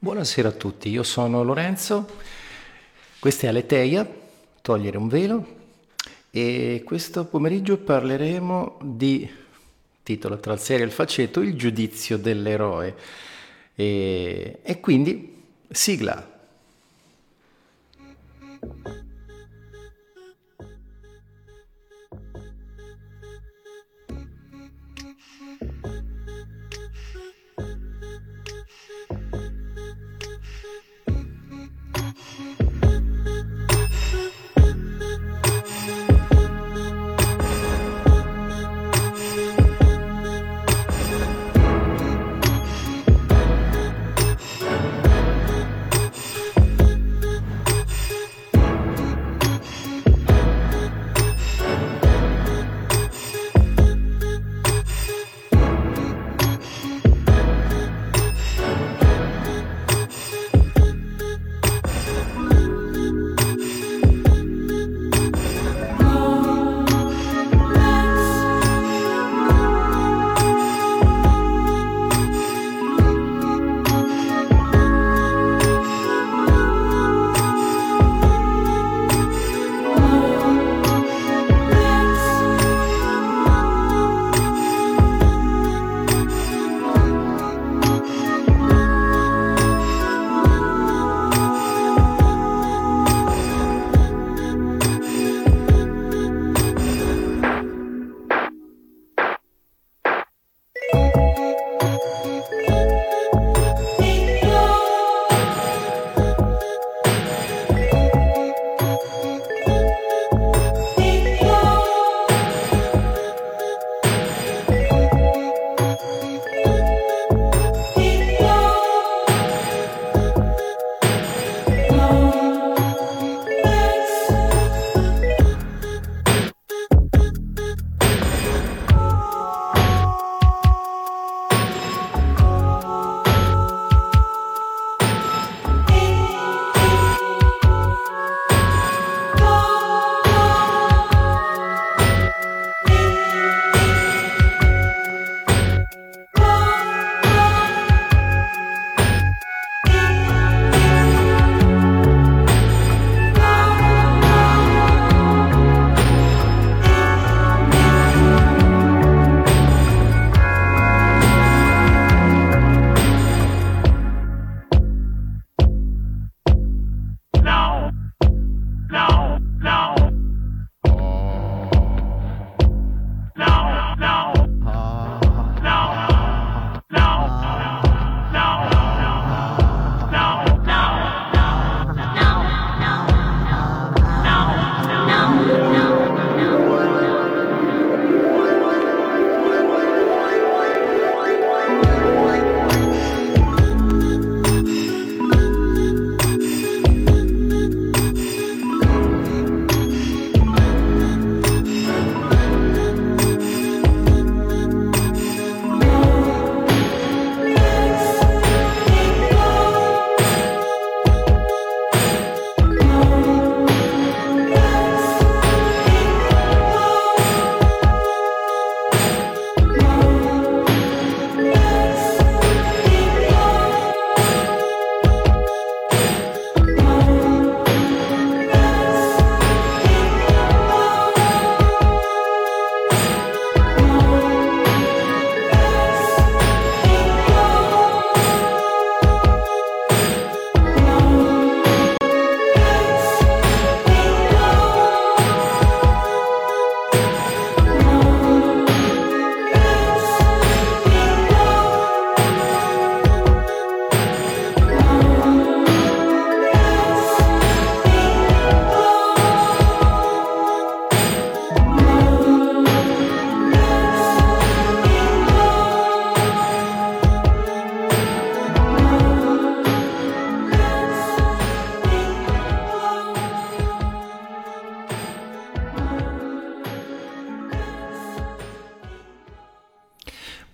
Buonasera a tutti, io sono Lorenzo, questa è Aleteia, togliere un velo e questo pomeriggio parleremo di, titolo tra il serio e il faceto, il giudizio dell'eroe e, e quindi sigla.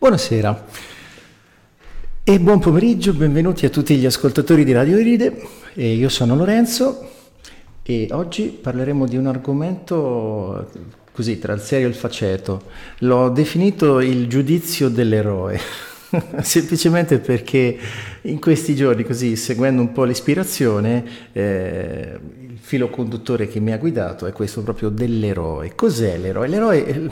Buonasera e buon pomeriggio, benvenuti a tutti gli ascoltatori di Radio Iride. E io sono Lorenzo e oggi parleremo di un argomento così tra il serio e il faceto. L'ho definito il giudizio dell'eroe. Semplicemente perché in questi giorni, così seguendo un po' l'ispirazione, eh, il filo conduttore che mi ha guidato è questo proprio dell'eroe. Cos'è l'eroe? L'eroe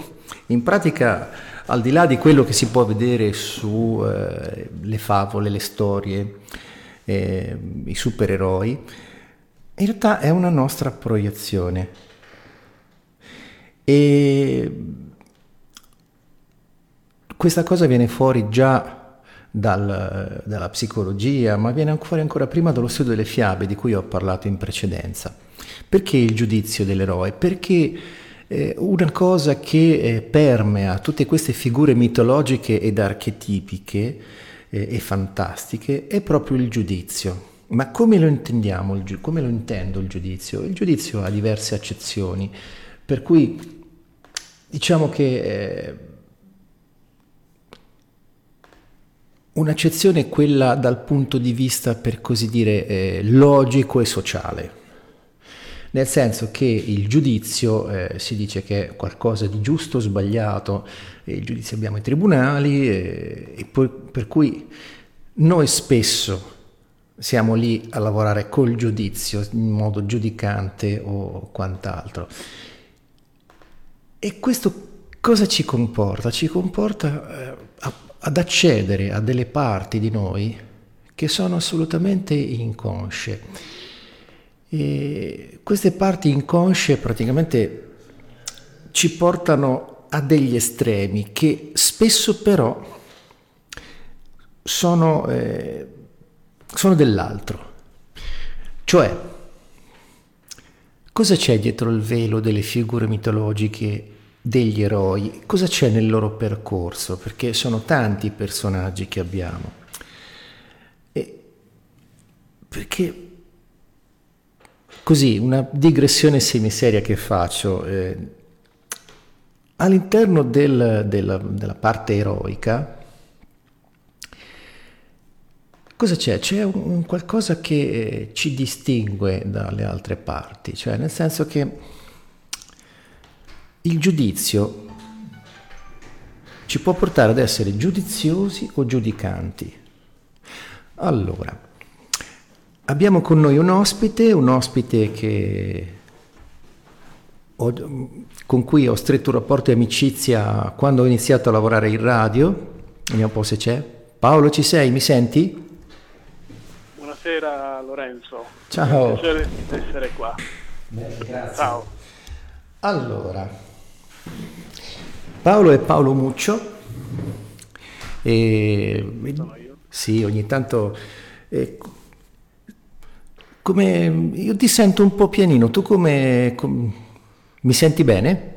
in pratica, al di là di quello che si può vedere sulle eh, favole, le storie, eh, i supereroi, in realtà è una nostra proiezione. E questa cosa viene fuori già dal, dalla psicologia, ma viene fuori ancora prima dallo studio delle fiabe di cui ho parlato in precedenza. Perché il giudizio dell'eroe? Perché una cosa che eh, permea tutte queste figure mitologiche ed archetipiche eh, e fantastiche è proprio il giudizio. Ma come lo intendiamo? Come lo intendo il giudizio? Il giudizio ha diverse accezioni, per cui diciamo che eh, Un'accezione è quella dal punto di vista, per così dire, eh, logico e sociale. Nel senso che il giudizio eh, si dice che è qualcosa di giusto o sbagliato, e il giudizio abbiamo i tribunali, eh, e poi, per cui noi spesso siamo lì a lavorare col giudizio in modo giudicante o quant'altro. E questo cosa ci comporta? Ci comporta eh, ad accedere a delle parti di noi che sono assolutamente inconsce. E queste parti inconsce praticamente ci portano a degli estremi che spesso però sono, eh, sono dell'altro. Cioè, cosa c'è dietro il velo delle figure mitologiche degli eroi, cosa c'è nel loro percorso, perché sono tanti i personaggi che abbiamo. E perché così, una digressione semiseria che faccio, eh, all'interno del, della, della parte eroica, cosa c'è? C'è un, qualcosa che eh, ci distingue dalle altre parti, cioè nel senso che il giudizio ci può portare ad essere giudiziosi o giudicanti. Allora, abbiamo con noi un ospite, un ospite che ho, con cui ho stretto un rapporto di amicizia quando ho iniziato a lavorare in radio. Vediamo un po' se c'è. Paolo, ci sei? Mi senti? Buonasera Lorenzo. Ciao. È un piacere di essere qua. Bene, grazie. Ciao. Allora, Paolo è Paolo Muccio. E. Sì, ogni tanto... Eh, come, io ti sento un po' pianino, tu come... Com, mi senti bene?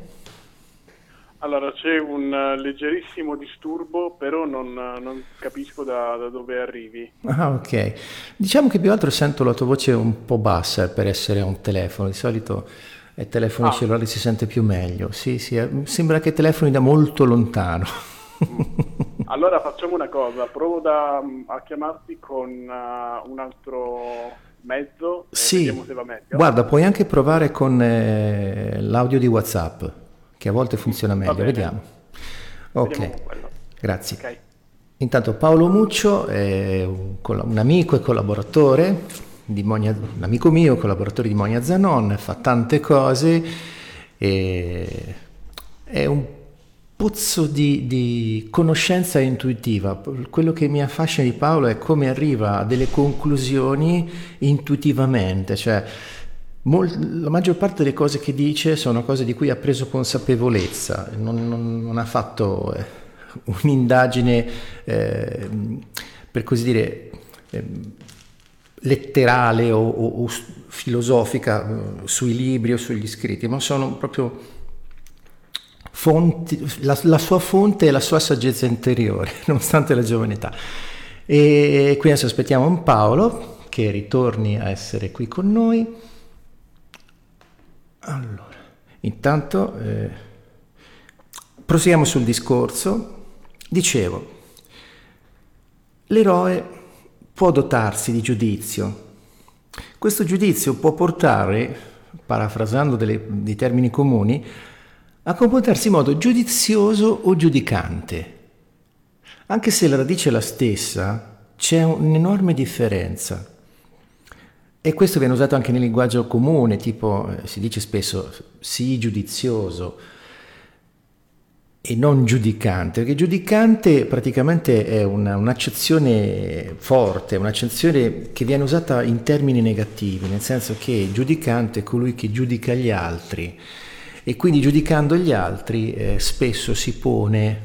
Allora, c'è un uh, leggerissimo disturbo, però non, uh, non capisco da, da, dove arrivi. Ah, ok. Diciamo che più altro sento la tua voce un po' bassa per essere un telefono. Di solito ai telefoni ah. cellulari si sente più meglio. Sì, sì, eh, sembra che telefoni da molto lontano. allora facciamo una cosa, provo da, a chiamarti con uh, un altro mezzo sì. Guarda, puoi anche provare con eh, l'audio di WhatsApp, che a volte funziona meglio. Vediamo. Ok, grazie. Okay. Intanto Paolo Muccio è un, un amico e collaboratore Monia, un amico mio, collaboratore di Monia Zanon, fa tante cose e è un pozzo di, di, conoscenza intuitiva. Quello che mi affascina di Paolo è come arriva a delle conclusioni intuitivamente, cioè mol, la maggior parte delle cose che dice sono cose di cui ha preso consapevolezza, non, non, non ha fatto eh, un'indagine, eh, per così dire, eh, letterale o, o, o filosofica uh, sui libri o sugli scritti, ma sono proprio fonti, la, la, sua fonte e la sua saggezza interiore, nonostante la giovane età. E quindi adesso aspettiamo un Paolo che ritorni a essere qui con noi. Allora, intanto eh, proseguiamo sul discorso. Dicevo, l'eroe può dotarsi di giudizio. Questo giudizio può portare, parafrasando delle, dei termini comuni, a comportarsi in modo giudizioso o giudicante. Anche se la radice è la stessa, c'è un'enorme differenza. E questo viene usato anche nel linguaggio comune, tipo eh, si dice spesso sii giudizioso e non giudicante, perché giudicante praticamente è una, un'accezione forte, un'accezione che viene usata in termini negativi, nel senso che giudicante è colui che giudica gli altri e quindi giudicando gli altri eh, spesso si pone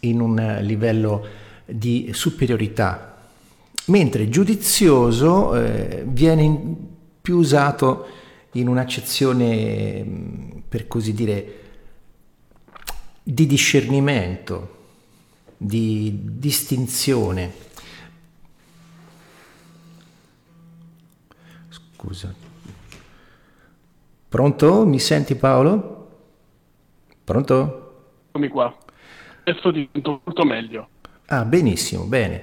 in un livello di superiorità, mentre giudizioso eh, viene in, più usato in un'accezione, per così dire, di discernimento, di distinzione. Scusa. Pronto? Mi senti Paolo? Pronto? Eccomi qua. Adesso ti sento molto meglio. Ah, benissimo, bene.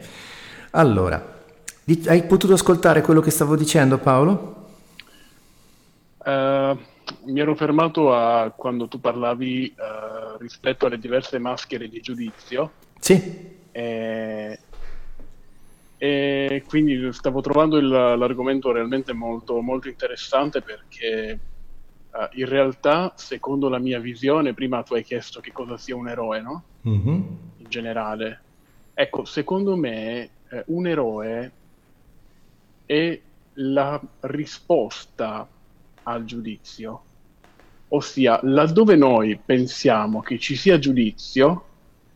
Allora, hai potuto ascoltare quello che stavo dicendo Paolo? Uh, mi ero fermato a quando tu parlavi uh, rispetto alle diverse maschere di giudizio. Sì. E, e quindi stavo trovando il, l'argomento realmente molto, molto interessante perché uh, in realtà, secondo la mia visione, prima tu hai chiesto che cosa sia un eroe, no? Mm-hmm. In generale. Ecco, secondo me eh, un eroe è la risposta al giudizio. Ossia, laddove noi pensiamo che ci sia giudizio,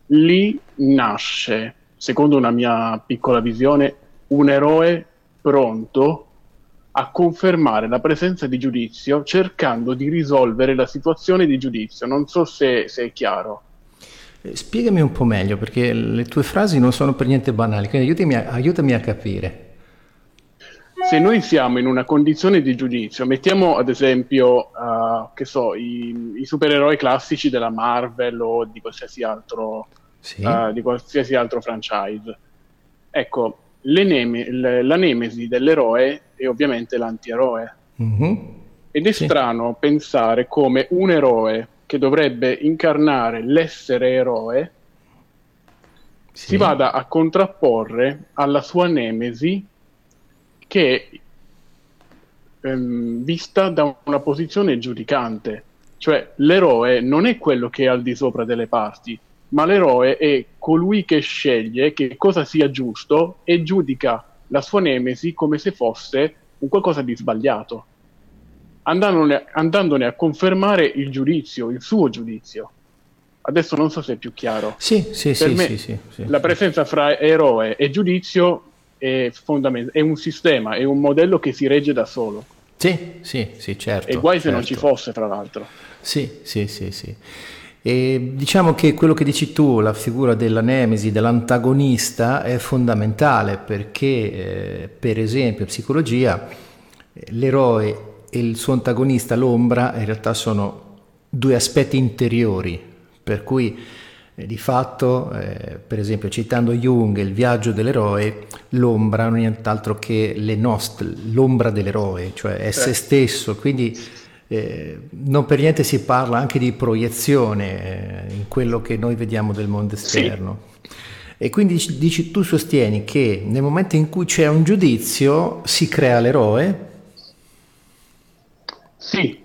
lì nasce, secondo una mia piccola visione, un eroe pronto a confermare la presenza di giudizio cercando di risolvere la situazione di giudizio. Non so se, se è chiaro. Eh, spiegami un po' meglio perché le tue frasi non sono per niente banali, quindi aiutami a, aiutami a capire se noi siamo in una condizione di giudizio, mettiamo ad esempio, uh, che so, i, i, supereroi classici della Marvel o di qualsiasi altro, sì. uh, di qualsiasi altro franchise. Ecco, neme- le, la nemesi dell'eroe è ovviamente l'antieroe. Mm-hmm. Ed è sì. strano pensare come un eroe che dovrebbe incarnare l'essere eroe sì. si vada a contrapporre alla sua nemesi che ehm, vista da una posizione giudicante, cioè l'eroe non è quello che è al di sopra delle parti, ma l'eroe è colui che sceglie che cosa sia giusto e giudica la sua nemesi come se fosse un qualcosa di sbagliato, andandone, andandone a confermare il giudizio, il suo giudizio. Adesso non so se è più chiaro. Sì, sì, per sì, me, sì, sì. La presenza fra eroe e giudizio è, fondament- è un sistema, è un modello che si regge da solo. Sì, sì, sì, certo. E guai certo. se non ci certo. fosse, tra l'altro. Sì, sì, sì, sì. E diciamo che quello che dici tu, la figura della nemesi, dell'antagonista, è fondamentale perché, eh, per esempio, in psicologia, l'eroe e il suo antagonista, l'ombra, in realtà sono due aspetti interiori, per cui eh, di fatto, eh, per esempio, citando Jung, il viaggio dell'eroe, l'ombra non è nient'altro che nostre, l'ombra dell'eroe, cioè è se stesso, quindi eh, non per niente si parla anche di proiezione eh, in quello che noi vediamo del mondo esterno. Sì. E quindi dici, dici, tu sostieni che nel momento in cui c'è un giudizio si crea l'eroe? Sì,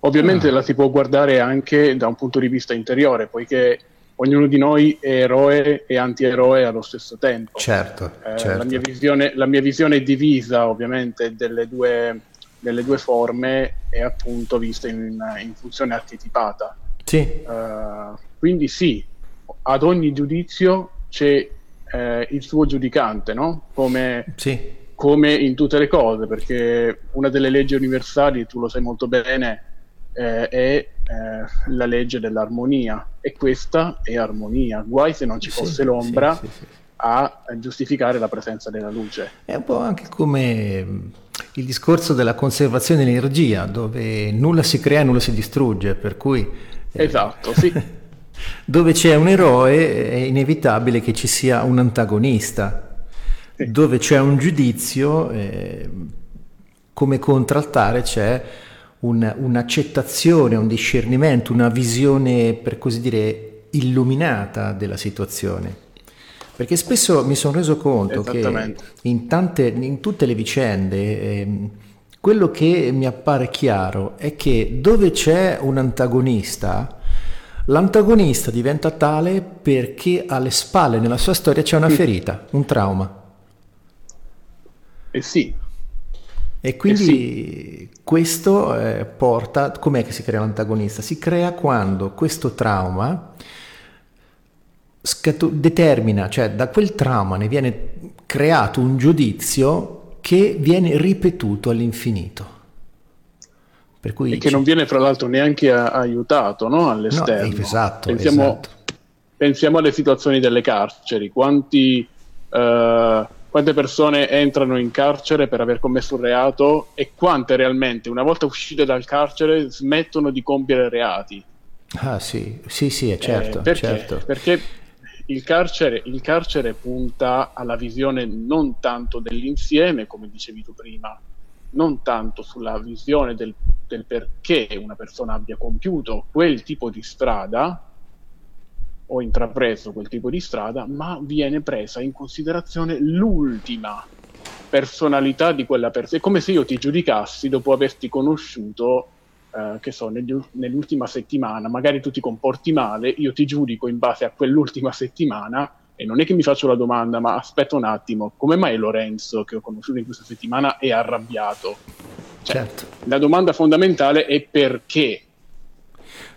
ovviamente ah. la si può guardare anche da un punto di vista interiore, poiché ognuno di noi è eroe e antieroe allo stesso tempo. Certo, eh, certo. La, mia visione, la, mia visione, è divisa ovviamente delle due, delle due forme e appunto vista in, in funzione archetipata. Sì. Uh, quindi sì, ad ogni giudizio c'è eh, il suo giudicante, no? Come, sì. come in tutte le cose, perché una delle leggi universali, tu lo sai molto bene, eh, è eh, la legge dell'armonia e questa è armonia. Guai se non ci fosse sì, l'ombra sì, a giustificare la presenza della luce. È un po' anche come mm, il discorso della conservazione dell'energia, dove nulla si crea, nulla si distrugge, per cui... Eh, esatto, sì. dove c'è un eroe è inevitabile che ci sia un antagonista. Dove c'è un giudizio, eh, come contraltare c'è un, un'accettazione, un discernimento, una visione, per così dire, illuminata della situazione. Perché spesso mi sono reso conto che in, tante, in tutte le vicende eh, quello che mi appare chiaro è che dove c'è un antagonista, l'antagonista diventa tale perché alle spalle nella sua storia c'è una ferita, un trauma. Eh sì. E quindi eh sì. questo eh, porta, com'è che si crea l'antagonista? Si crea quando questo trauma scato- determina, cioè da quel trauma ne viene creato un giudizio che viene ripetuto all'infinito. Per cui e che c- non viene fra l'altro neanche aiutato no? all'esterno. No, esatto, pensiamo, esatto. pensiamo, alle situazioni delle carceri, quanti, uh, quante persone entrano in carcere per aver commesso un reato e quante realmente, una volta uscite dal carcere, smettono di compiere reati. Ah sì, sì, sì, è certo. Eh, perché? certo. Perché il carcere, il carcere punta alla visione non tanto dell'insieme, come dicevi tu prima, non tanto sulla visione del, del, perché una persona abbia compiuto quel tipo di strada o intrapreso quel tipo di strada, ma viene presa in considerazione l'ultima personalità di quella persona. È come se io ti giudicassi dopo averti conosciuto eh, che so, negli, nell'ultima settimana, magari tu ti comporti male, io ti giudico in base a quell'ultima settimana e non è che mi faccio la domanda, ma aspetta un attimo, come mai Lorenzo, che ho conosciuto in questa settimana, è arrabbiato? Cioè, certo. La domanda fondamentale è perché.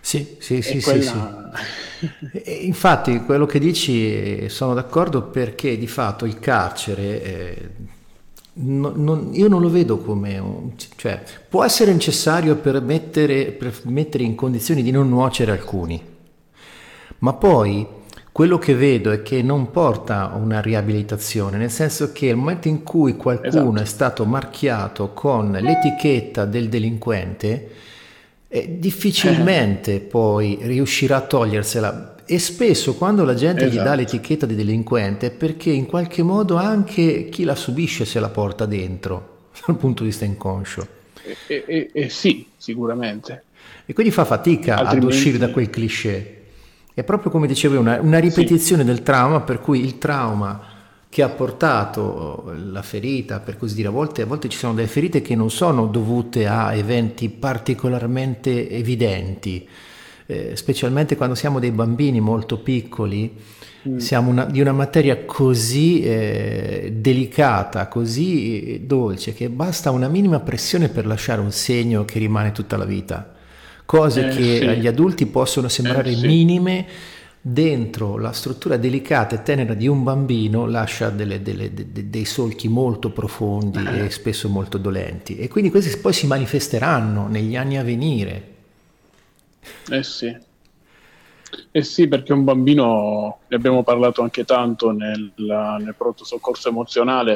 Sì, sì, sì, quella... sì, Infatti quello che dici sono d'accordo perché di fatto il carcere eh, No, non, io non lo vedo come cioè, può essere necessario per mettere, per mettere in condizioni di non nuocere alcuni, ma poi quello che vedo è che non porta a una riabilitazione, nel senso che nel momento in cui qualcuno esatto. è stato marchiato con l'etichetta del delinquente, eh, difficilmente poi riuscirà a togliersela e spesso quando la gente esatto. gli dà esatto. l'etichetta di delinquente è perché in qualche modo anche chi la subisce se la porta dentro, dal punto di vista inconscio. Eh, eh, eh sì, sicuramente. E quindi fa fatica Altrimenti... ad uscire da quel cliché. È proprio come dicevo, una, una ripetizione sì. del trauma, per cui il trauma che ha portato la ferita, per così dire, a volte, a volte ci sono delle ferite che non sono dovute a eventi particolarmente evidenti, eh, specialmente quando siamo dei bambini molto piccoli, mm. siamo una, di una materia così eh, delicata, così dolce, che basta una minima pressione per lasciare un segno che rimane tutta la vita. Cose eh, che sì. agli adulti possono sembrare eh, sì. minime, dentro la struttura delicata e tenera di un bambino lascia delle, delle, de, dei solchi molto profondi e spesso molto dolenti e quindi questi poi si manifesteranno negli anni a venire eh sì. Eh sì, perché un bambino, ne abbiamo parlato anche tanto nel, nel pronto soccorso emozionale,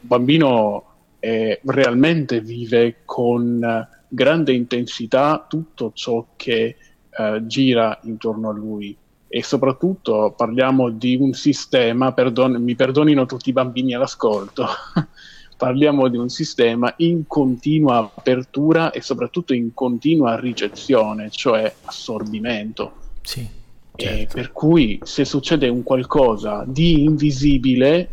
un bambino eh, realmente vive con grande intensità tutto ciò che eh, gira intorno a lui e soprattutto parliamo di un sistema, perdon- mi perdonino tutti i bambini all'ascolto, parliamo di un sistema in continua apertura e soprattutto in continua ricezione, cioè assorbimento. Sì, certo. per cui se succede un qualcosa di invisibile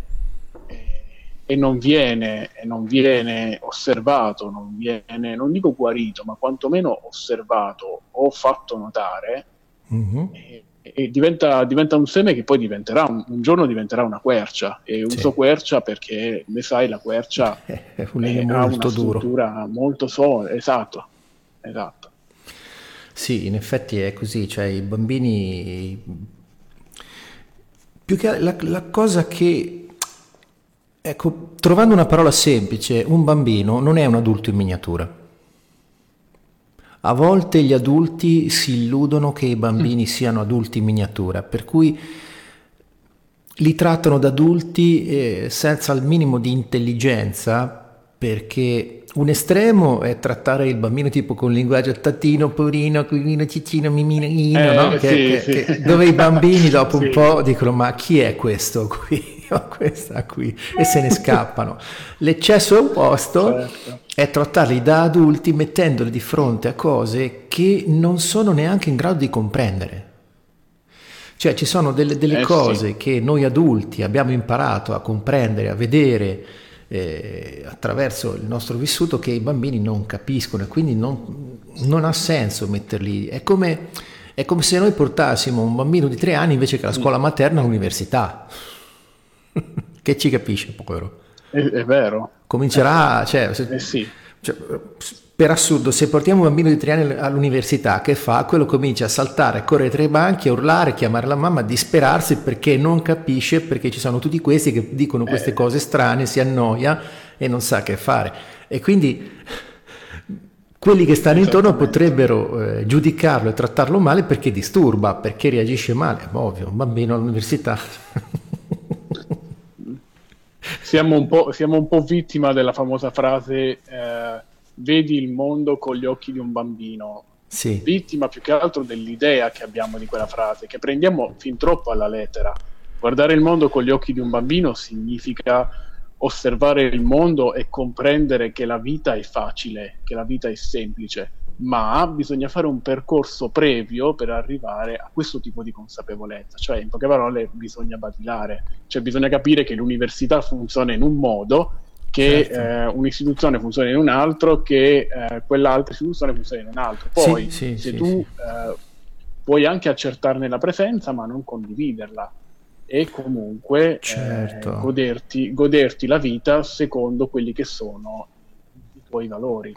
eh, e, non viene, e non viene osservato, non viene, non dico guarito, ma quantomeno osservato o fatto notare, mm-hmm. eh, e diventa, diventa, un seme che poi diventerà un, un giorno diventerà una quercia e uso sì. quercia perché ne sai la quercia è un è, ha una duro. struttura molto solida esatto, esatto sì in effetti è così cioè i bambini più che la, la cosa che ecco trovando una parola semplice un bambino non è un adulto in miniatura a volte gli adulti si illudono che i bambini mm. siano adulti in miniatura, per cui li trattano da adulti eh, senza il minimo di intelligenza, perché un estremo è trattare il bambino tipo con linguaggio tattino, porino, quirino, cicino, mimino, eh, no? che, sì, che, sì. Che, dove i bambini dopo sì. un po' dicono ma chi è questo qui? questa qui e se ne scappano. L'eccesso opposto certo. È trattarli da adulti mettendoli di fronte a cose che non sono neanche in grado di comprendere. Cioè ci sono delle, delle eh, cose sì. che noi adulti abbiamo imparato a comprendere, a vedere eh, attraverso il nostro vissuto che i bambini non capiscono e quindi non, non ha senso metterli. È come, è come se noi portassimo un bambino di tre anni invece che la scuola materna all'università. che ci capisce, povero. È, è vero. Comincerà, cioè, se, eh sì. cioè, per assurdo, se portiamo un bambino di tre anni all'università, che fa? Quello comincia a saltare, a correre tra i banchi, a urlare, a chiamare la mamma, a disperarsi perché non capisce, perché ci sono tutti questi che dicono queste eh. cose strane, si annoia e non sa che fare. E quindi quelli che stanno intorno potrebbero eh, giudicarlo e trattarlo male perché disturba, perché reagisce male. Ovvio, un bambino all'università. siamo, un po', siamo un po' vittima della famosa frase... Eh, vedi il mondo con gli occhi di un bambino. Sì. Vittima più che altro dell'idea che abbiamo di quella frase, che prendiamo fin troppo alla lettera. Guardare il mondo con gli occhi di un bambino significa osservare il mondo e comprendere che la vita è facile, che la vita è semplice, ma bisogna fare un percorso previo per arrivare a questo tipo di consapevolezza, cioè in poche parole bisogna batilare, cioè bisogna capire che l'università funziona in un modo che certo. eh, un'istituzione funziona in un altro, che eh, quell'altra istituzione funziona in un altro. Poi, sì, sì, se sì, tu eh, puoi anche accertarne la presenza, ma non condividerla e comunque eh, certo. goderti, goderti la vita secondo quelli che sono i tuoi valori.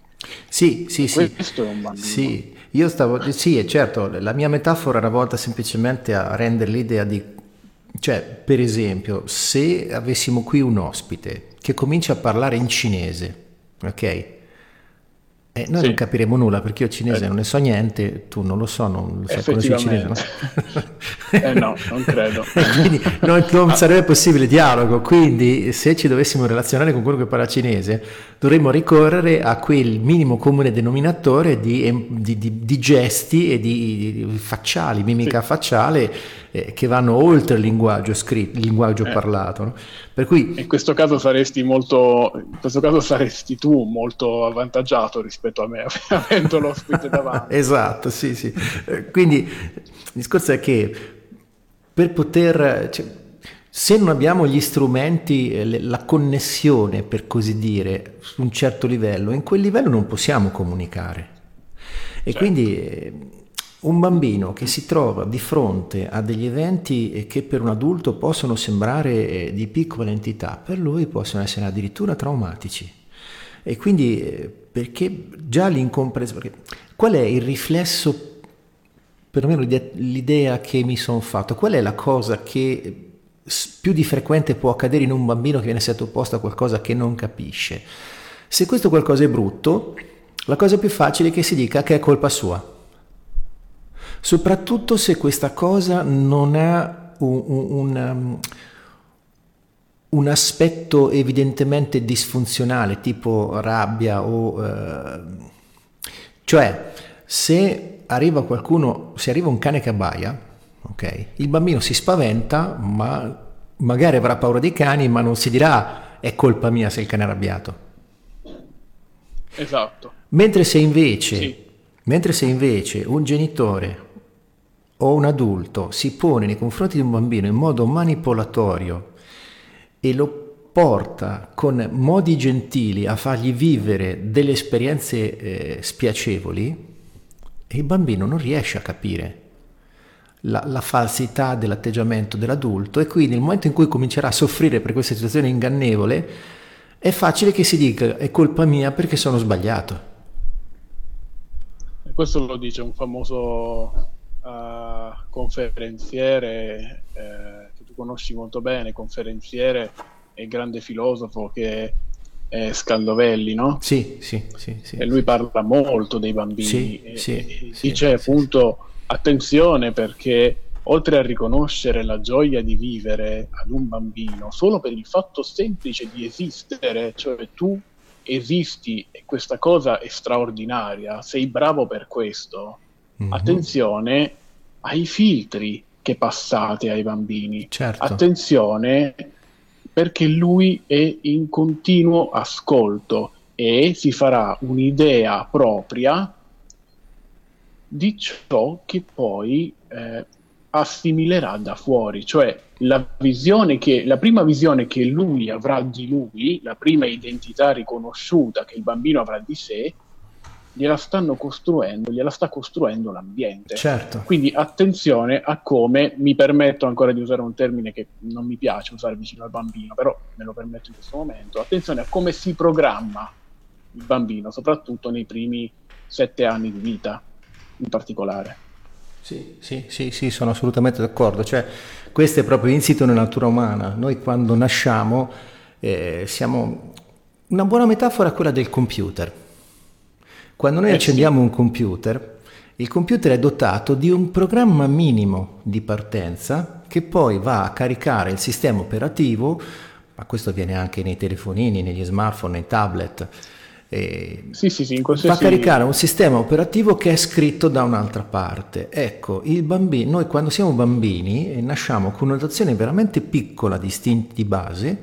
Sì, sì, sì. Questo è un bambino. Sì, io stavo, sì, certo, la mia metafora era volta semplicemente a rendere l'idea di, cioè, per esempio, se avessimo qui un ospite che comincia a parlare in cinese, ok? Eh, noi sì. non capiremo nulla perché io cinese eh. non ne so niente, tu non lo so, non so conosci il cinese. No? eh no, non credo. quindi non, non, sarebbe possibile dialogo, quindi se ci dovessimo relazionare con quello che parla cinese dovremmo ricorrere a quel minimo comune denominatore di, di, di, di gesti e di, facciali, mimica sì. facciale eh, che vanno oltre il linguaggio scritto, il linguaggio eh. parlato. No? Per cui... In questo caso saresti molto, in questo caso saresti tu molto avvantaggiato rispetto a me, avendo l'ospite davanti. esatto, sì, sì. Eh, quindi il discorso è che per poter... Cioè, se non abbiamo gli strumenti, eh, la connessione per così dire, su un certo livello, in quel livello non possiamo comunicare. E certo. quindi eh, un bambino che si trova di fronte a degli eventi che per un adulto possono sembrare eh, di piccola entità, per lui possono essere addirittura traumatici. E quindi eh, perché già l'incomprensione, qual è il riflesso, perlomeno l'idea che mi sono fatto, qual è la cosa che più di frequente può accadere in un bambino che viene sottoposto a qualcosa che non capisce? Se questo qualcosa è brutto, la cosa più facile è che si dica che è colpa sua soprattutto se questa cosa non ha un, un, um, un aspetto evidentemente disfunzionale, tipo rabbia o... Uh, cioè, se arriva qualcuno, se arriva un cane che abbaia, ok, il bambino si spaventa, ma magari avrà paura dei cani, ma non si dirà è colpa mia se il cane è arrabbiato. Esatto. Mentre se invece, sì. mentre se invece un genitore o un adulto si pone nei confronti di un bambino in modo manipolatorio e lo porta con modi gentili a fargli vivere delle esperienze eh, spiacevoli, il bambino non riesce a capire la, la, falsità dell'atteggiamento dell'adulto e quindi nel momento in cui comincerà a soffrire per questa situazione ingannevole, è facile che si dica è colpa mia perché sono sbagliato. questo lo dice un famoso uh, conferenziere eh, che tu conosci molto bene, conferenziere e grande filosofo che è Scaldovelli, no? Sì, sì, sì. sì e lui sì. parla molto dei bambini sì, e, sì, e dice appunto attenzione perché oltre a riconoscere la gioia di vivere ad un bambino solo per il fatto semplice di esistere, cioè tu esisti e questa cosa è straordinaria, sei bravo per questo, mm-hmm. attenzione ai filtri che passate ai bambini. Certo. Attenzione perché lui è in continuo ascolto e si farà un'idea propria di ciò che poi eh, assimilerà da fuori, cioè la, visione che, la prima visione che lui avrà di lui, la prima identità riconosciuta che il bambino avrà di sé, gliela stanno costruendo, gliela sta costruendo l'ambiente. Certo. Quindi attenzione a come, mi permetto ancora di usare un termine che non mi piace usare vicino al bambino, però me lo permetto in questo momento, attenzione a come si programma il bambino, soprattutto nei primi sette anni di vita in particolare. Sì, sì, sì, sì, sono assolutamente d'accordo. Cioè, questo è proprio insito nella natura umana. Noi quando nasciamo eh, siamo... Una buona metafora è quella del computer. Quando noi eh accendiamo un computer, il computer è dotato di un programma minimo di partenza che poi va a caricare il sistema operativo, ma questo avviene anche nei telefonini, negli smartphone, nei tablet, sì, sì, sì, fa caricare un sistema operativo che è scritto da un'altra parte. Ecco, il bambino, noi quando siamo bambini nasciamo con una dotazione veramente piccola di istinti di base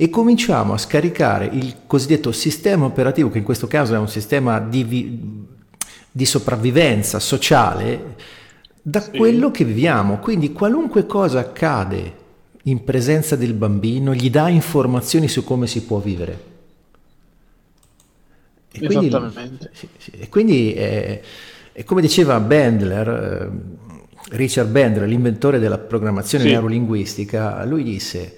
e cominciamo a scaricare il cosiddetto sistema operativo, che in questo caso è un sistema di, vi- di sopravvivenza sociale, da sì. quello che viviamo. Quindi qualunque cosa accade in presenza del bambino gli dà informazioni su come si può vivere. E quindi, e quindi è, è come diceva Bandler, eh, Richard Bandler, l'inventore della programmazione sì. neurolinguistica, lui disse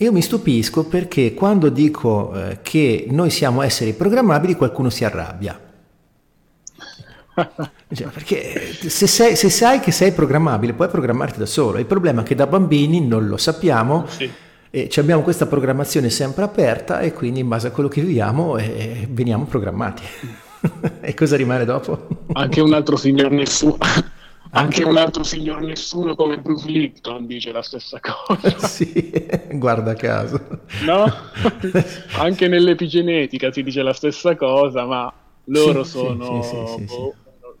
io mi stupisco perché quando dico eh, che noi siamo esseri programmabili qualcuno si arrabbia. cioè, perché se, sei, se, sai che sei programmabile puoi programmarti da solo, il problema è che da bambini non lo sappiamo. Sì e abbiamo questa programmazione sempre aperta e quindi in base a quello che viviamo eh, veniamo programmati. e cosa rimane dopo? Anche un altro signor nessuno. Anche un altro signor nessuno come Bruce Lipton dice la stessa cosa. sì, guarda caso. No? Anche nell'epigenetica si dice la stessa cosa, ma loro sì, sono... Sì, sì, boh,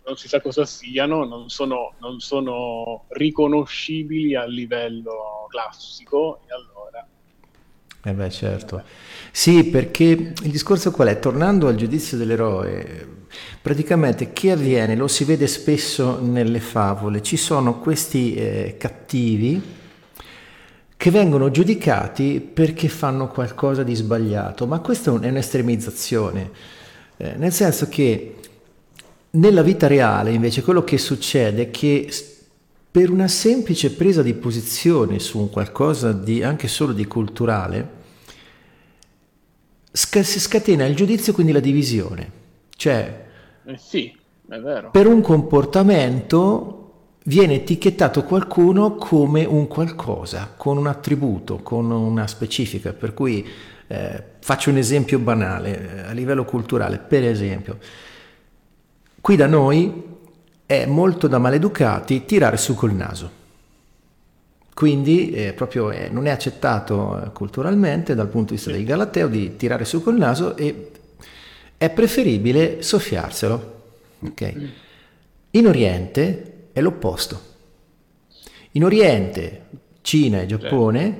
non si sa cosa siano, non sono, non sono riconoscibili a livello classico e allora eh beh, certo. Sì, perché il discorso qual è? Tornando al giudizio dell'eroe, praticamente che avviene? Lo si vede spesso nelle favole, ci sono questi eh, cattivi che vengono giudicati perché fanno qualcosa di sbagliato, ma questa è un'estremizzazione, eh, nel senso che nella vita reale invece quello che succede è che per una semplice presa di posizione su un qualcosa di anche solo di culturale, sc- si scatena il giudizio, quindi la divisione. Cioè, eh sì. Per un comportamento viene etichettato qualcuno come un qualcosa, con un attributo, con una specifica. Per cui eh, faccio un esempio banale eh, a livello culturale. Per esempio, qui da noi è molto da maleducati tirare su col naso. Quindi eh, proprio eh, non è accettato eh, culturalmente dal punto di vista del Galateo di tirare su col naso e è preferibile soffiarselo. Okay? In Oriente è l'opposto. In Oriente, Cina e Giappone,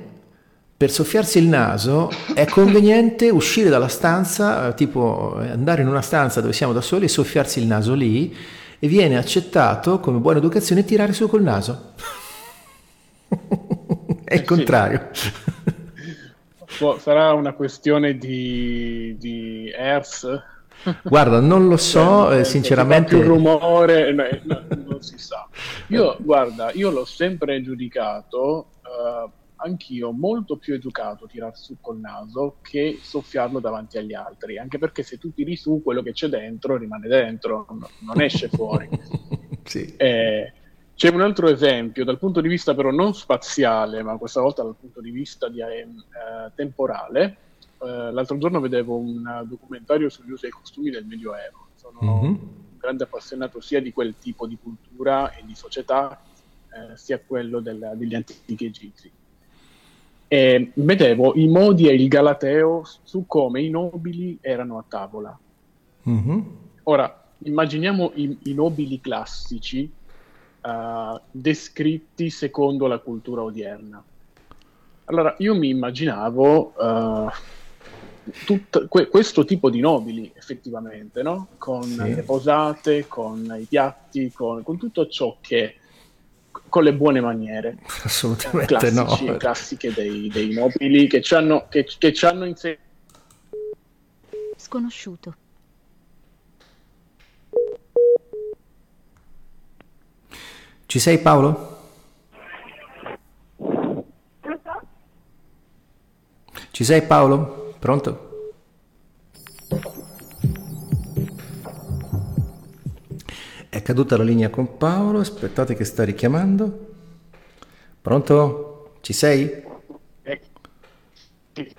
per soffiarsi il naso è conveniente uscire dalla stanza, eh, tipo andare in una stanza dove siamo da soli e soffiarsi il naso lì e viene accettato come buona educazione tirare su col naso. È il contrario. Sarà una questione di, di Hertz? Guarda, non lo so, eh, sinceramente. Il rumore, no, no, non si sa. Io, guarda, io l'ho sempre giudicato. Uh, anch'io molto più educato tirar su col naso che soffiarlo davanti agli altri, anche perché se tu tiri su quello che c'è dentro rimane dentro, non esce fuori. sì. eh, c'è un altro esempio, dal punto di vista però non spaziale, ma questa volta dal punto di vista di, eh, temporale. Eh, l'altro giorno vedevo un documentario sugli usi e costumi del Medioevo. Sono mm-hmm. un grande appassionato sia di quel tipo di cultura e di società, eh, sia quello del, degli antichi egizi e vedevo i modi e il Galateo su come i nobili erano a tavola. Mm-hmm. Ora, immaginiamo i, i nobili classici uh, descritti secondo la cultura odierna. Allora, io mi immaginavo uh, tut, que, questo tipo di nobili, effettivamente, no? con sì. le posate, con i piatti, con, con tutto ciò che con le buone maniere. Assolutamente Classici, no. Classiche dei, dei nobili che ci hanno, che, che ci hanno insegnato. Sconosciuto. Ci sei Paolo? Ci sei Paolo? Pronto? È caduta la linea con Paolo, aspettate che sta richiamando. Pronto? Ci sei? Eh, sì,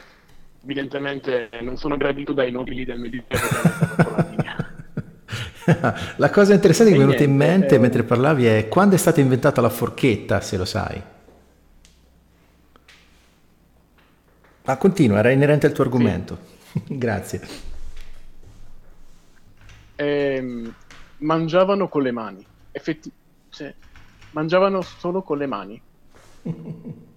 evidentemente non sono gradito dai nobili del Mediterraneo la cosa interessante che mi è E venuta in mente eh. mentre parlavi è quando è stata inventata la forchetta, se lo sai. Ma continua, era inerente al tuo argomento. Grazie. Ehm, mangiavano con le mani. Effetti- sì, mangiavano solo con le mani.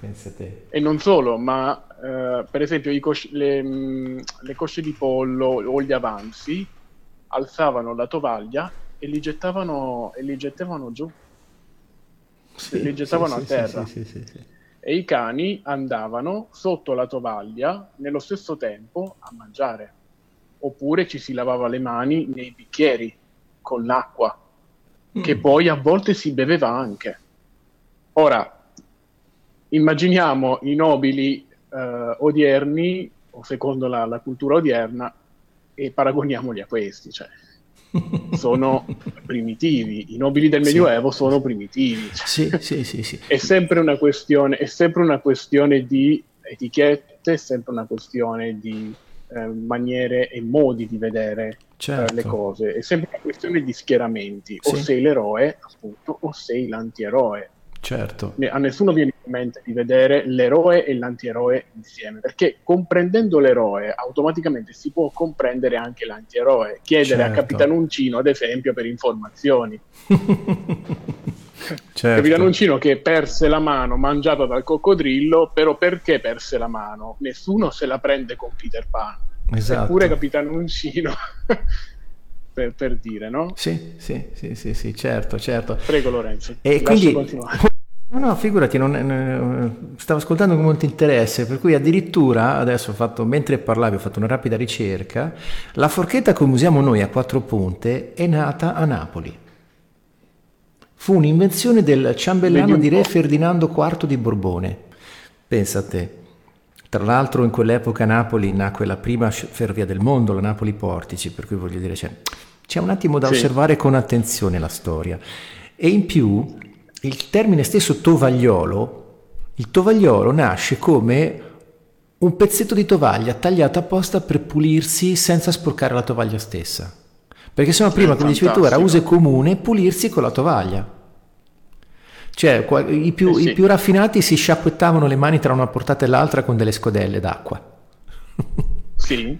Pensa a te. E non solo, ma eh, per esempio cosci- le, mh, le cosce di pollo o gli avanzi alzavano la tovaglia e li gettavano, e li gettavano giù. li gettavano a terra. Sì, sì, sì, sì. E i cani andavano sotto la tovaglia nello stesso tempo a mangiare. Oppure ci si lavava le mani nei bicchieri con l'acqua, che Mm. poi a volte si beveva anche. Ora, immaginiamo i nobili eh, odierni, o secondo la, la cultura odierna, e paragoniamoli a questi. Cioè, sono primitivi. I nobili del Sì. Medioevo sono primitivi. Cioè, Sì, sì, sì, sì. è sempre una questione, è sempre una questione di etichette, è sempre una questione di eh, maniere e modi di vedere eh, Certo. le cose, è sempre una questione di schieramenti, o Sì. sei l'eroe, appunto, o sei l'antieroe. Certo. A nessuno viene in mente di vedere l'eroe e l'antieroe insieme, perché comprendendo l'eroe automaticamente si può comprendere anche l'antieroe. Chiedere a Certo. Capitan Uncino, ad esempio, per informazioni. certo. Capitan Uncino che perse la mano mangiata dal coccodrillo, però perché perse la mano? Nessuno se la prende con Peter Pan. Esatto. Eppure Capitan Uncino, per, per dire, no? Sì, sì, sì, sì, sì, certo, certo. Prego Lorenzo, E quindi, continuare. no, no, figurati, non- non- stavo ascoltando con molto interesse, per cui addirittura adesso ho fatto, mentre parlavi, ho fatto una rapida ricerca, la forchetta come usiamo noi a quattro punte è nata a Napoli. Fu un'invenzione del ciambellano di re. Ferdinando IV di Borbone. Pensa a te. Tra l'altro in quell'epoca a Napoli nacque la prima ferrovia del mondo, la Napoli Portici, per cui voglio dire c'è, c'è un attimo da Sì. osservare con attenzione la storia. E in più il termine stesso tovagliolo, il tovagliolo nasce come un pezzetto di tovaglia tagliato apposta per pulirsi senza sporcare la tovaglia stessa. Perché sennò prima, come dicevi tu, era uso e comune pulirsi con la tovaglia. Cioè, i più, Eh sì. i più raffinati si sciacquettavano le mani tra una portata e l'altra con delle scodelle d'acqua. Sì,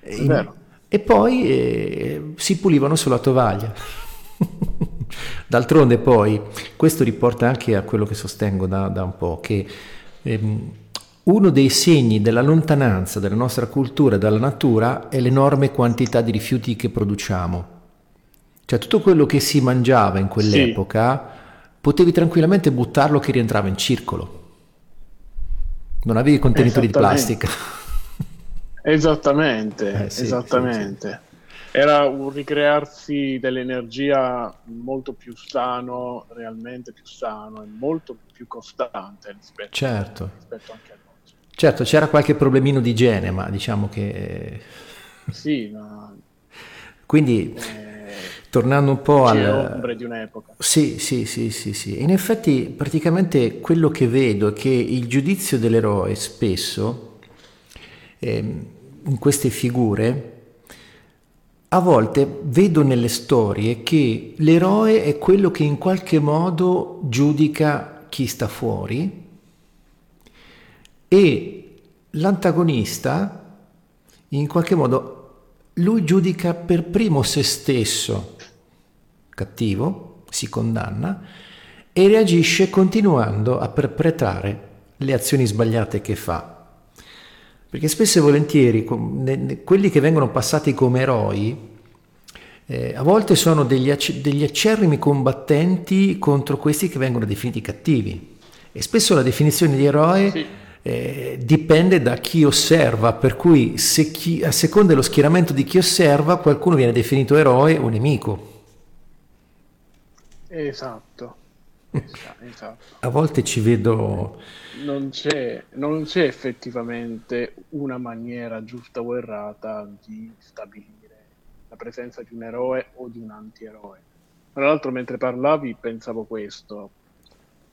è In- vero. E poi eh, si pulivano sulla tovaglia. D'altronde poi, questo riporta anche a quello che sostengo da, da un po', che ehm, uno dei segni della lontananza della nostra cultura dalla natura è l'enorme quantità di rifiuti che produciamo. Cioè tutto quello che si mangiava in quell'epoca potevi tranquillamente buttarlo che rientrava in circolo. Non avevi contenitori di plastica. Esattamente, Eh, sì, esattamente. Era un ricrearsi dell'energia molto più sano, realmente più sano e molto più costante rispetto, Certo. rispetto anche a. Certo, c'era qualche problemino di igiene, ma diciamo che... Sì, ma Quindi, eh, tornando un po' al... ombre di un'epoca. Sì, sì, sì, sì, sì. In effetti, praticamente quello che vedo è che il giudizio dell'eroe spesso, ehm, in queste figure, a volte vedo nelle storie che l'eroe è quello che in qualche modo giudica chi sta fuori e l'antagonista in qualche modo lui giudica per primo se stesso cattivo, si condanna e reagisce continuando a perpetrare le azioni sbagliate che fa. Perché spesso e volentieri quelli che vengono passati come eroi eh, a volte sono degli, degli acerrimi combattenti contro questi che vengono definiti cattivi. E spesso la definizione di eroe sì. Eh, dipende da chi osserva, per cui chi, a seconda dello schieramento di chi osserva qualcuno viene definito eroe o nemico. Esatto. esatto. A volte ci vedo... Non c'è, non c'è effettivamente una maniera giusta o errata di stabilire la presenza di un eroe o di un antieroe. Tra l'altro, mentre parlavi, pensavo questo.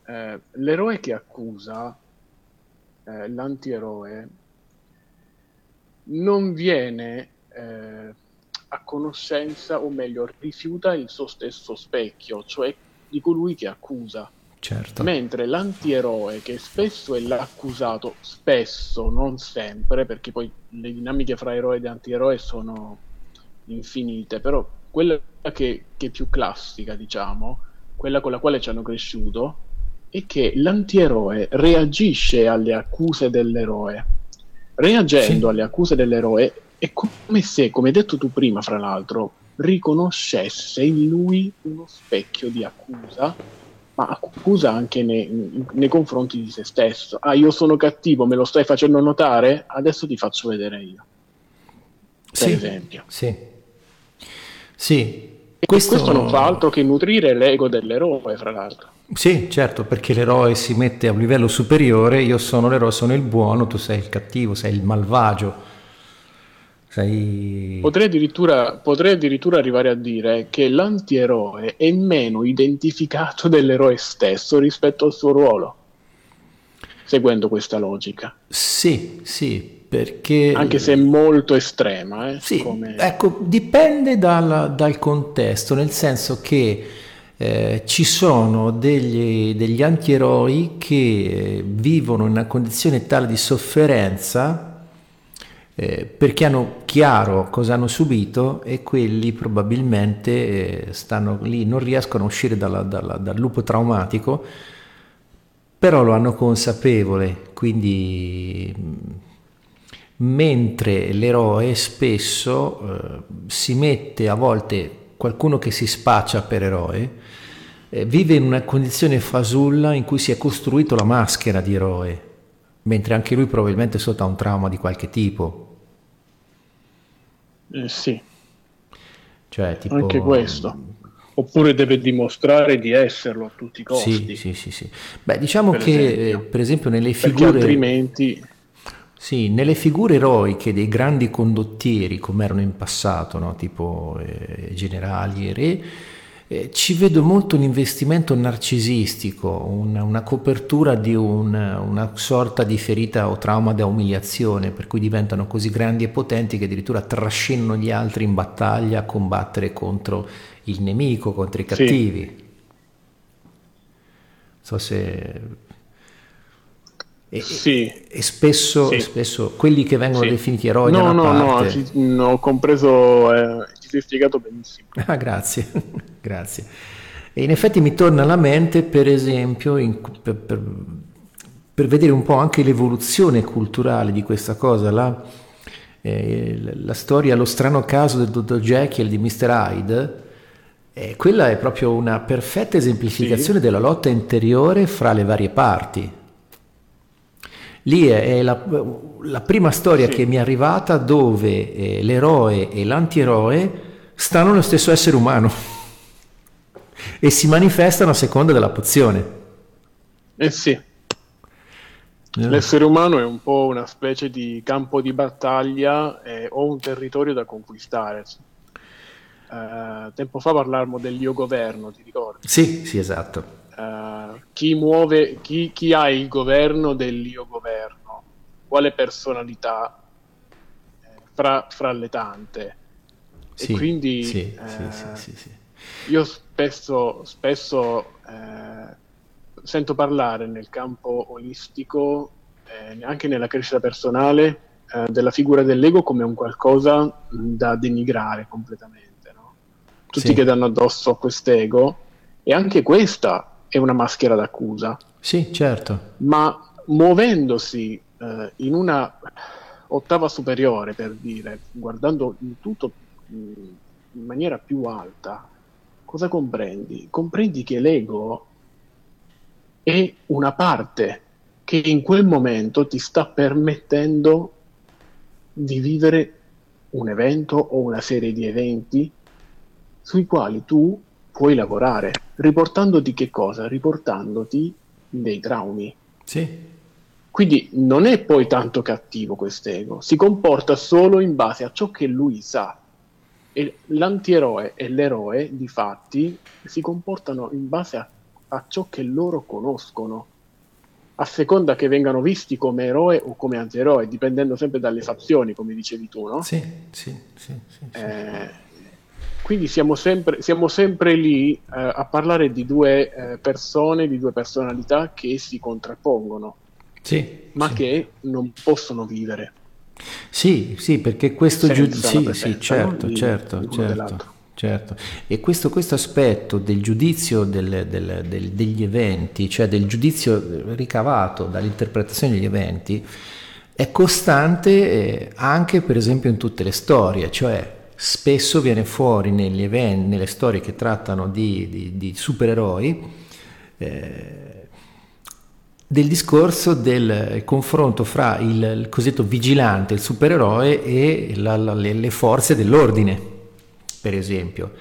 Eh, l'eroe che accusa eh, l'antieroe non viene eh, a conoscenza, o meglio, rifiuta il suo stesso specchio, cioè di colui che accusa. Certo. Mentre l'antieroe, che spesso è l'accusato, spesso, non sempre, perché poi le dinamiche fra eroe ed antieroe sono infinite, però quella che, che è più classica, diciamo, quella con la quale ci hanno cresciuto, è che l'antieroe reagisce alle accuse dell'eroe. Reagendo sì. alle accuse dell'eroe è come se, come hai detto tu prima, fra l'altro, riconoscesse in lui uno specchio di accusa, ma accusa anche nei, nei, confronti di se stesso. Ah, io sono cattivo, me lo stai facendo notare? Adesso ti faccio vedere io. Per sì, esempio. Sì. Sì. Questo... questo non fa altro che nutrire l'ego dell'eroe, fra l'altro. Sì, certo, perché l'eroe si mette a un livello superiore, io sono l'eroe, sono il buono, tu sei il cattivo, sei il malvagio. Sei... Potrei, addirittura, potrei addirittura arrivare a dire che l'antieroe è meno identificato dell'eroe stesso rispetto al suo ruolo, seguendo questa logica. Sì, sì, perché... Anche se è molto estrema. Eh, sì, come... ecco, dipende dal, dal, contesto, nel senso che eh, ci sono degli, degli antieroi che vivono in una condizione tale di sofferenza eh, perché hanno chiaro cosa hanno subito e quelli probabilmente eh, stanno lì, non riescono a uscire dalla, dalla, dal lupo traumatico, però lo hanno consapevole, quindi mentre l'eroe spesso eh, si mette a volte qualcuno che si spaccia per eroe, eh, vive in una condizione fasulla in cui si è costruito la maschera di eroe, mentre anche lui probabilmente sotto un trauma di qualche tipo. Eh, sì. Cioè, tipo... Anche questo. Oppure deve dimostrare di esserlo a tutti i costi. Sì, sì, sì. sì. Beh, diciamo per che esempio. per esempio nelle figure... Perché altrimenti... Sì, nelle figure eroiche dei grandi condottieri, come erano in passato, no? tipo eh, generali e re, eh, ci vedo molto un investimento narcisistico, una, una copertura di un, una sorta di ferita o trauma da umiliazione, per cui diventano così grandi e potenti che addirittura trascinano gli altri in battaglia a combattere contro il nemico, contro i cattivi. Sì. So se e, sì. e spesso, sì. spesso, quelli che vengono sì. definiti eroi no, no, parte... no, no, ho compreso, eh, ti sei spiegato benissimo. Ah, grazie, grazie. E in effetti mi torna alla mente, per esempio, in, per, per, per, vedere un po' anche l'evoluzione culturale di questa cosa, la, eh, la storia, lo strano caso del dottor Jekyll di Mr. Hyde, eh, quella è proprio una perfetta esemplificazione della lotta interiore fra le varie parti Lì è la, la prima storia sì. che mi è arrivata dove eh, l'eroe e l'antieroe stanno nello stesso essere umano e si manifestano a seconda della pozione. Eh sì. Eh. L'essere umano è un po' una specie di campo di battaglia eh, o un territorio da conquistare. Uh, tempo fa parlavamo dell'io governo, ti ricordi? Sì, sì, esatto. Uh, chi muove, chi, chi, ha il governo dell'io governo, quale personalità eh, fra, fra, le tante. Sì, e quindi sì, eh, sì, io spesso, spesso eh, sento parlare nel campo olistico, eh, anche nella crescita personale, eh, della figura dell'ego come un qualcosa da denigrare completamente. No? Tutti che danno addosso a quest'ego, e anche questa è una maschera d'accusa. Sì, certo. Ma muovendosi eh, in una ottava superiore, per dire, guardando il tutto mh, in maniera più alta, cosa comprendi? Comprendi che l'ego è una parte che in quel momento ti sta permettendo di vivere un evento o una serie di eventi sui quali tu puoi lavorare, riportandoti che cosa? Riportandoti dei traumi. Sì. Quindi non è poi tanto cattivo quest'ego, si comporta solo in base a ciò che lui sa. E l'antieroe e l'eroe, di fatti, si comportano in base a, a ciò che loro conoscono, a seconda che vengano visti come eroe o come antieroe, dipendendo sempre dalle fazioni, come dicevi tu, no? Sì, sì, sì. sì, sì. Eh, quindi siamo sempre, siamo sempre lì eh, a parlare di due eh, persone, di due personalità che si contrappongono sì, ma sì. che non possono vivere. Sì, sì, perché questo giudizio... Sì, sì, certo, no? certo, di, certo, certo. E questo, questo, aspetto del giudizio del, del, del, degli eventi, cioè del giudizio ricavato dall'interpretazione degli eventi, è costante eh, anche per esempio in tutte le storie, cioè spesso viene fuori negli eventi, nelle storie che trattano di, di, di supereroi, eh, del discorso del confronto fra il, il cosiddetto vigilante, il supereroe e la, la, le, le, forze dell'ordine, per esempio.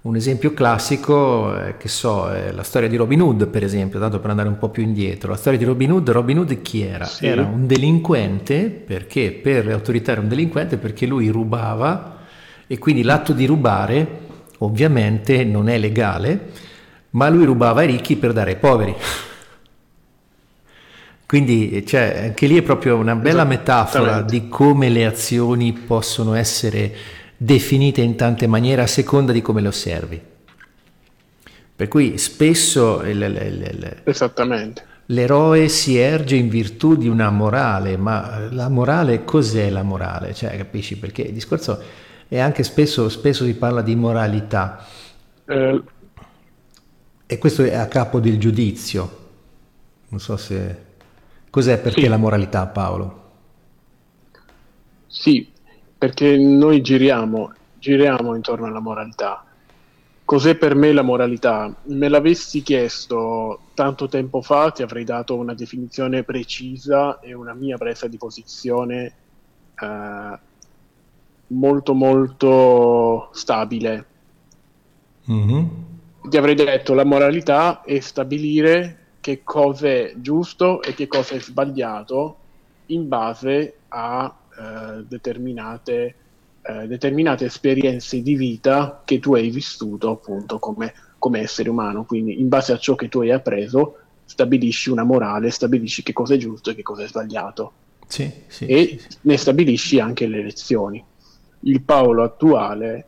Un esempio classico, eh, che so, è la storia di Robin Hood, per esempio, tanto per andare un po' più indietro. La storia di Robin Hood, Robin Hood chi era? Sì. Era un delinquente, perché per le autorità era un delinquente perché lui rubava e quindi l'atto di rubare ovviamente non è legale, ma lui rubava ai ricchi per dare ai poveri. Quindi cioè, anche lì è proprio una bella metafora di come le azioni possono essere definite in tante maniere a seconda di come le osservi. Per cui spesso il, il, il, l'eroe si erge in virtù di una morale, ma la morale cos'è la morale? Cioè, capisci? Perché il discorso è anche spesso, spesso si parla di moralità. Eh. E questo è a capo del giudizio. Non so se... Cos'è per sì. la moralità, Paolo? Sì, perché noi giriamo, giriamo intorno alla moralità. Cos'è per me la moralità? Me l'avessi chiesto tanto tempo fa, ti avrei dato una definizione precisa e una mia presa di posizione eh, molto molto stabile. Mm-hmm. Ti avrei detto la moralità è stabilire che cosa è giusto e che cosa è sbagliato in base a eh, determinate, eh, determinate, esperienze di vita che tu hai vissuto appunto come, come essere umano. Quindi in base a ciò che tu hai appreso stabilisci una morale, stabilisci che cosa è giusto e che cosa è sbagliato. Sì, sì, e sì, ne stabilisci anche le lezioni. Il Paolo attuale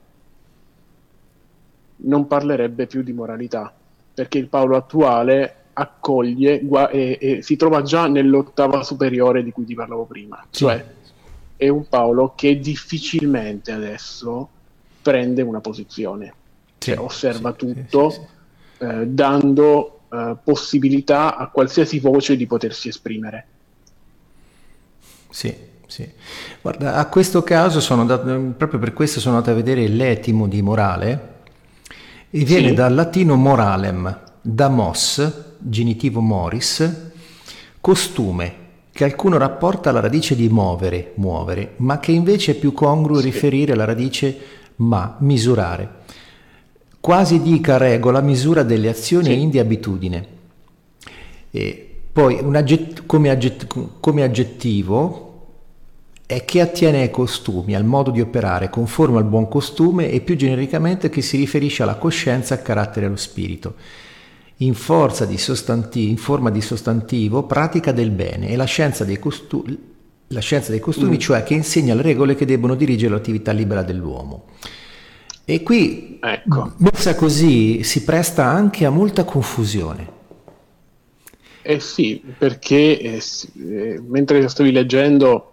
non parlerebbe più di moralità, perché il Paolo attuale accoglie gua- e, e, si trova già nell'ottava superiore di cui ti parlavo prima. Sì. Cioè è un Paolo che difficilmente adesso prende una posizione, sì, cioè, osserva sì, tutto eh, dando eh, possibilità a qualsiasi voce di potersi esprimere. Sì, sì. Guarda, a questo caso sono andato, proprio per questo sono andato a vedere l'etimo di morale e viene dal latino moralem, da mos, genitivo moris, costume, che alcuno rapporta alla radice di muovere, muovere, ma che invece è più congruo sì. riferire alla radice ma, misurare. Quasi dica regola, misura delle azioni sì. in di abitudine. E poi agget- come, agget- come aggettivo è che attiene ai costumi, al modo di operare, conforme al buon costume e più genericamente che si riferisce alla coscienza, al carattere e allo spirito in, in, forma di sostantivo pratica del bene e la scienza dei, costu- la scienza dei costumi, mm. cioè che insegna le regole che debbono dirigere l'attività libera dell'uomo. E qui, ecco. messa così, si presta anche a molta confusione. Eh sì, perché eh, eh, mentre stavi leggendo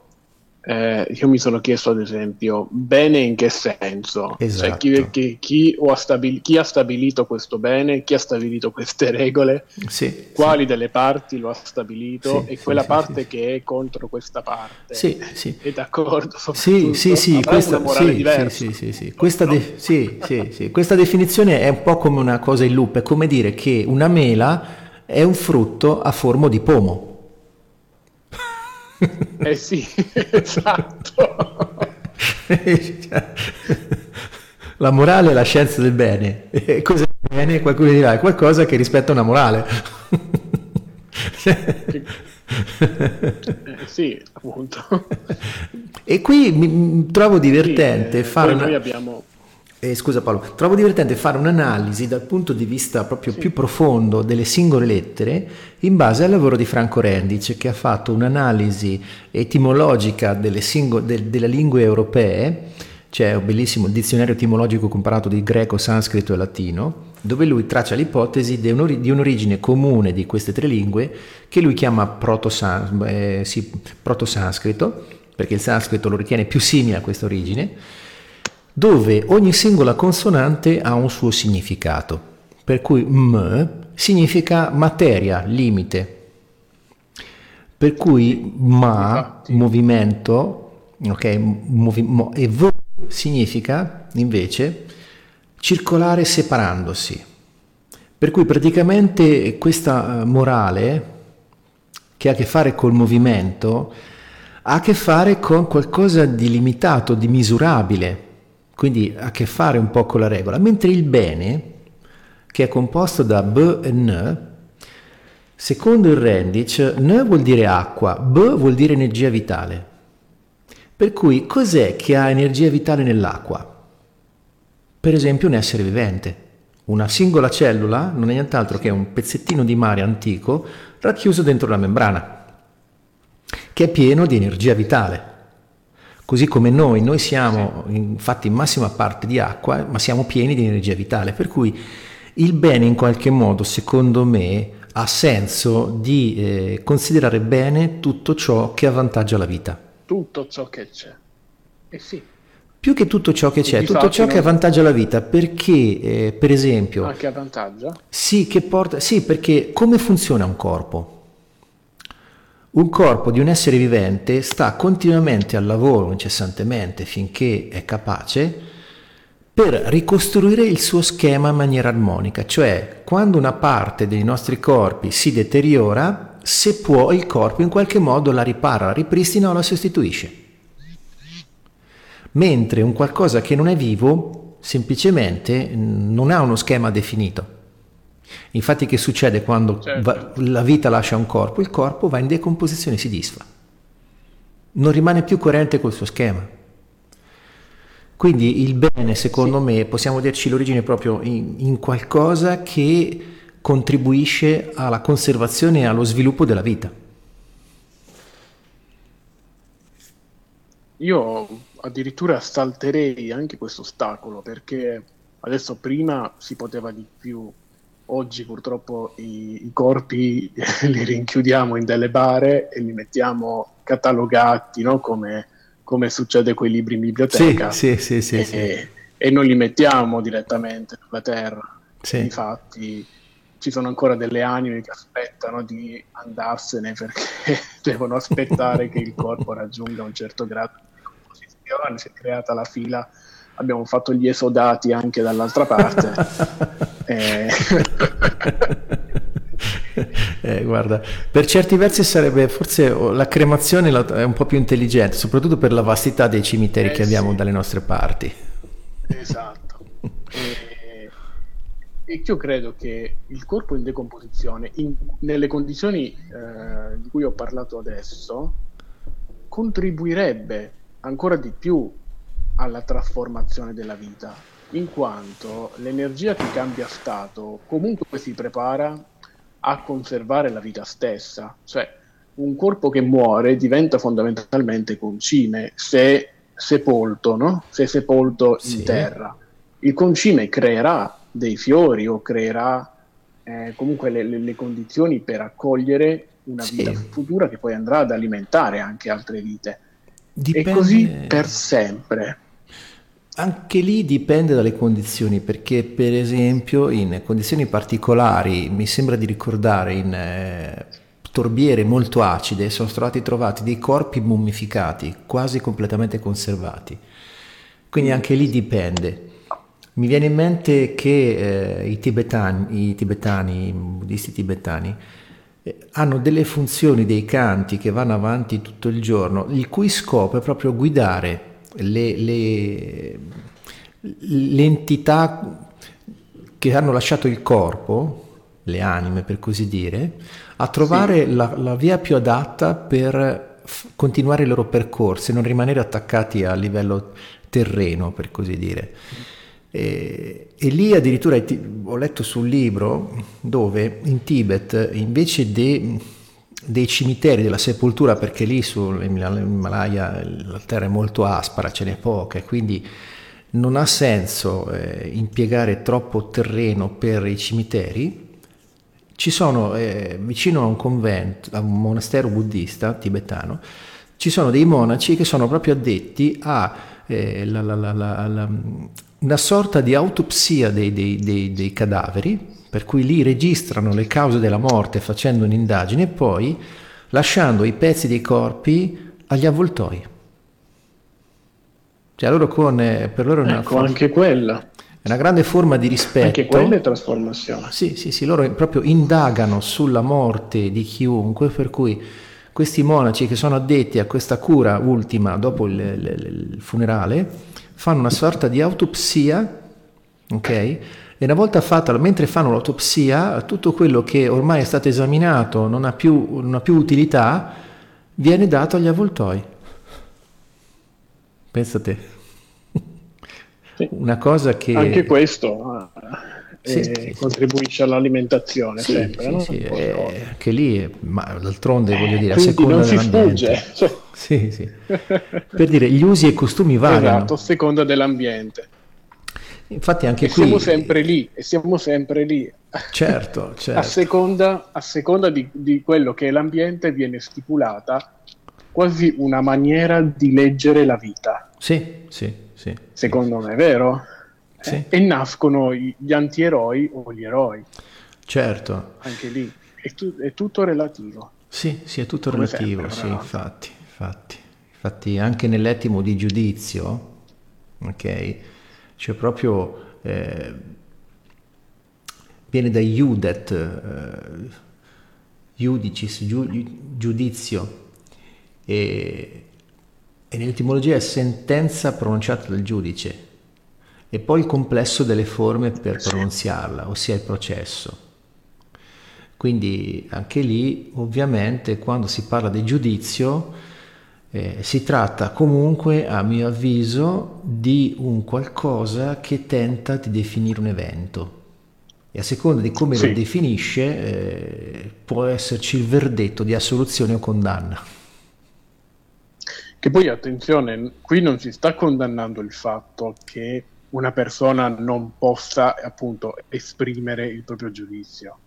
eh, io mi sono chiesto ad esempio, bene in che senso? Cioè, esatto. Cioè, chi, chi, chi, ha stabil- chi, ha stabilito questo bene, chi ha stabilito queste regole, sì, quali sì. delle parti lo ha stabilito sì, e quella parte che è contro questa parte sì, sì. è d'accordo? Sì, sì, sì, questa, Questa, de- sì. questa definizione è un po' come una cosa in loop, è come dire che una mela è un frutto a forma di pomo. Eh sì, esatto. la morale è la scienza del bene. E cos'è il bene? Qualcuno dirà, è qualcosa che rispetta una morale. eh, sì, appunto. E qui mi trovo divertente sì, eh, fare... Noi abbiamo eh, scusa Paolo, trovo divertente fare un'analisi dal punto di vista proprio sì. più profondo delle singole lettere in base al lavoro di Franco Rendic che ha fatto un'analisi etimologica delle, singo- de- delle lingue europee, c'è un bellissimo dizionario etimologico comparato di greco, sanscrito e latino, dove lui traccia l'ipotesi di, un'or- di un'origine comune di queste tre lingue che lui chiama proto-sans- eh, sì, proto-sanscrito, perché il sanscrito lo ritiene più simile a questa origine dove ogni singola consonante ha un suo significato, per cui m significa materia, limite, per cui ma, movimento, ok, movi- mo- e v significa invece circolare separandosi. Per cui praticamente questa eh, morale che ha a che fare col movimento ha a che fare con qualcosa di limitato, di misurabile, quindi ha a che fare un po' con la regola, mentre il bene, che è composto da B e N, secondo il Rendic, N vuol dire acqua, B vuol dire energia vitale. Per cui cos'è che ha energia vitale nell'acqua? Per esempio un essere vivente. Una singola cellula non è nient'altro che un pezzettino di mare antico racchiuso dentro la membrana, che è pieno di energia vitale. Così come noi, noi siamo infatti in massima parte di acqua, ma siamo pieni di energia vitale, per cui il bene in qualche modo, secondo me, ha senso di eh, considerare bene tutto ciò che avvantaggia la vita. Tutto ciò che c'è. Eh sì. Più che tutto ciò che c'è, tutto ciò non... che avvantaggia la vita, perché eh, per esempio... Ah, che avvantaggia? Sì, che porta... sì, perché come funziona un corpo? Un corpo di un essere vivente sta continuamente al lavoro, incessantemente, finché è capace, per ricostruire il suo schema in maniera armonica, cioè quando una parte dei nostri corpi si deteriora, se può il corpo in qualche modo la ripara, la ripristina o la sostituisce. Mentre un qualcosa che non è vivo semplicemente non ha uno schema definito. Infatti che succede quando certo. va, la vita lascia un corpo? Il corpo va in decomposizione, si disfa. Non rimane più coerente col suo schema. Quindi il bene, secondo sì. me, possiamo dirci l'origine proprio in, in qualcosa che contribuisce alla conservazione e allo sviluppo della vita. Io addirittura salterei anche questo ostacolo perché adesso prima si poteva di più Oggi purtroppo i, i, corpi li rinchiudiamo in delle bare e li mettiamo catalogati, no? come, come, succede con i libri in biblioteca. Sì, sì, sì, e, sì, e, non li mettiamo direttamente sulla terra. Sì. Infatti ci sono ancora delle anime che aspettano di andarsene perché devono aspettare che il corpo raggiunga un certo grado di composizione, si è creata la fila abbiamo fatto gli esodati anche dall'altra parte. eh. Eh, guarda, per certi versi sarebbe forse oh, la cremazione è un po' più intelligente, soprattutto per la vastità dei cimiteri eh, che abbiamo sì. dalle nostre parti. Esatto. e, e, io credo che il corpo in decomposizione, in, nelle condizioni eh, di cui ho parlato adesso, contribuirebbe ancora di più alla trasformazione della vita, in quanto l'energia che cambia stato comunque si prepara a conservare la vita stessa, cioè un corpo che muore diventa fondamentalmente concime se sepolto, no? se sepolto in sì. terra. Il concime creerà dei fiori o creerà eh, comunque le, le, le, condizioni per accogliere una vita sì. futura che poi andrà ad alimentare anche altre vite. Dipende... E così per sempre. Anche lì dipende dalle condizioni, perché per esempio in condizioni particolari, mi sembra di ricordare in eh, torbiere molto acide, sono stati trovati dei corpi mummificati, quasi completamente conservati. Quindi anche lì dipende. Mi viene in mente che eh, i, tibetani, i tibetani, i buddisti tibetani, eh, hanno delle funzioni, dei canti che vanno avanti tutto il giorno, il cui scopo è proprio guidare le, le, le entità che hanno lasciato il corpo, le anime per così dire, a trovare sì. la, la, via più adatta per f- continuare i loro percorsi, non rimanere attaccati a livello terreno, per così dire. E, e, lì addirittura ho letto sul libro dove in Tibet invece de, dei cimiteri, della sepoltura, perché lì sull'Himalaya la terra è molto aspra, ce n'è poca, quindi non ha senso eh, impiegare troppo terreno per i cimiteri. Ci sono eh, vicino a un convento, a un monastero buddista tibetano, ci sono dei monaci che sono proprio addetti a eh, la, la, la, una sorta di autopsia dei, dei, dei, dei, cadaveri, per cui lì registrano le cause della morte facendo un'indagine e poi lasciando i pezzi dei corpi agli avvoltoi. Cioè loro con, eh, per loro è una ecco, forma, anche quella. È una grande forma di rispetto. Anche quella è trasformazione. Sì, sì, sì, loro proprio indagano sulla morte di chiunque, per cui questi monaci che sono addetti a questa cura ultima dopo il, il, il funerale fanno una sorta di autopsia, ok? E una volta fatta, mentre fanno l'autopsia, tutto quello che ormai è stato esaminato non ha più, non ha più utilità, viene dato agli avvoltoi. Pensate. Sì. Una cosa che... Anche questo sì, sì, contribuisce all'alimentazione sempre, no? eh, che lì, ma d'altronde eh, voglio dire, a seconda non si sfugge. Cioè. Sì, sì. Per dire, gli usi e i costumi variano. Esatto, a seconda dell'ambiente. Infatti anche e qui... Siamo sempre lì, e siamo sempre lì. Certo, certo. a seconda, a seconda di, di quello che è l'ambiente viene stipulata quasi una maniera di leggere la vita. Sì, sì, sì. Secondo me, vero? Sì. E nascono gli antieroi o gli eroi. Certo. Anche lì è, tu, è tutto relativo. Sì, sì, è tutto Come relativo, sempre, sì, infatti, infatti. Infatti anche nell'etimo di giudizio, ok, c'è proprio... Eh, viene da iudet, eh, iudicis, giudizio, e, e nell'etimologia è sentenza pronunciata dal giudice e poi il complesso delle forme per pronunziarla, ossia il processo. Quindi anche lì ovviamente quando si parla di giudizio eh, si tratta comunque a mio avviso di un qualcosa che tenta di definire un evento e a seconda di come sì. lo definisce eh, può esserci il verdetto di assoluzione o condanna. Che poi attenzione, qui non si sta condannando il fatto che una persona non possa appunto esprimere il proprio giudizio.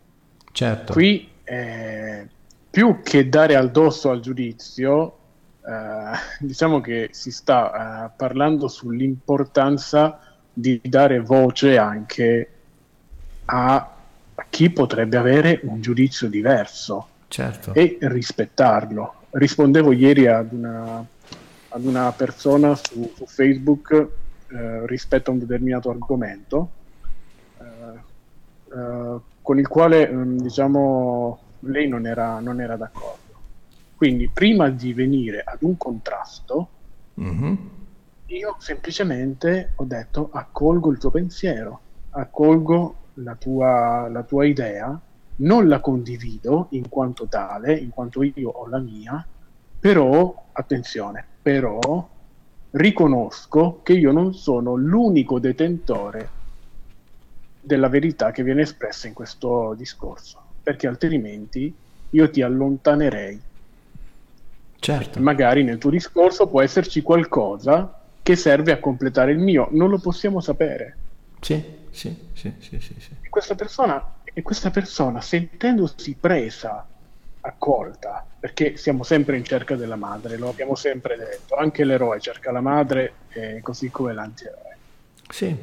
Certo. Qui eh, più che dare addosso al giudizio, eh, diciamo che si sta eh, parlando sull'importanza di dare voce anche a, a chi potrebbe avere un giudizio diverso certo. e rispettarlo. Rispondevo ieri ad una, ad una persona su, su Facebook eh, rispetto a un determinato argomento, eh, eh, con il quale mm, diciamo, lei non era, non era, d'accordo. Quindi prima di venire ad un contrasto, mm-hmm. io semplicemente ho detto accolgo il tuo pensiero, accolgo la tua, la tua idea, non la condivido in quanto tale, in quanto io ho la mia, però, attenzione, però riconosco che io non sono l'unico detentore della verità che viene espressa in questo discorso, perché altrimenti io ti allontanerei. Certo. Magari nel tuo discorso può esserci qualcosa che serve a completare il mio, non lo possiamo sapere. Sì, sì, sì, sì, sì, sì. E, questa persona, e questa persona, sentendosi presa accolta, perché siamo sempre in cerca della madre, lo abbiamo sempre detto, anche l'eroe cerca la madre, eh, così come l'antieroe. Sì.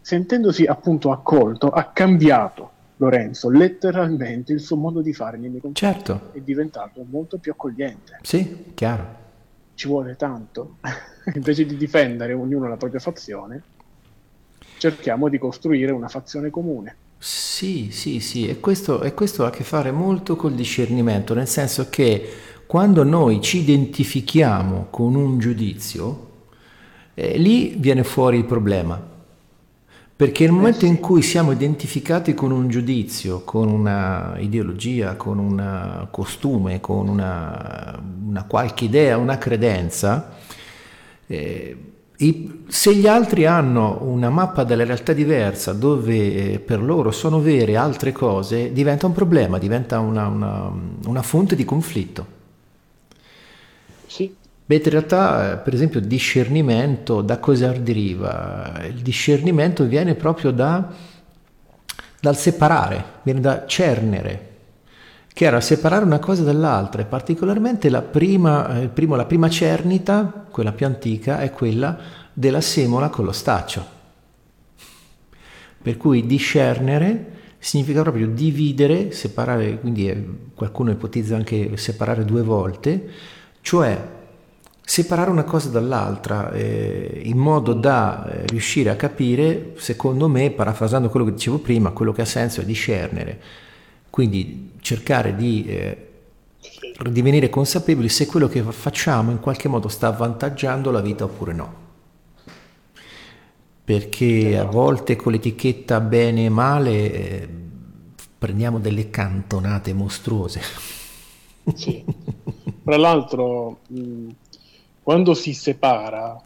Sentendosi appunto accolto, ha cambiato Lorenzo letteralmente il suo modo di fare nei miei confronti. Certo. È diventato molto più accogliente. Sì, chiaro. Ci vuole tanto. Invece di difendere ognuno la propria fazione, cerchiamo di costruire una fazione comune. Sì, sì, sì, e questo, e questo ha a che fare molto col discernimento, nel senso che quando noi ci identifichiamo con un giudizio, eh, lì viene fuori il problema. Perché nel momento in cui siamo identificati con un giudizio, con una ideologia, con un costume, con una, una qualche idea, una credenza, eh, se gli altri hanno una mappa della realtà diversa dove eh, per loro sono vere altre cose, diventa un problema, diventa una, una, una fonte di conflitto. Sì, Beh, in realtà, eh, per esempio, discernimento da cosa deriva? Il discernimento viene proprio da, dal separare, viene da cernere, che era separare una cosa dall'altra, e particolarmente la prima, eh, primo, la prima cernita, quella più antica, è quella della semola con lo staccio. Per cui discernere significa proprio dividere, separare, quindi eh, qualcuno ipotizza anche separare due volte, cioè separare una cosa dall'altra eh, in modo da eh, riuscire a capire, secondo me, parafrasando quello che dicevo prima, quello che ha senso è discernere, quindi cercare di eh, divenire consapevoli se quello che facciamo in qualche modo sta avvantaggiando la vita oppure no. Perché a volte con l'etichetta bene e male eh, prendiamo delle cantonate mostruose. Sì. Tra l'altro, mh, quando si separa,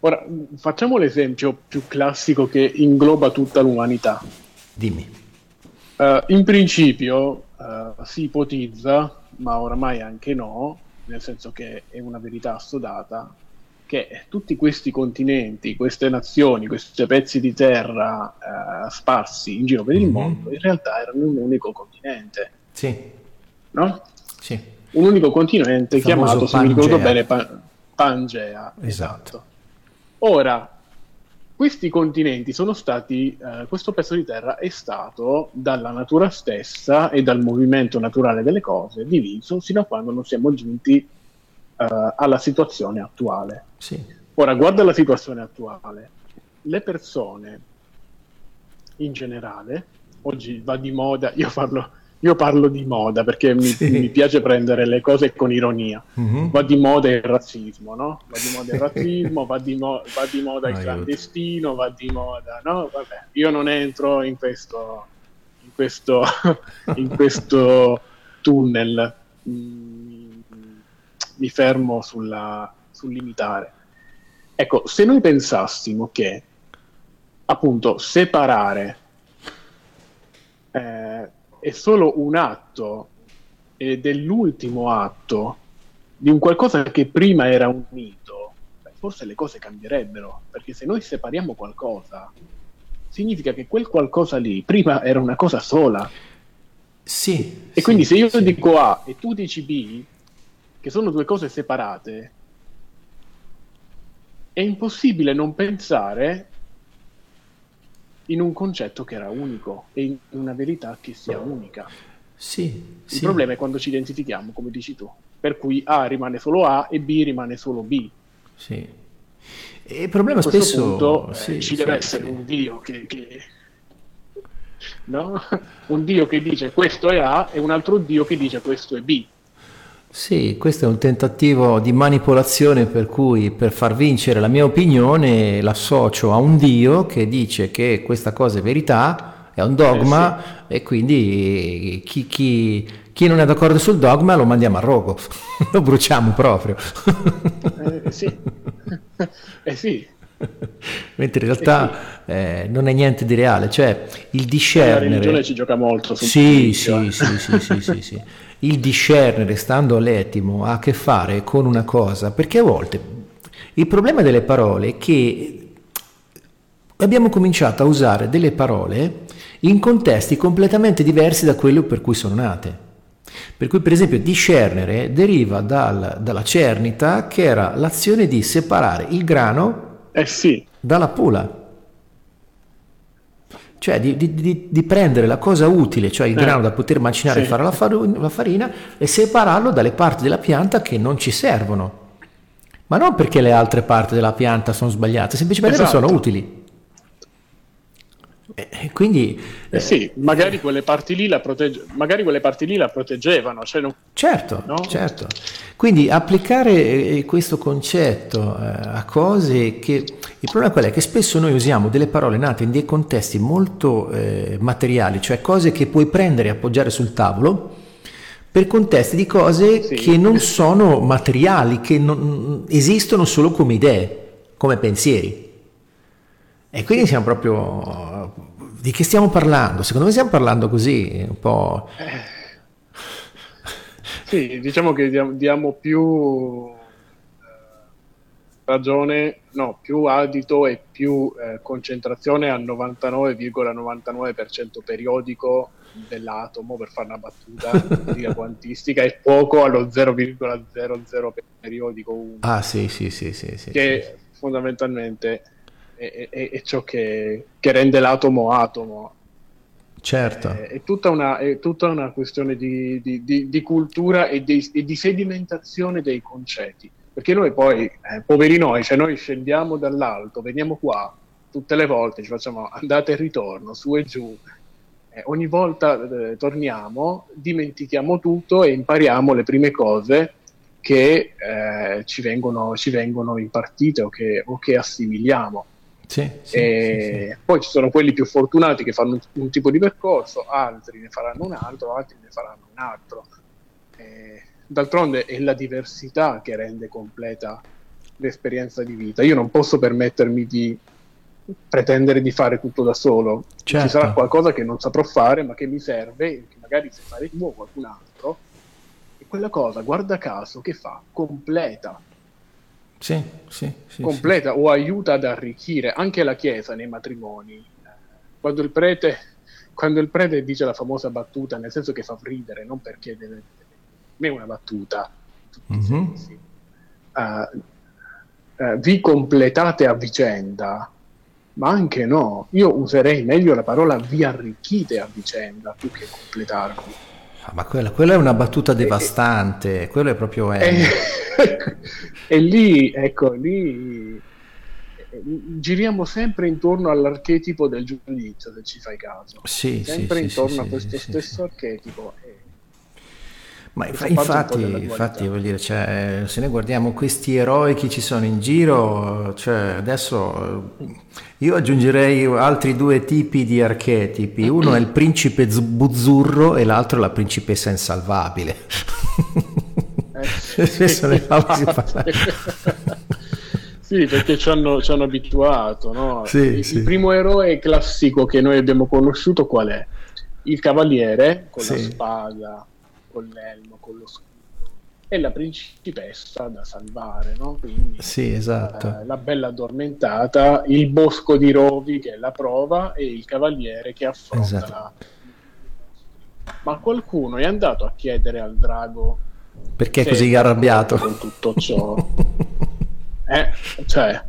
ora facciamo l'esempio più classico che ingloba tutta l'umanità. Dimmi. Uh, in principio uh, si ipotizza, ma oramai anche no, nel senso che è una verità assodata, che tutti questi continenti, queste nazioni, questi pezzi di terra uh, sparsi in giro per il mm-hmm. mondo, in realtà erano un unico continente. Sì. No? Sì un unico continente chiamato, se mi ricordo bene, pa- Pangea. Esatto. esatto. Ora, questi continenti sono stati, eh, questo pezzo di terra è stato dalla natura stessa e dal movimento naturale delle cose diviso fino a quando non siamo giunti eh, alla situazione attuale. Sì. Ora, guarda la situazione attuale. Le persone in generale, oggi va di moda, io parlo io parlo di moda perché mi, sì. mi piace prendere le cose con ironia. Mm-hmm. Va di moda il razzismo, no? Va di moda il razzismo, va, di mo- va di moda il clandestino, va di moda, no? Vabbè, io non entro in questo, in questo, in questo tunnel, mm, mi fermo sulla, sul limitare. Ecco, se noi pensassimo che appunto separare eh, è solo un atto ed è l'ultimo atto di un qualcosa che prima era un mito, beh, forse le cose cambierebbero, perché se noi separiamo qualcosa, significa che quel qualcosa lì prima era una cosa sola. Sì. E sì, quindi se io sì. dico A e tu dici B, che sono due cose separate, è impossibile non pensare in un concetto che era unico e in una verità che sia unica. Sì, Il sì. problema è quando ci identifichiamo, come dici tu, per cui A rimane solo A e B rimane solo B. Sì. E il problema spesso punto, eh, sì, ci sì, deve essere un Dio che, che... No? un Dio che dice questo è A e un altro Dio che dice questo è B. Sì, questo è un tentativo di manipolazione per cui per far vincere la mia opinione l'associo a un Dio che dice che questa cosa è verità, è un dogma eh sì. e quindi chi, chi, chi, non è d'accordo sul dogma lo mandiamo a rogo, lo bruciamo proprio. eh sì, eh sì. Mentre in realtà eh sì. eh, non è niente di reale, cioè il discernere... La religione ci gioca molto. Sì, sì, sì, sì, sì, sì, sì il discernere, stando all'etimo, ha a che fare con una cosa, perché a volte il problema delle parole è che abbiamo cominciato a usare delle parole in contesti completamente diversi da quello per cui sono nate. Per cui, per esempio, discernere deriva dal, dalla cernita, che era l'azione di separare il grano eh sì. dalla pula. Cioè di, di, di, prendere la cosa utile, cioè il eh, grano da poter macinare sì. e fare la, far- la farina, e separarlo dalle parti della pianta che non ci servono. Ma non perché le altre parti della pianta sono sbagliate, semplicemente esatto. sono utili. E quindi, eh sì, magari quelle parti lì la, protegge- magari quelle parti lì la proteggevano. Cioè non... Certo, no? certo. Quindi applicare eh, questo concetto eh, a cose che... Il problema qual è? Che spesso noi usiamo delle parole nate in dei contesti molto eh, materiali, cioè cose che puoi prendere e appoggiare sul tavolo, per contesti di cose sì. che non sono materiali, che non, esistono solo come idee, come pensieri. E quindi siamo proprio... Di che stiamo parlando? Secondo me stiamo parlando così, un po'... Eh. Sì, diciamo che diamo, diamo più eh, ragione, no, più adito e più eh, concentrazione al 99,99% periodico dell'atomo, per fare una battuta di quantistica, e poco allo 0,00 periodico 1. Ah sì, sì, sì, sì. sì che sì. fondamentalmente è, è, è ciò che, che, rende l'atomo atomo. Certo. È, è, tutta, una, è tutta una questione di, di, di, di cultura e di, e di, sedimentazione dei concetti. Perché noi poi, eh, poveri noi, cioè noi scendiamo dall'alto, veniamo qua tutte le volte, ci facciamo andata e ritorno, su e giù. Eh, ogni volta eh, torniamo, dimentichiamo tutto e impariamo le prime cose che eh, ci, vengono, ci, vengono, impartite o che, o che assimiliamo. Sì, sì, sì, poi ci sono quelli più fortunati che fanno un, un, tipo di percorso, altri ne faranno un altro, altri ne faranno un altro. E, d'altronde è la diversità che rende completa l'esperienza di vita. Io non posso permettermi di pretendere di fare tutto da solo. Certo. Ci sarà qualcosa che non saprò fare, ma che mi serve, che magari se fare tu o qualcun altro. E quella cosa, guarda caso, che fa? Completa sì, sì, sì, completa o aiuta ad arricchire anche la Chiesa nei matrimoni. Quando il prete, quando il prete dice la famosa battuta, nel senso che fa ridere, non perché deve, non è una battuta, mm-hmm. uh, uh, vi completate a vicenda, ma anche no, io userei meglio la parola vi arricchite a vicenda più che completarvi. Ma quella, quella, è una battuta devastante, e, quello è proprio... E, e lì, ecco, lì giriamo sempre intorno all'archetipo del giudizio, se ci fai caso. Sì, sempre sì, intorno sì, a questo stesso archetipo. E ma infatti, infatti voglio dire, cioè, se noi guardiamo questi eroi che ci sono in giro, cioè, adesso io aggiungerei altri due tipi di archetipi. Uno è il principe buzzurro e l'altro è la principessa insalvabile. Eh, Spesso ne Sì, perché ci hanno, ci hanno abituato. No? Sì, il, sì. il, primo eroe classico che noi abbiamo conosciuto qual è? Il cavaliere con sì. la spada con l'elmo, con lo scudo, e la principessa da salvare, no? Quindi, sì, esatto. eh, la bella addormentata, il bosco di rovi che è la prova e il cavaliere che affronta esatto. la... Ma qualcuno è andato a chiedere al drago perché è così arrabbiato con tutto ciò. eh, cioè,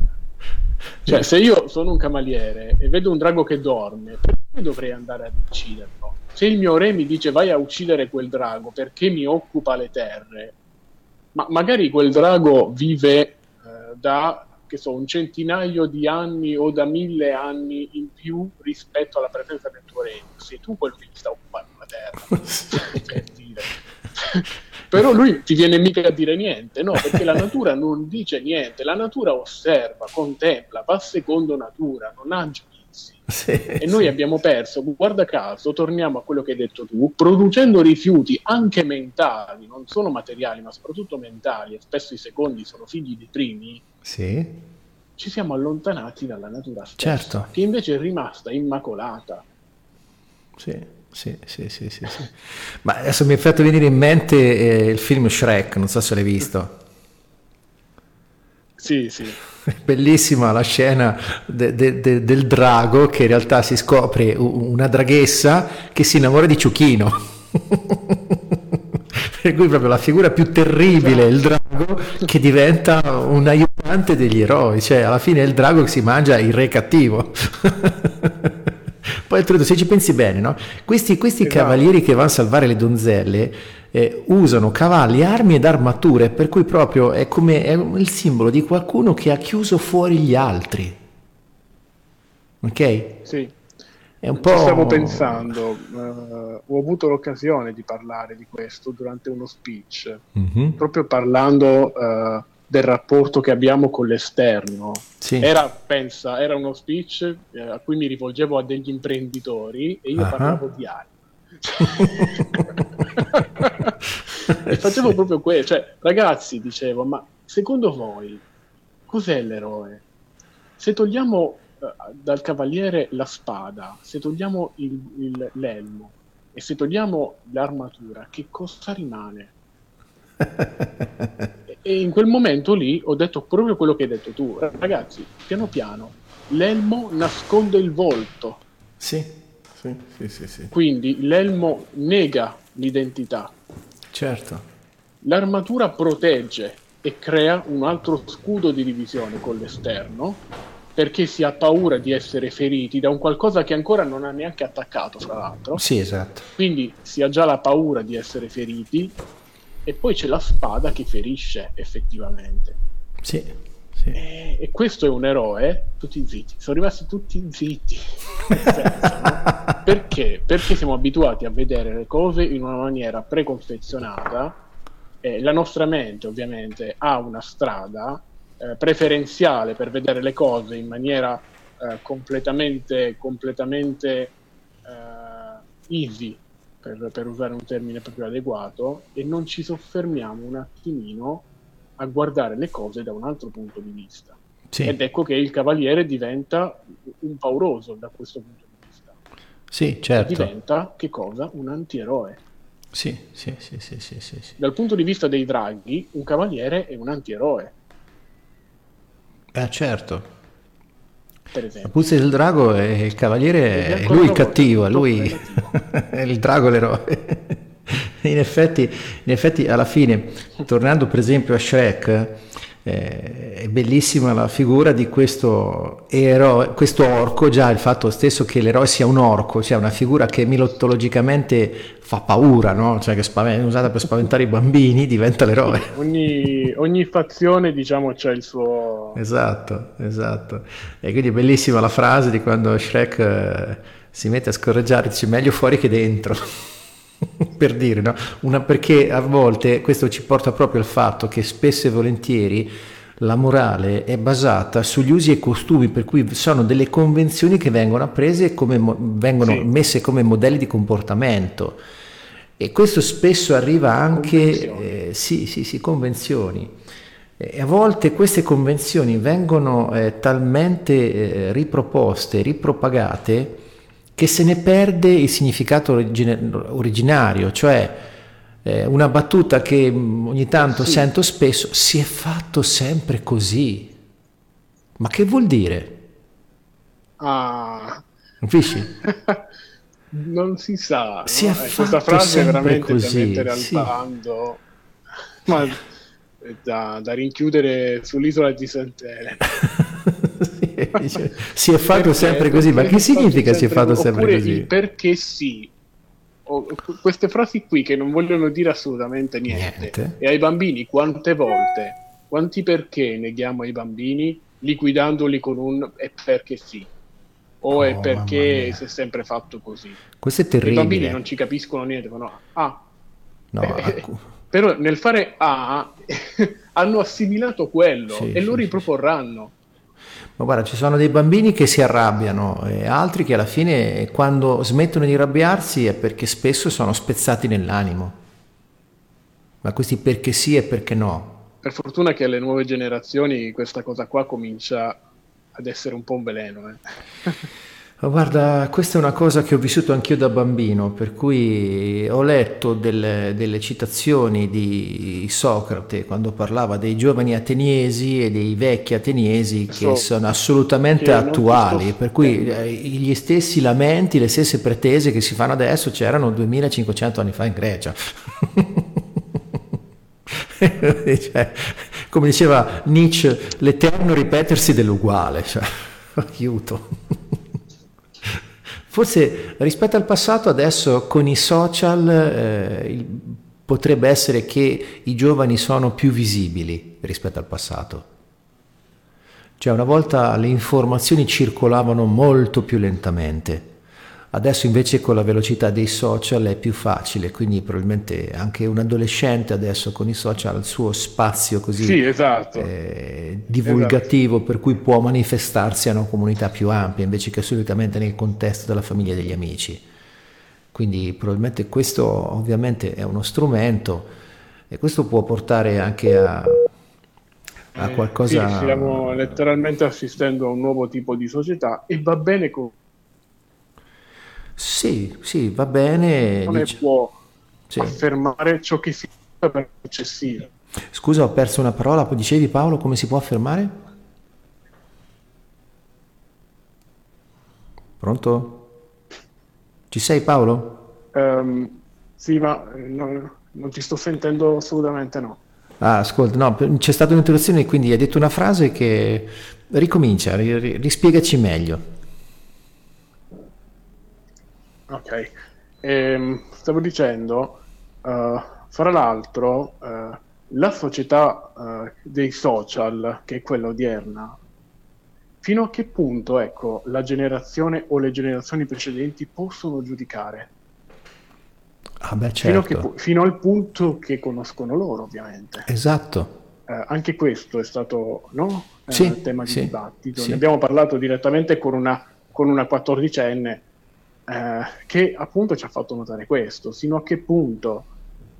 cioè, se io sono un cavaliere e vedo un drago che dorme, perché dovrei andare ad ucciderlo? Se il mio re mi dice vai a uccidere quel drago perché mi occupa le terre, ma magari quel drago vive eh, da che so, un centinaio di anni o da mille anni in più rispetto alla presenza del tuo regno. Sei tu quello che gli sta occupando la terra. Però lui ti viene mica a dire niente, no? Perché la natura non dice niente, la natura osserva, contempla, va secondo natura, non ha sì, e noi abbiamo perso, guarda caso, torniamo a quello che hai detto tu, producendo rifiuti anche mentali, non solo materiali, ma soprattutto mentali, e spesso i secondi sono figli dei primi. Sì. Ci siamo allontanati dalla natura stessa, certo. che invece è rimasta immacolata. Sì, sì, sì, sì, sì, sì. Ma adesso mi è fatto venire in mente eh, il film Shrek, non so se l'hai visto. Sì, sì. Bellissima la scena de, de, de, del drago che in realtà si scopre una draghessa che si innamora di Ciuchino. per cui proprio la figura più terribile il drago che diventa un aiutante degli eroi, cioè alla fine è il drago che si mangia il re cattivo. Poi oltretutto, se ci pensi bene, no? questi, questi esatto. cavalieri che vanno a salvare le donzelle eh, usano cavalli, armi ed armature, per cui proprio è come è il simbolo di qualcuno che ha chiuso fuori gli altri. Ok? Sì. È un po'... Ci stavo pensando, uh, ho avuto l'occasione di parlare di questo durante uno speech, mm-hmm. proprio parlando uh, del rapporto che abbiamo con l'esterno. Sì. Era, pensa, era uno speech eh, a cui mi rivolgevo a degli imprenditori e io uh-huh. parlavo di armi. e facevo sì. proprio quello, cioè, ragazzi, dicevo, ma secondo voi cos'è l'eroe? Se togliamo uh, dal cavaliere la spada, se togliamo il, il, l'elmo e se togliamo l'armatura, che cosa rimane? e in quel momento lì ho detto proprio quello che hai detto tu, ragazzi, piano piano, l'elmo nasconde il volto. Sì, sì, sì, sì. sì. Quindi l'elmo nega l'identità. Certo. L'armatura protegge e crea un altro scudo di divisione con l'esterno perché si ha paura di essere feriti da un qualcosa che ancora non ha neanche attaccato, fra l'altro. Sì, esatto. Quindi si ha già la paura di essere feriti e poi c'è la spada che ferisce effettivamente. Sì. sì. E, e, questo è un eroe, tutti zitti, sono rimasti tutti zitti. senso, no? Perché? Perché siamo abituati a vedere le cose in una maniera preconfezionata. Eh, la nostra mente ovviamente ha una strada eh, preferenziale per vedere le cose in maniera eh, completamente, completamente eh, easy, per, per usare un termine proprio adeguato, e non ci soffermiamo un attimino a guardare le cose da un altro punto di vista. Sì. Ed ecco che il cavaliere diventa un pauroso da questo punto di vista. Sì, certo. Diventa che cosa? Un antieroe. Sì, sì, sì, sì, sì, sì, Dal punto di vista dei draghi, un cavaliere è un antieroe. Eh, certo per esempio. La puzza del drago è il cavaliere, è lui il cattivo, è lui il drago l'eroe. In effetti, in effetti, alla fine, tornando per esempio a Shrek, eh, è bellissima la figura di questo eroe, questo orco, già il fatto stesso che l'eroe sia un orco, cioè una figura che mitologicamente fa paura, no? cioè che è usata per spaventare i bambini, diventa l'eroe. Ogni, ogni fazione, diciamo, c'è il suo... Esatto, esatto. E quindi è bellissima la frase di quando Shrek eh, si mette a scorreggiare, dice meglio fuori che dentro. per dire, no? Una, perché a volte questo ci porta proprio al fatto che spesso e volentieri la morale è basata sugli usi e costumi, per cui sono delle convenzioni che vengono apprese come vengono sì. messe come modelli di comportamento. E questo spesso arriva anche, eh, sì, sì, sì, convenzioni. E a volte queste convenzioni vengono eh, talmente eh, riproposte, ripropagate, che se ne perde il significato origine, originario, cioè eh, una battuta che mm, ogni tanto sì. sento spesso, si è fatto sempre così. Ma che vuol dire? Ah. Capisci? non si sa. Si no? è eh, Questa frase è veramente così, da mettere al sì. bando. Ma da, da rinchiudere sull'isola di Sant'Elena. si è fatto perché, sempre così, ma che significa si è fatto sempre così? Perché sì. O, queste frasi qui che non vogliono dire assolutamente niente. niente. E ai bambini quante volte, quanti perché neghiamo ai bambini liquidandoli con un è perché sì o oh, è perché si è sempre fatto così. Questo è terribile. I bambini non ci capiscono niente, dicono ah. No, eh, però nel fare A hanno assimilato quello sì, e lo riproporranno. Ma guarda, ci sono dei bambini che si arrabbiano e altri che alla fine quando smettono di arrabbiarsi è perché spesso sono spezzati nell'animo. Ma questi perché sì e perché no. Per fortuna che alle nuove generazioni questa cosa qua comincia ad essere un po' un veleno. Eh. Guarda, questa è una cosa che ho vissuto anch'io da bambino, per cui ho letto delle, delle, citazioni di Socrate quando parlava dei giovani ateniesi e dei vecchi ateniesi che so, sono assolutamente attuali, per cui eh, gli stessi lamenti, le stesse pretese che si fanno adesso c'erano 2500 anni fa in Grecia. cioè, come diceva Nietzsche, l'eterno ripetersi dell'uguale, cioè, aiuto. Forse rispetto al passato adesso con i social eh, potrebbe essere che i giovani sono più visibili rispetto al passato. Cioè una volta le informazioni circolavano molto più lentamente Adesso invece con la velocità dei social è più facile, quindi probabilmente anche un adolescente adesso con i social ha il suo spazio così sì, esatto. eh, divulgativo esatto. per cui può manifestarsi a una comunità più ampia invece che solitamente nel contesto della famiglia e degli amici. Quindi probabilmente questo ovviamente è uno strumento e questo può portare anche a, a eh, qualcosa... Sì, stiamo letteralmente assistendo a un nuovo tipo di società e va bene con sì, sì, va bene. Non dice... può sì. affermare ciò che si fa per eccessivo. Scusa, ho perso una parola, dicevi Paolo come si può affermare? Pronto? Ci sei Paolo? Um, sì, ma non, non ti sto sentendo assolutamente no. Ah, ascolta, no, c'è stata un'interruzione, quindi hai detto una frase che ricomincia, rispiegaci meglio. Ok, ehm, stavo dicendo, uh, fra l'altro, uh, la società uh, dei social, che è quella odierna, fino a che punto ecco, la generazione o le generazioni precedenti possono giudicare? Ah beh, certo. fino, che, fino, al punto che conoscono loro, ovviamente. Esatto. Eh, anche questo è stato no? sì, tema di sì, dibattito. Sì. Ne abbiamo parlato direttamente con una, con una 14enne eh, che appunto ci ha fatto notare questo, sino a che punto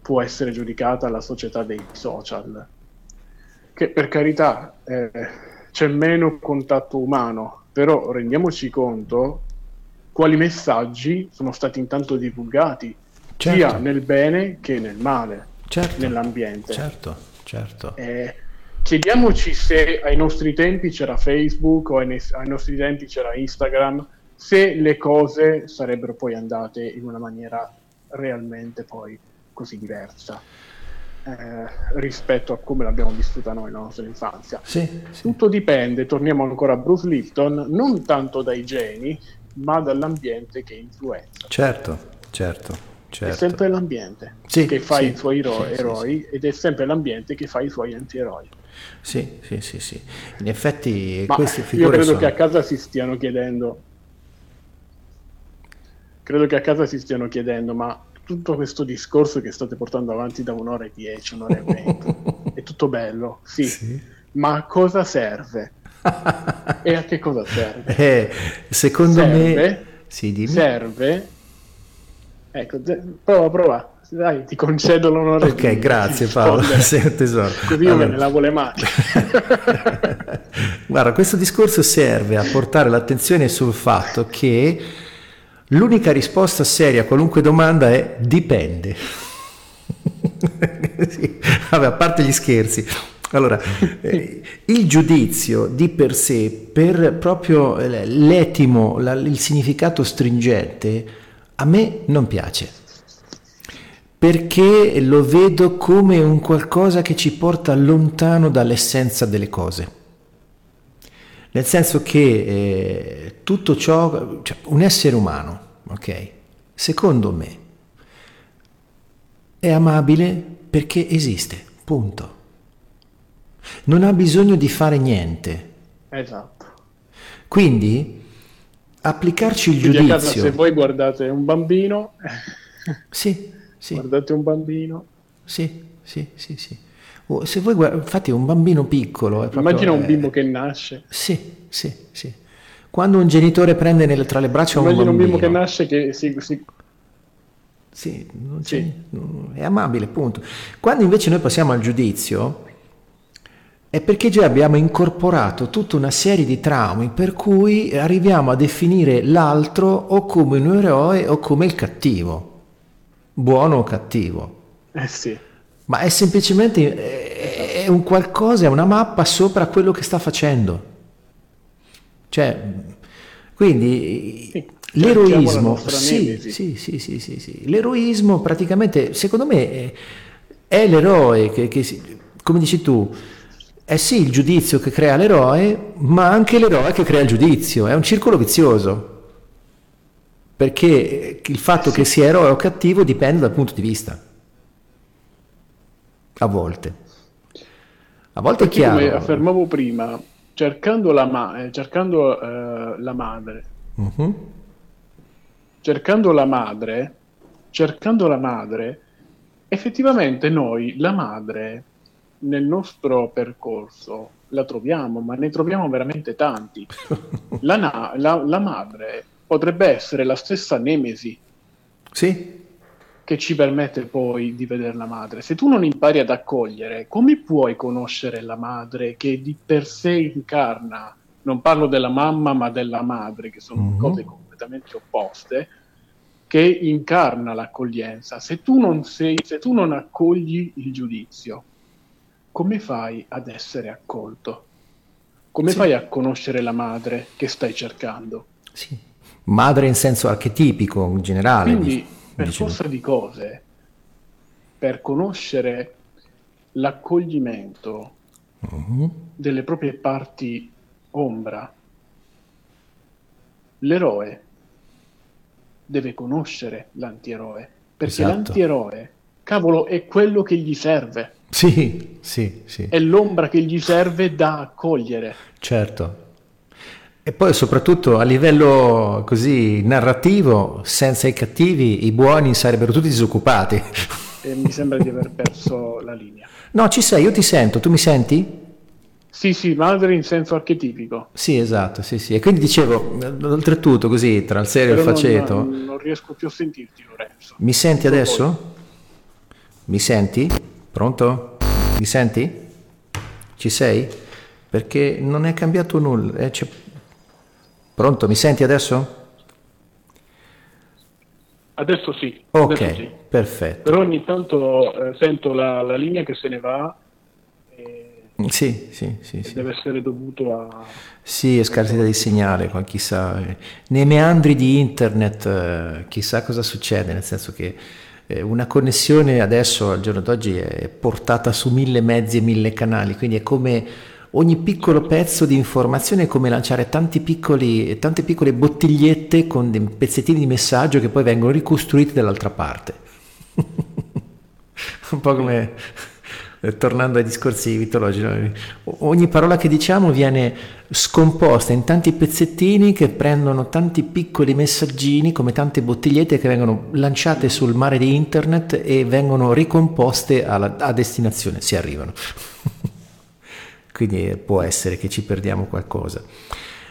può essere giudicata la società dei social, che per carità eh, c'è meno contatto umano, però rendiamoci conto quali messaggi sono stati intanto divulgati, certo. sia nel bene che nel male, certo. nell'ambiente. Certo, certo. Eh, chiediamoci se ai nostri tempi c'era Facebook o ai, ne- ai nostri tempi c'era Instagram se le cose sarebbero poi andate in una maniera realmente poi così diversa eh, rispetto a come l'abbiamo vissuta noi nella nostra infanzia. Sì, sì. Tutto dipende, torniamo ancora a Bruce Lipton, non tanto dai geni, ma dall'ambiente che influenza. Certo, certo. certo. È sempre l'ambiente sì, che fa i suoi ero- eroi ed è sempre l'ambiente che fa i suoi antieroi. Sì, sì, sì, sì. In effetti Ma queste figure Io credo sono... che a casa si stiano chiedendo credo che a casa si stiano chiedendo, ma tutto questo discorso che state portando avanti da un'ora e dieci, un'ora e venti, è tutto bello, sì, sì. ma a cosa serve? e a che cosa serve? Eh, secondo serve, me... Sì, serve... Ecco, prova, prova. Dai, ti concedo l'onore. Ok, di, grazie di Paolo, sei un tesoro. Così io allora. me ne lavo le mani. Guarda, questo discorso serve a portare l'attenzione sul fatto che L'unica risposta seria a qualunque domanda è dipende. sì, vabbè, a parte gli scherzi. Allora, eh, il giudizio di per sé, per proprio eh, l'etimo, la, il significato stringente, a me non piace. Perché lo vedo come un qualcosa che ci porta lontano dall'essenza delle cose. Nel senso che eh, tutto ciò, cioè un essere umano, ok? Secondo me è amabile perché esiste, punto. Non ha bisogno di fare niente. Esatto. Quindi applicarci il Quindi giudizio. Casa, se voi guardate un bambino, sì, sì. guardate un bambino, sì, sì, sì, sì. Oh, se voi guardate, infatti un bambino piccolo proprio, Immagina un bimbo che nasce. Sì, sì, sì. Quando un genitore prende nel, tra le braccia Immagina un bambino... un bimbo che nasce che si... si... Sì, sì. è amabile, appunto. Quando invece noi passiamo al giudizio, è perché già abbiamo incorporato tutta una serie di traumi per cui arriviamo a definire l'altro o come un eroe o come il cattivo, buono o cattivo. Eh sì. Ma è semplicemente è un qualcosa, è una mappa sopra quello che sta facendo. Cioè, quindi sì, l'eroismo, sì, sì, sì, sì, sì, sì, l'eroismo praticamente, secondo me, è l'eroe che, che, come dici tu, è sì il giudizio che crea l'eroe, ma anche l'eroe che crea il giudizio, è un circolo vizioso. Perché il fatto sì. che sia eroe o cattivo dipende dal punto di vista. A volte. A volte Perché è chiaro. Come affermavo prima, cercando la, ma- eh, cercando, uh, la madre, uh-huh. cercando la madre, cercando la madre, effettivamente noi la madre nel nostro percorso la troviamo, ma ne troviamo veramente tanti. La, na- la, la madre potrebbe essere la stessa nemesi. Sì che ci permette poi di vedere la madre. Se tu non impari ad accogliere, come puoi conoscere la madre che di per sé incarna? Non parlo della mamma, ma della madre, che sono mm-hmm. cose completamente opposte, che incarna l'accoglienza. Se tu non sei, se tu non accogli il giudizio, come fai ad essere accolto? Come sì. fai a conoscere la madre che stai cercando? Sì. Madre in senso archetipico, in generale. Quindi, per Dicevo. forza di cose, per conoscere l'accoglimento uh-huh. delle proprie parti ombra, l'eroe deve conoscere l'antieroe, perché esatto. l'antieroe, cavolo, è quello che gli serve. Sì, sì, sì. È l'ombra che gli serve da accogliere. Certo. E poi soprattutto a livello così narrativo, senza i cattivi, i buoni sarebbero tutti disoccupati. E mi sembra di aver perso la linea. No, ci sei, io ti sento, tu mi senti? Sì, sì, madre in senso archetipico. Sì, esatto, sì, sì. E quindi dicevo, oltretutto così, tra il serio e il faceto... Non, non, riesco più a sentirti, Lorenzo. Mi senti non adesso? Poi. Mi senti? Pronto? Mi senti? Ci sei? Perché non è cambiato nulla, eh, c'è Pronto, mi senti adesso? Adesso sì. Ok, adesso sì. perfetto. Però ogni tanto eh, sento la, la, linea che se ne va. E, sì, sì, sì, sì. Deve essere dovuto a... Sì, è scarsità di segnale, chissà. Nei meandri di internet eh, chissà cosa succede, nel senso che eh, una connessione adesso, al giorno d'oggi, è portata su mille mezzi e mille canali, quindi è come ogni piccolo pezzo di informazione è come lanciare piccoli, tante piccole bottigliette con dei pezzettini di messaggio che poi vengono ricostruiti dall'altra parte. Un po' come eh, tornando ai discorsi mitologici, ogni parola che diciamo viene scomposta in tanti pezzettini che prendono tanti piccoli messaggini come tante bottigliette che vengono lanciate sul mare di internet e vengono ricomposte alla, a destinazione, si arrivano quindi può essere che ci perdiamo qualcosa.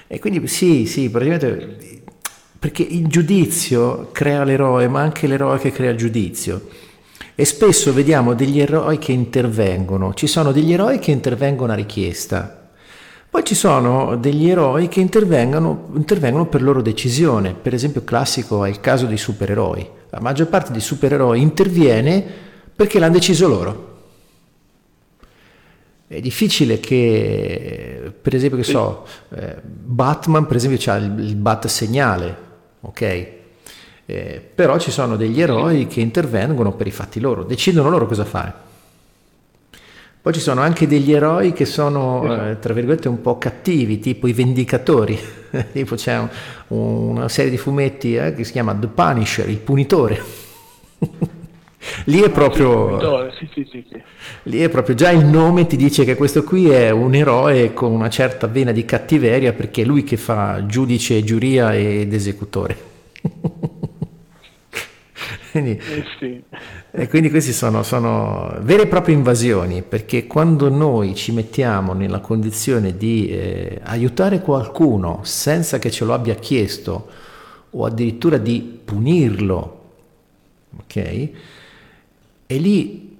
E quindi sì, sì, praticamente perché il giudizio crea l'eroe, ma anche l'eroe che crea il giudizio. E spesso vediamo degli eroi che intervengono, ci sono degli eroi che intervengono a richiesta, poi ci sono degli eroi che intervengono, intervengono per loro decisione, per esempio classico è il caso dei supereroi, la maggior parte dei supereroi interviene perché l'hanno deciso loro. È difficile che, per esempio, che so, eh, Batman, per esempio, ha il, il bat segnale, ok? Eh, però ci sono degli eroi che intervengono per i fatti loro, decidono loro cosa fare. Poi ci sono anche degli eroi che sono, eh, tra virgolette, un po' cattivi, tipo i Vendicatori. tipo c'è un, una serie di fumetti eh, che si chiama The Punisher, il punitore. Lì è proprio... Sì, sì, sì, lì è proprio già il nome ti dice che questo qui è un eroe con una certa vena di cattiveria perché è lui che fa giudice, giuria ed esecutore. quindi, eh. E quindi queste sono, sono, vere e proprie invasioni perché quando noi ci mettiamo nella condizione di eh, aiutare qualcuno senza che ce lo abbia chiesto o addirittura di punirlo, ok? E lì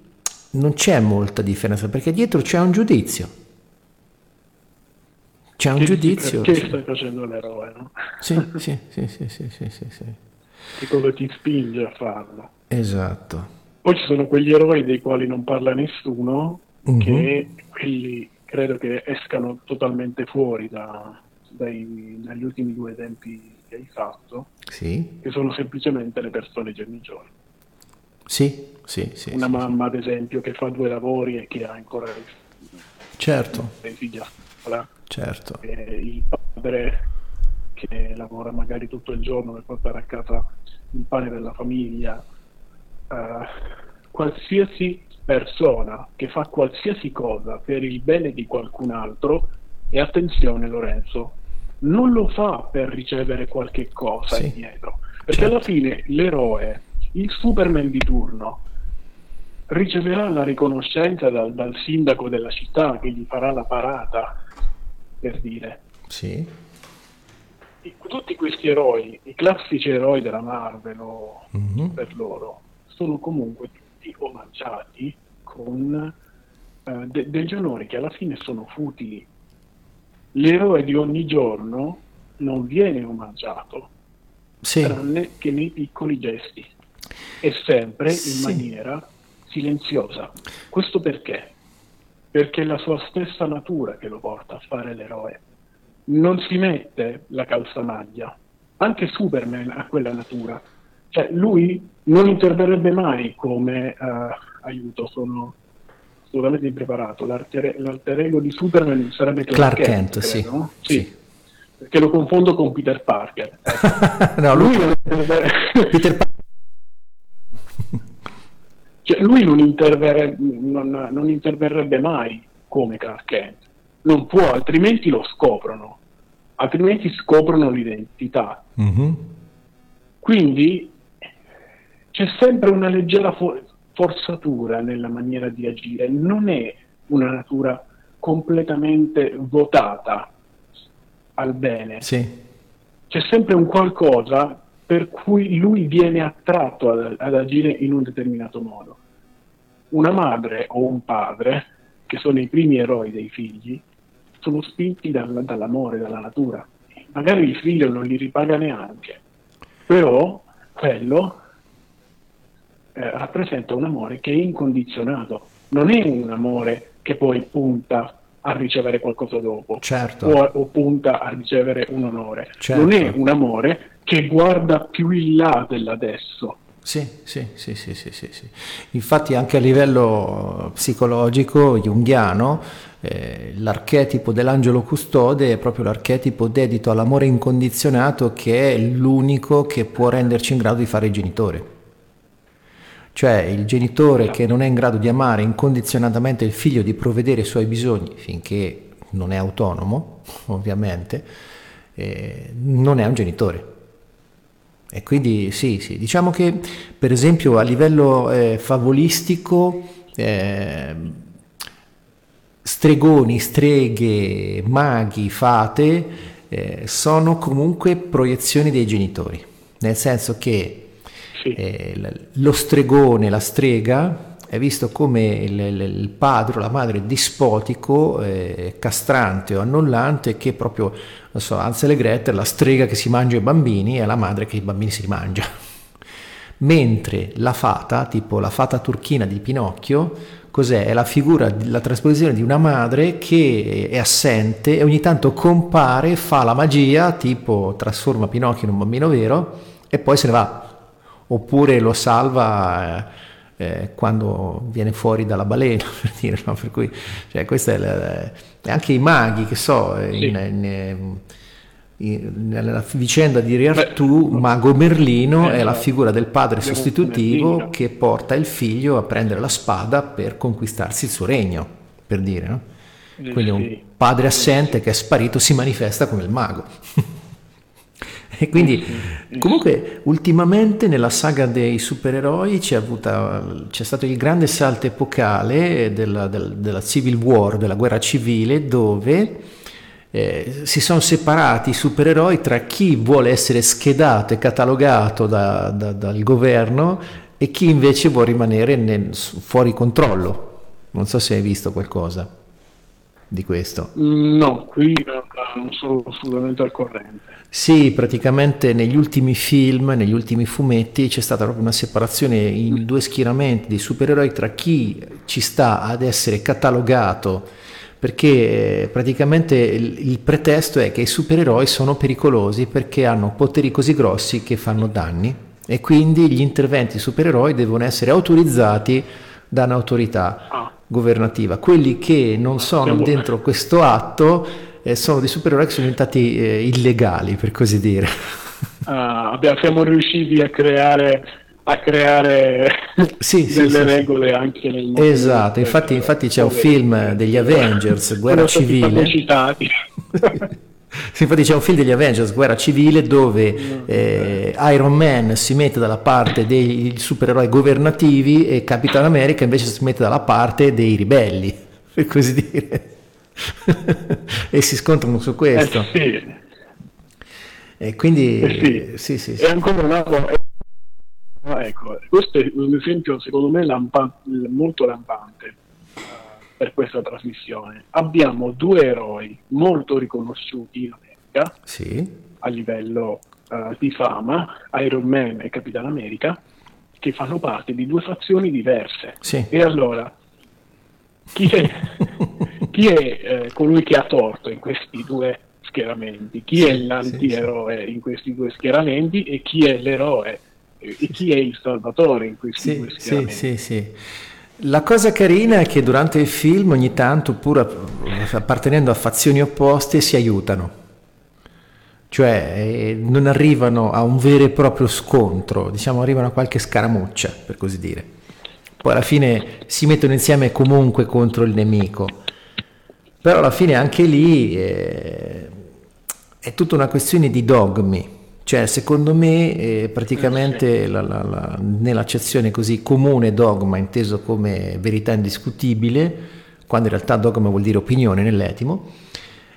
non c'è molta differenza perché dietro c'è un giudizio. C'è un giudizio. Perché stai facendo l'eroe, no? Sì, sì, sì, sì, sì, sì, sì, sì. Che cosa ti spinge a farlo? Esatto. Poi ci sono quegli eroi dei quali non parla nessuno, uh-huh. che quelli credo che escano totalmente fuori da, dai, dagli ultimi due esempi che hai fatto, sì. che sono semplicemente le persone di ogni giorno. Sì, sì, sì. Una sì, mamma, ad esempio, che fa due lavori e che ha ancora certo. dei figli a scuola. Certo. Il padre che lavora magari tutto il giorno per portare a casa il pane della famiglia. Uh, qualsiasi persona che fa qualsiasi cosa per il bene di qualcun altro, e attenzione Lorenzo, non lo fa per ricevere qualche cosa sì. indietro, perché certo. alla fine l'eroe, il Superman di turno, riceverà la riconoscenza dal, dal, sindaco della città che gli farà la parata, per dire. Sì. tutti questi eroi, i classici eroi della Marvel o mm-hmm. per loro, sono comunque tutti omaggiati con uh, de- degli onori che alla fine sono futili. L'eroe di ogni giorno non viene omaggiato, sì. tranne che nei piccoli gesti, e sempre sì. in maniera silenziosa. Questo perché? Perché è la sua stessa natura che lo porta a fare l'eroe. Non si mette la calzamaglia. Anche Superman ha quella natura. Cioè, lui non interverrebbe mai come uh, aiuto, sono assolutamente impreparato. L'alter, l'alter ego di Superman sarebbe Clark, Clark Kent, Kent sì. No? sì. sì. Perché lo confondo con Peter Parker. Ecco. no, lui, lui Peter Parker cioè, lui non, interverrebbe, non, non interverrebbe mai come Clark Kent, non può, altrimenti lo scoprono, altrimenti scoprono l'identità. Mm-hmm. Quindi c'è sempre una leggera for- forzatura nella maniera di agire, non è una natura completamente votata al bene. Sì. C'è sempre un qualcosa per cui lui viene attratto ad, ad agire in un determinato modo una madre o un padre, che sono i primi eroi dei figli, sono spinti dal, dall'amore, dalla natura. Magari il figlio non li ripaga neanche, però quello eh, rappresenta un amore che è incondizionato, non è un amore che poi punta a ricevere qualcosa dopo certo. o, o, punta a ricevere un onore. Certo. Non è un amore che guarda più in là dell'adesso, sì, sì, sì, sì, sì, sì, sì. Infatti anche a livello psicologico junghiano eh, l'archetipo dell'angelo custode è proprio l'archetipo dedito all'amore incondizionato che è l'unico che può renderci in grado di fare il genitore. Cioè il genitore che non è in grado di amare incondizionatamente il figlio, di provvedere ai suoi bisogni finché non è autonomo, ovviamente, eh, non è un genitore. E quindi sì, sì, diciamo che per esempio a livello eh, favolistico eh, stregoni, streghe, maghi, fate eh, sono comunque proiezioni dei genitori, nel senso che sì. Eh, lo stregone, la strega è visto come il, il padre o la madre dispotico, eh, castrante o annullante che proprio, non so, Ansel e Gretel, la strega che si mangia i bambini e la madre che i bambini si mangia. Mentre la fata, tipo la fata turchina di Pinocchio, cos'è? È la figura, la trasposizione di una madre che è assente e ogni tanto compare, fa la magia, tipo trasforma Pinocchio in un bambino vero e poi se ne va. Oppure lo salva eh, eh, quando viene fuori dalla balena, per dire, no? per cui cioè, questo è, la, anche i maghi, che so, sì. in, in, in, nella vicenda di Re Artù, Mago Merlino eh, è la figura del padre sostitutivo che porta il figlio a prendere la spada per conquistarsi il suo regno, per dire, no? Quindi un padre assente che è sparito si manifesta come il mago. E quindi, comunque, ultimamente nella saga dei supereroi c'è, avuta, c'è stato il grande salto epocale della, della, della Civil War, della guerra civile, dove eh, si sono separati i supereroi tra chi vuole essere schedato e catalogato da, da, dal governo e chi invece vuole rimanere nel, fuori controllo. Non so se hai visto qualcosa di questo. No, qui non sono assolutamente al corrente. Sì, praticamente negli ultimi film, negli ultimi fumetti c'è stata proprio una separazione in due schieramenti di supereroi tra chi ci sta ad essere catalogato perché eh, praticamente il, pretesto è che i supereroi sono pericolosi perché hanno poteri così grossi che fanno danni e quindi gli interventi supereroi devono essere autorizzati da un'autorità ah. Governativa. Quelli che non sono dentro questo atto eh, sono dei supereroi che sono diventati eh, illegali, per così dire. Ah, siamo riusciti a creare a creare sì, delle sì, regole sì. anche nel mondo. Esatto, infatti, infatti c'è un film degli Avengers, Guerra Civile. Sì, infatti c'è un film degli Avengers, Guerra Civile, dove eh, Iron Man si mette dalla parte dei supereroi governativi e Capitan America invece si mette dalla parte dei ribelli, per così dire. e si scontrano su questo. Eh sì. E quindi... Eh sì. Sì, sì, E ancora una volta... Ecco, questo è un esempio secondo me lampa- molto lampante per questa trasmissione. Abbiamo due eroi molto riconosciuti in America sì. a livello uh, di fama, Iron Man e Capitan America, che fanno parte di due fazioni diverse. Sì. E allora, chi è, chi è eh, colui che ha torto in questi due schieramenti? Chi è l'antieroe in questi due schieramenti e chi è l'eroe? E chi è il salvatore in questi sì, due schieramenti? Sì, sì, sì. La cosa carina è che durante il film ogni tanto, pur appartenendo a fazioni opposte, si aiutano. Cioè eh, non arrivano a un vero e proprio scontro, diciamo arrivano a qualche scaramuccia, per così dire. Poi alla fine si mettono insieme comunque contro il nemico. Però alla fine anche lì eh, è tutta una questione di dogmi cioè, secondo me, eh, praticamente la, la, la, nell'accezione così comune dogma, inteso come verità indiscutibile, quando in realtà dogma vuol dire opinione nell'etimo,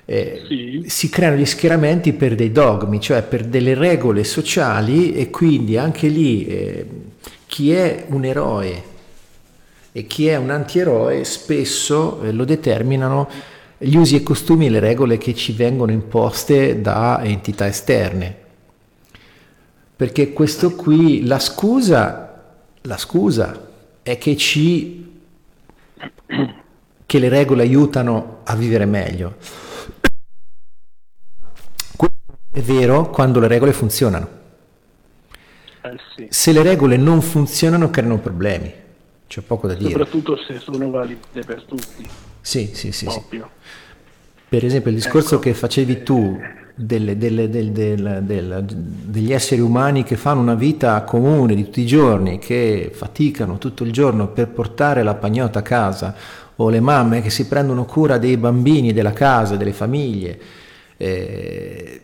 eh, sì. si creano gli schieramenti per dei dogmi, cioè per delle regole sociali e quindi anche lì eh, chi è un eroe e chi è un antieroe spesso eh, lo determinano gli usi e costumi e le regole che ci vengono imposte da entità esterne perché questo qui, la scusa, la scusa è che ci, che le regole aiutano a vivere meglio. È vero quando le regole funzionano. Eh sì. Se le regole non funzionano creano problemi, c'è poco da dire. Soprattutto se sono valide per tutti. Sì, sì, sì. sì. Per esempio il discorso ecco. che facevi tu delle, delle, del, degli esseri umani che fanno una vita comune di tutti i giorni, che faticano tutto il giorno per portare la pagnotta a casa, o le mamme che si prendono cura dei bambini, della casa, delle famiglie. Eh,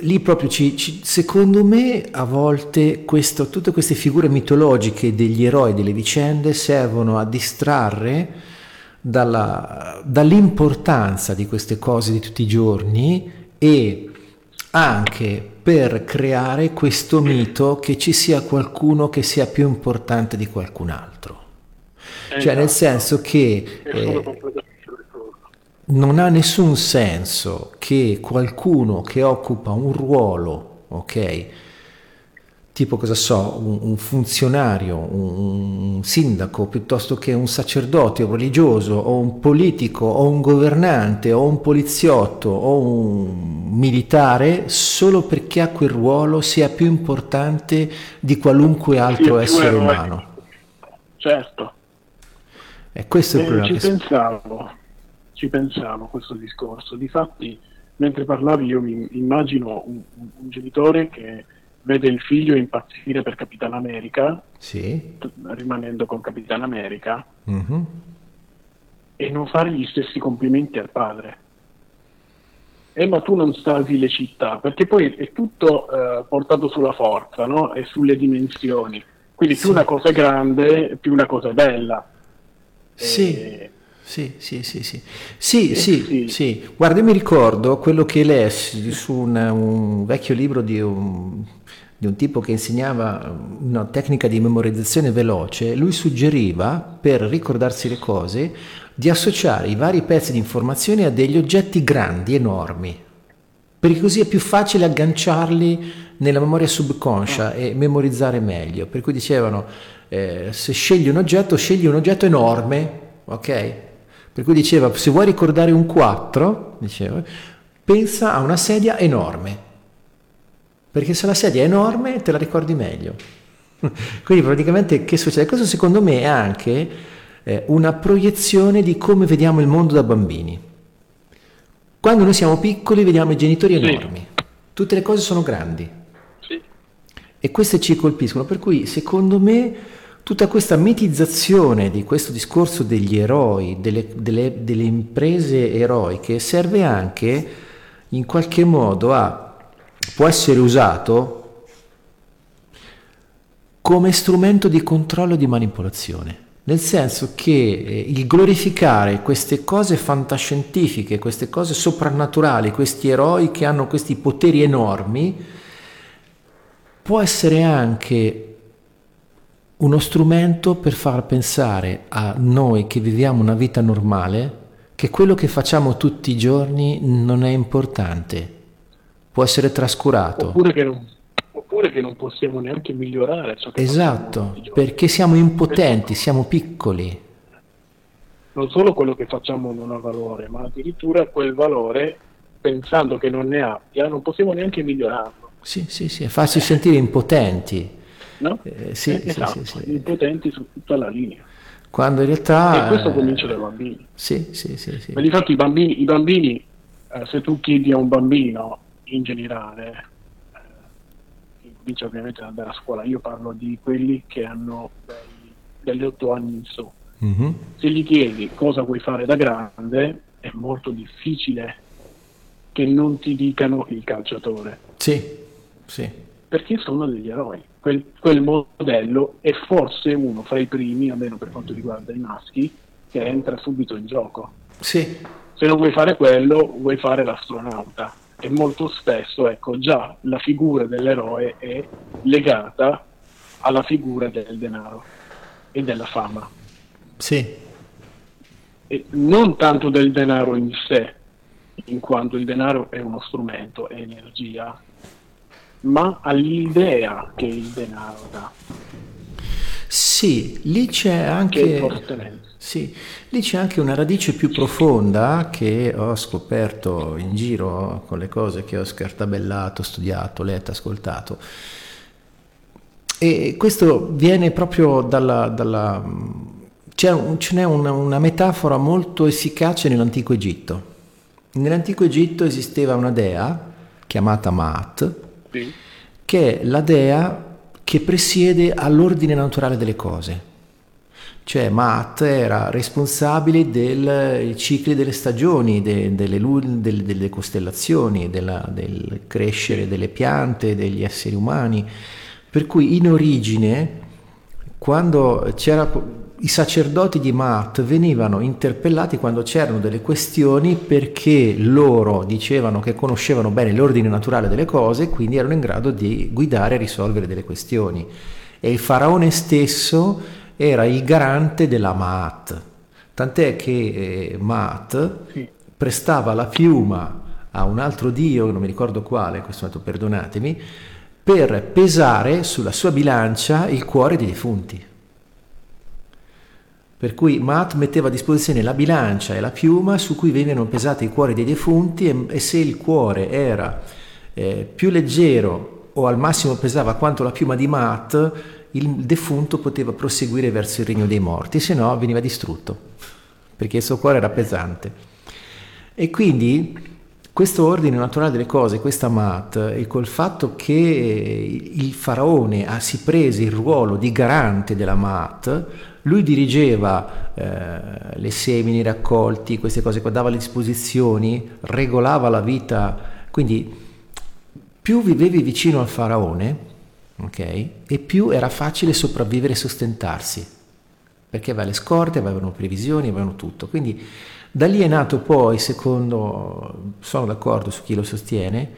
lì proprio ci, ci, secondo me a volte questo, tutte queste figure mitologiche degli eroi delle vicende servono a distrarre dalla, dall'importanza di queste cose di tutti i giorni e anche per creare questo mito che ci sia qualcuno che sia più importante di qualcun altro. Cioè nel esatto. senso che eh, non ha nessun senso che qualcuno che occupa un ruolo, ok, tipo cosa so, un, un funzionario, un, un, sindaco, piuttosto che un sacerdote, un religioso, o un politico, o un governante, o un poliziotto, o un militare, solo perché ha quel ruolo sia più importante di qualunque altro essere umano. Certo. E questo è il eh, problema. Ci pensavo, ci pensavo a questo discorso. Difatti, mentre parlavi io mi immagino un, un genitore che vede il figlio impazzire per Capitan America, sì. rimanendo con Capitan America, mm-hmm. e non fare gli stessi complimenti al padre. Eh, ma tu non salvi le città, perché poi è tutto eh, portato sulla forza no? e sulle dimensioni. Quindi più sì. una cosa è grande, più una cosa è bella. Sì. E... Sì, sì, sì, sì. Sì, sì, sì. sì. Guarda, io mi ricordo quello che lessi su un, un vecchio libro di un, di un tipo che insegnava una tecnica di memorizzazione veloce, lui suggeriva, per ricordarsi le cose, di associare i vari pezzi di informazione a degli oggetti grandi, enormi, perché così è più facile agganciarli nella memoria subconscia e memorizzare meglio. Per cui dicevano, eh, se scegli un oggetto, scegli un oggetto enorme, ok? Per cui diceva, se vuoi ricordare un 4, diceva, pensa a una sedia enorme perché se la sedia è enorme te la ricordi meglio. Quindi praticamente che succede? Questo secondo me è anche eh, una proiezione di come vediamo il mondo da bambini. Quando noi siamo piccoli vediamo i genitori enormi, tutte le cose sono grandi sì. e queste ci colpiscono, per cui secondo me tutta questa mitizzazione di questo discorso degli eroi, delle, delle, delle imprese eroiche, serve anche in qualche modo a, può essere usato come strumento di controllo e di manipolazione. Nel senso che eh, il glorificare queste cose fantascientifiche, queste cose soprannaturali, questi eroi che hanno questi poteri enormi, può essere anche uno strumento per far pensare a noi che viviamo una vita normale che quello che facciamo tutti i giorni non è importante, può essere trascurato. Oppure che non, oppure che non possiamo neanche migliorare. Ciò che esatto, perché siamo impotenti, siamo piccoli. Non solo quello che facciamo non ha valore, ma addirittura quel valore, pensando che non ne abbia, non possiamo neanche migliorarlo. Sì, sì, sì, è farsi sentire impotenti no? Eh, sì, eh, esatto, sì, sì, impotenti su tutta la linea. Quando in realtà... E questo comincia dai bambini. Sì, sì, sì. sì. Ma di fatto i bambini, i bambini eh, se tu chiedi a un bambino in generale, eh, comincia ovviamente ad andare a scuola, io parlo di quelli che hanno dagli 8 anni in su. Mm-hmm. Se gli chiedi cosa vuoi fare da grande, è molto difficile che non ti dicano il calciatore. Sì, sì. Perché sono degli eroi quel, quel, modello è forse uno fra i primi, almeno per quanto riguarda i maschi, che entra subito in gioco. Sì. Se non vuoi fare quello, vuoi fare l'astronauta. E molto spesso, ecco, già la figura dell'eroe è legata alla figura del denaro e della fama. Sì. E non tanto del denaro in sé, in quanto il denaro è uno strumento, è energia, ma all'idea che il denaro dà. Sì, lì c'è anche... Sì, lì c'è anche una radice più profonda che ho scoperto in giro con le cose che ho scartabellato, studiato, letto, ascoltato. E questo viene proprio dalla... dalla c'è, ce n'è una, una metafora molto efficace nell'antico Egitto. Nell'antico Egitto esisteva una dea chiamata Maat, sì. che è la dea che presiede all'ordine naturale delle cose. Cioè Maat era responsabile dei cicli delle stagioni, de, delle, delle, delle, costellazioni, della, del crescere delle piante, degli esseri umani. Per cui in origine, quando c'era i sacerdoti di Maat venivano interpellati quando c'erano delle questioni perché loro dicevano che conoscevano bene l'ordine naturale delle cose e quindi erano in grado di guidare e risolvere delle questioni. E il faraone stesso era il garante della Maat, tant'è che eh, Maat sì. prestava la piuma a un altro dio, non mi ricordo quale, questo momento perdonatemi, per pesare sulla sua bilancia il cuore dei defunti. Per cui Maat metteva a disposizione la bilancia e la piuma su cui venivano pesati i cuori dei defunti e, e se il cuore era eh, più leggero o al massimo pesava quanto la piuma di Maat, il defunto poteva proseguire verso il regno dei morti, se no veniva distrutto, perché il suo cuore era pesante. E quindi questo ordine naturale delle cose, questa Mat, e col fatto che il faraone si prese il ruolo di garante della Mat, lui dirigeva eh, le semini, i raccolti, queste cose qua, dava le disposizioni, regolava la vita, quindi più vivevi vicino al faraone, ok, e più era facile sopravvivere e sostentarsi, perché aveva le scorte, avevano previsioni, avevano tutto. Quindi da lì è nato poi, secondo, sono d'accordo su chi lo sostiene,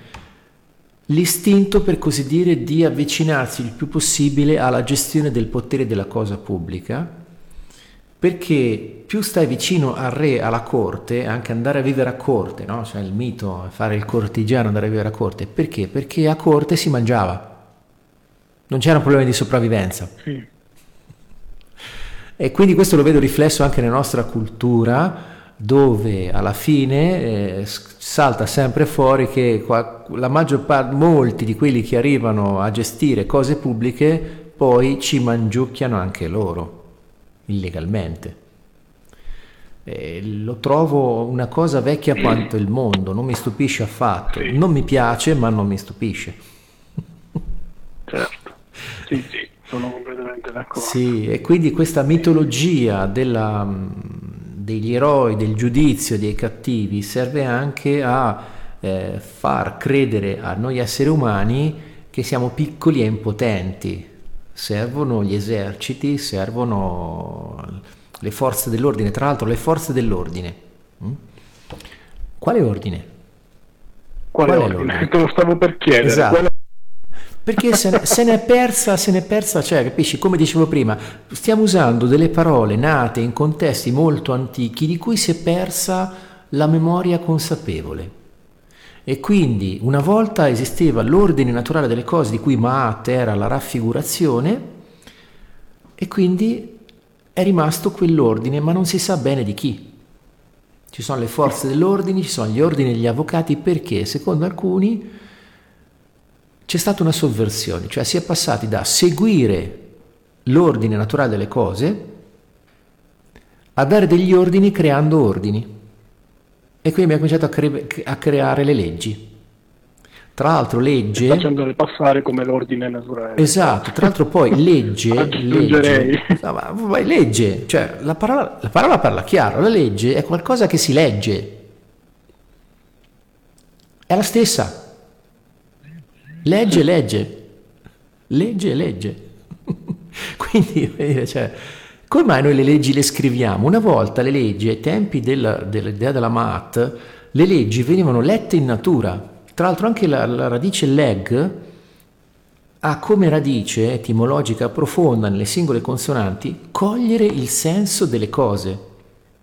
l'istinto per così dire di avvicinarsi il più possibile alla gestione del potere della cosa pubblica, perché più stai vicino al re, alla corte, anche andare a vivere a corte, no? cioè il mito, fare il cortigiano, andare a vivere a corte, perché? Perché a corte si mangiava, non c'erano problemi di sopravvivenza. Sì. E quindi questo lo vedo riflesso anche nella nostra cultura, dove alla fine eh, salta sempre fuori che la maggior parte, molti di quelli che arrivano a gestire cose pubbliche poi ci mangiucchiano anche loro, illegalmente. Eh, lo trovo una cosa vecchia quanto il mondo, non mi stupisce affatto, non mi piace ma non mi stupisce. Certo, sì, sì, sono completamente d'accordo. Sì, e quindi questa mitologia della, degli eroi, del giudizio dei cattivi serve anche a eh, far credere a noi esseri umani che siamo piccoli e impotenti. Servono gli eserciti, servono le forze dell'ordine, tra l'altro le forze dell'ordine. Mm? Quale ordine? Quale, Qual ordine? Te lo stavo per chiedere. Esatto. Quale... Perché se ne, se ne, è persa, se ne è persa, cioè, capisci, come dicevo prima, stiamo usando delle parole nate in contesti molto antichi di cui si è persa la memoria consapevole. E quindi una volta esisteva l'ordine naturale delle cose di cui Maat era la raffigurazione e quindi è rimasto quell'ordine, ma non si sa bene di chi. Ci sono le forze dell'ordine, ci sono gli ordini e gli avvocati perché, secondo alcuni, c'è stata una sovversione, cioè si è passati da seguire l'ordine naturale delle cose a dare degli ordini creando ordini. E quindi abbiamo cominciato a, cre- a creare le leggi. Tra l'altro legge... Facendole passare come l'ordine naturale. Esatto, tra l'altro poi legge... legge, no, ma, legge, cioè la parola, la parola parla chiaro, la legge è qualcosa che si legge. È la stessa. Legge, legge. Legge, legge. Quindi, cioè, come mai noi le leggi le scriviamo? Una volta le leggi, ai tempi della, dell'idea della MAT, le leggi venivano lette in natura tra l'altro anche la, la radice leg ha come radice etimologica profonda nelle singole consonanti cogliere il senso delle cose.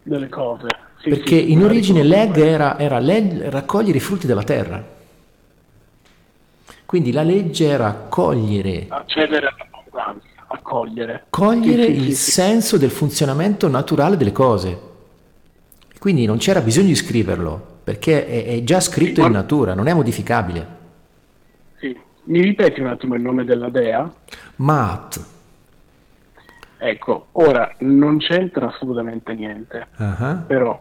Delle cose. Sì, Perché sì, in origine leg era, era leg, raccogliere i frutti della terra. Quindi la legge era cogliere. Accedere all'abbondanza, accogliere. Cogliere sì, il senso del funzionamento naturale delle cose. Quindi non c'era bisogno di scriverlo, perché è, è già scritto in natura, non è modificabile. Sì. Mi ripeti un attimo il nome della dea? Maat. Ecco, ora non c'entra assolutamente niente, uh-huh. però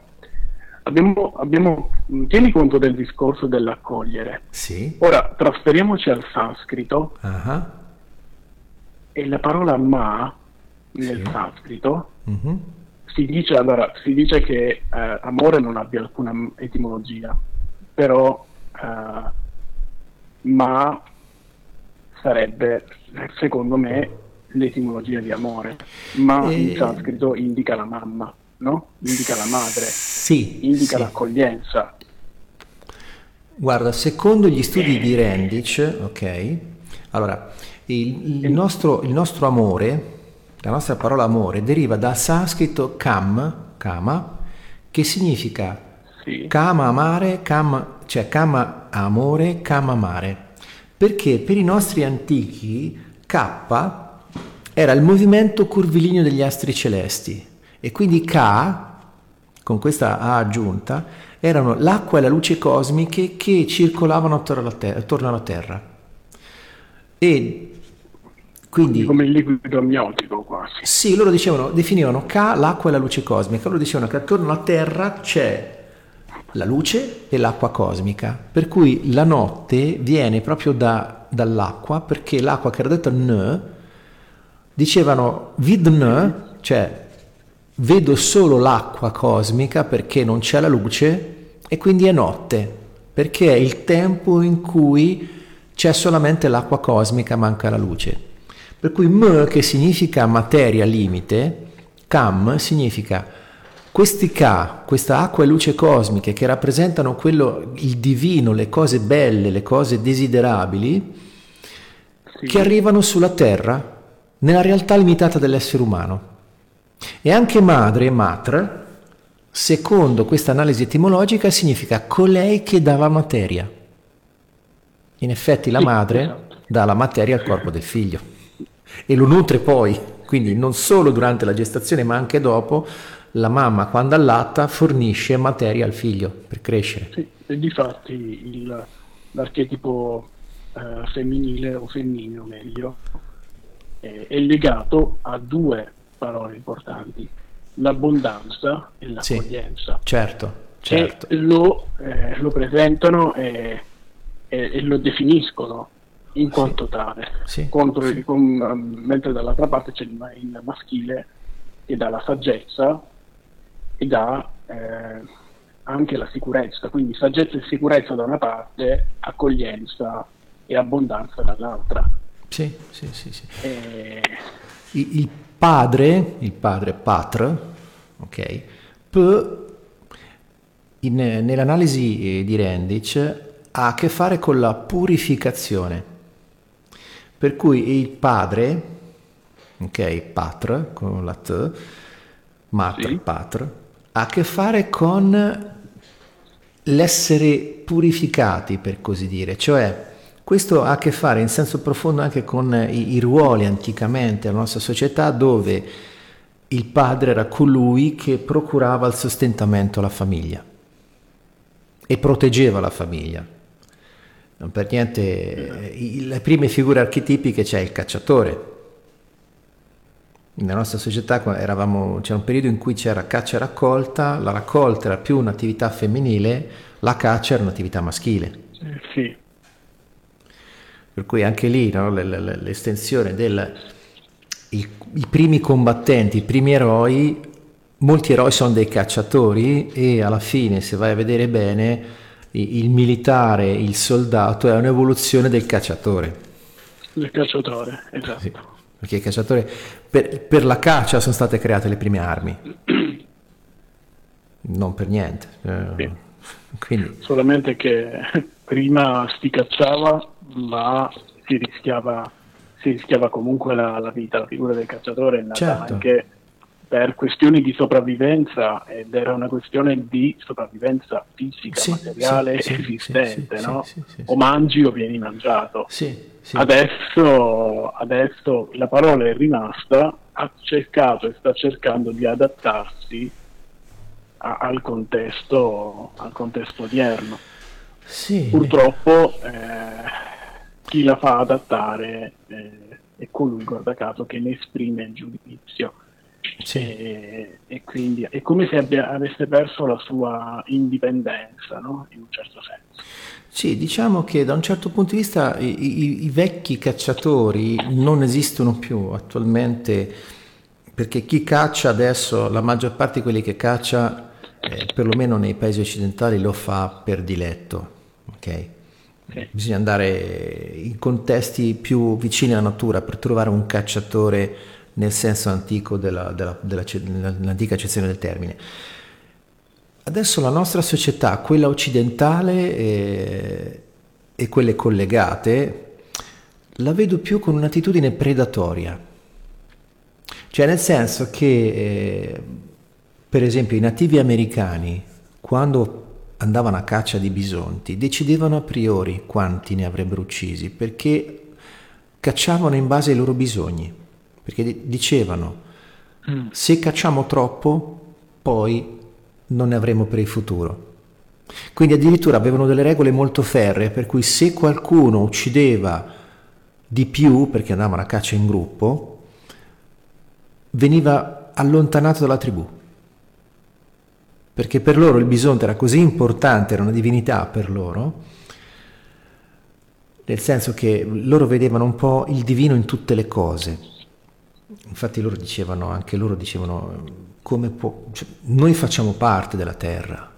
abbiamo, abbiamo, tieni conto del discorso dell'accogliere. Sì. Ora trasferiamoci al sanscrito uh-huh. e la parola ma nel sì. sanscrito uh-huh si dice, allora, si dice che eh, amore non abbia alcuna etimologia, però eh, ma sarebbe, secondo me, l'etimologia di amore. Ma e... in eh, sanscrito indica la mamma, no? Indica la madre, sì, indica sì. l'accoglienza. Guarda, secondo gli studi di Rendic, ok, allora, il, il, nostro, il nostro amore la nostra parola amore deriva dal sanscrito kam, kama, che significa sì. kama amare, kama, cioè kama amore, kama amare. Perché per i nostri antichi K era il movimento curvilineo degli astri celesti e quindi K, con questa A aggiunta, erano l'acqua e la luce cosmiche che circolavano attorno alla, terra, attorno alla Terra. E quindi, come il liquido amniotico quasi. Sì, loro dicevano, definivano K l'acqua e la luce cosmica. Loro dicevano che attorno alla Terra c'è la luce e l'acqua cosmica, per cui la notte viene proprio da, dall'acqua, perché l'acqua che era detta N, dicevano vid N, cioè vedo solo l'acqua cosmica perché non c'è la luce e quindi è notte, perché è il tempo in cui c'è solamente l'acqua cosmica, manca la luce. Per cui m che significa materia limite, cam significa questi K, questa acqua e luce cosmiche che rappresentano quello, il divino, le cose belle, le cose desiderabili, sì. che arrivano sulla terra, nella realtà limitata dell'essere umano. E anche madre, matra, secondo questa analisi etimologica, significa colei che dà la materia. In effetti la madre dà la materia al corpo del figlio e lo nutre poi Quindi non solo durante la gestazione ma anche dopo la mamma quando allatta fornisce materia al figlio per crescere. Sì, e difatti il, l'archetipo eh, femminile o femminile meglio eh, è legato a due parole importanti, l'abbondanza e l'accoglienza. Sì, certo, certo. E lo, eh, lo presentano e, e, e, lo definiscono in quanto sì, tale, sì, contro. Con, mentre dall'altra parte c'è il maschile che dà la saggezza e dà eh, anche la sicurezza, quindi saggezza e sicurezza da una parte, accoglienza e abbondanza dall'altra. Sì, sì, sì. sì. E... Il, il, padre, il padre patre, ok, P, in, nell'analisi eh, di Rendic ha a che fare con la purificazione. Per cui il padre, ok, patre, con la T, matre, sì. patre, ha a che fare con l'essere purificati, per così dire, cioè questo ha a che fare in senso profondo anche con i, i ruoli anticamente nella nostra società dove il padre era colui che procurava il sostentamento alla famiglia e proteggeva la famiglia. Non per niente, le prime figure archetipiche c'è il cacciatore, nella nostra società eravamo, c'era un periodo in cui c'era caccia e raccolta, la raccolta era più un'attività femminile, la caccia era un'attività maschile. Eh, sì. Per cui anche lì no, l'estensione del... I, I primi combattenti, i primi eroi, molti eroi sono dei cacciatori e alla fine, se vai a vedere bene, il militare, il soldato è un'evoluzione del cacciatore. Del cacciatore, esatto. Sì perché i cacciatori, per, per, la caccia sono state create le prime armi, non per niente. Eh, sì. Quindi... Solamente che prima si cacciava, ma si rischiava, si rischiava comunque la, la, vita, la figura del cacciatore è nata certo. anche per questioni di sopravvivenza ed era una questione di sopravvivenza fisica, sì, materiale, sì, esistente, sì, no? o mangi o vieni mangiato. Adesso, adesso la parola è rimasta, ha cercato e sta cercando di adattarsi a, al, contesto, al contesto odierno. Purtroppo eh, chi la fa adattare eh, è colui, guarda caso, che ne esprime il giudizio sì. e, e, quindi è come se abbia, avesse perso la sua indipendenza, no? in un certo senso. Sì, diciamo che da un certo punto di vista i, i, i vecchi cacciatori non esistono più attualmente perché chi caccia adesso, la maggior parte di quelli che caccia, eh, perlomeno nei paesi occidentali, lo fa per diletto. Okay? Sì. Bisogna andare in contesti più vicini alla natura per trovare un cacciatore nel senso antico della, della, della, dell'antica accezione del termine. Adesso la nostra società, quella occidentale e, e quelle collegate, la vedo più con un'attitudine predatoria. Cioè nel senso che, eh, per esempio, i nativi americani, quando andavano a caccia di bisonti, decidevano a priori quanti ne avrebbero uccisi, perché cacciavano in base ai loro bisogni perché dicevano mm. se cacciamo troppo poi non ne avremo per il futuro. Quindi addirittura avevano delle regole molto ferree per cui se qualcuno uccideva di più perché andavano a caccia in gruppo, veniva allontanato dalla tribù. Perché per loro il bisonte era così importante, era una divinità per loro, nel senso che loro vedevano un po' il divino in tutte le cose infatti loro dicevano, anche loro dicevano, come può, cioè, noi facciamo parte della terra,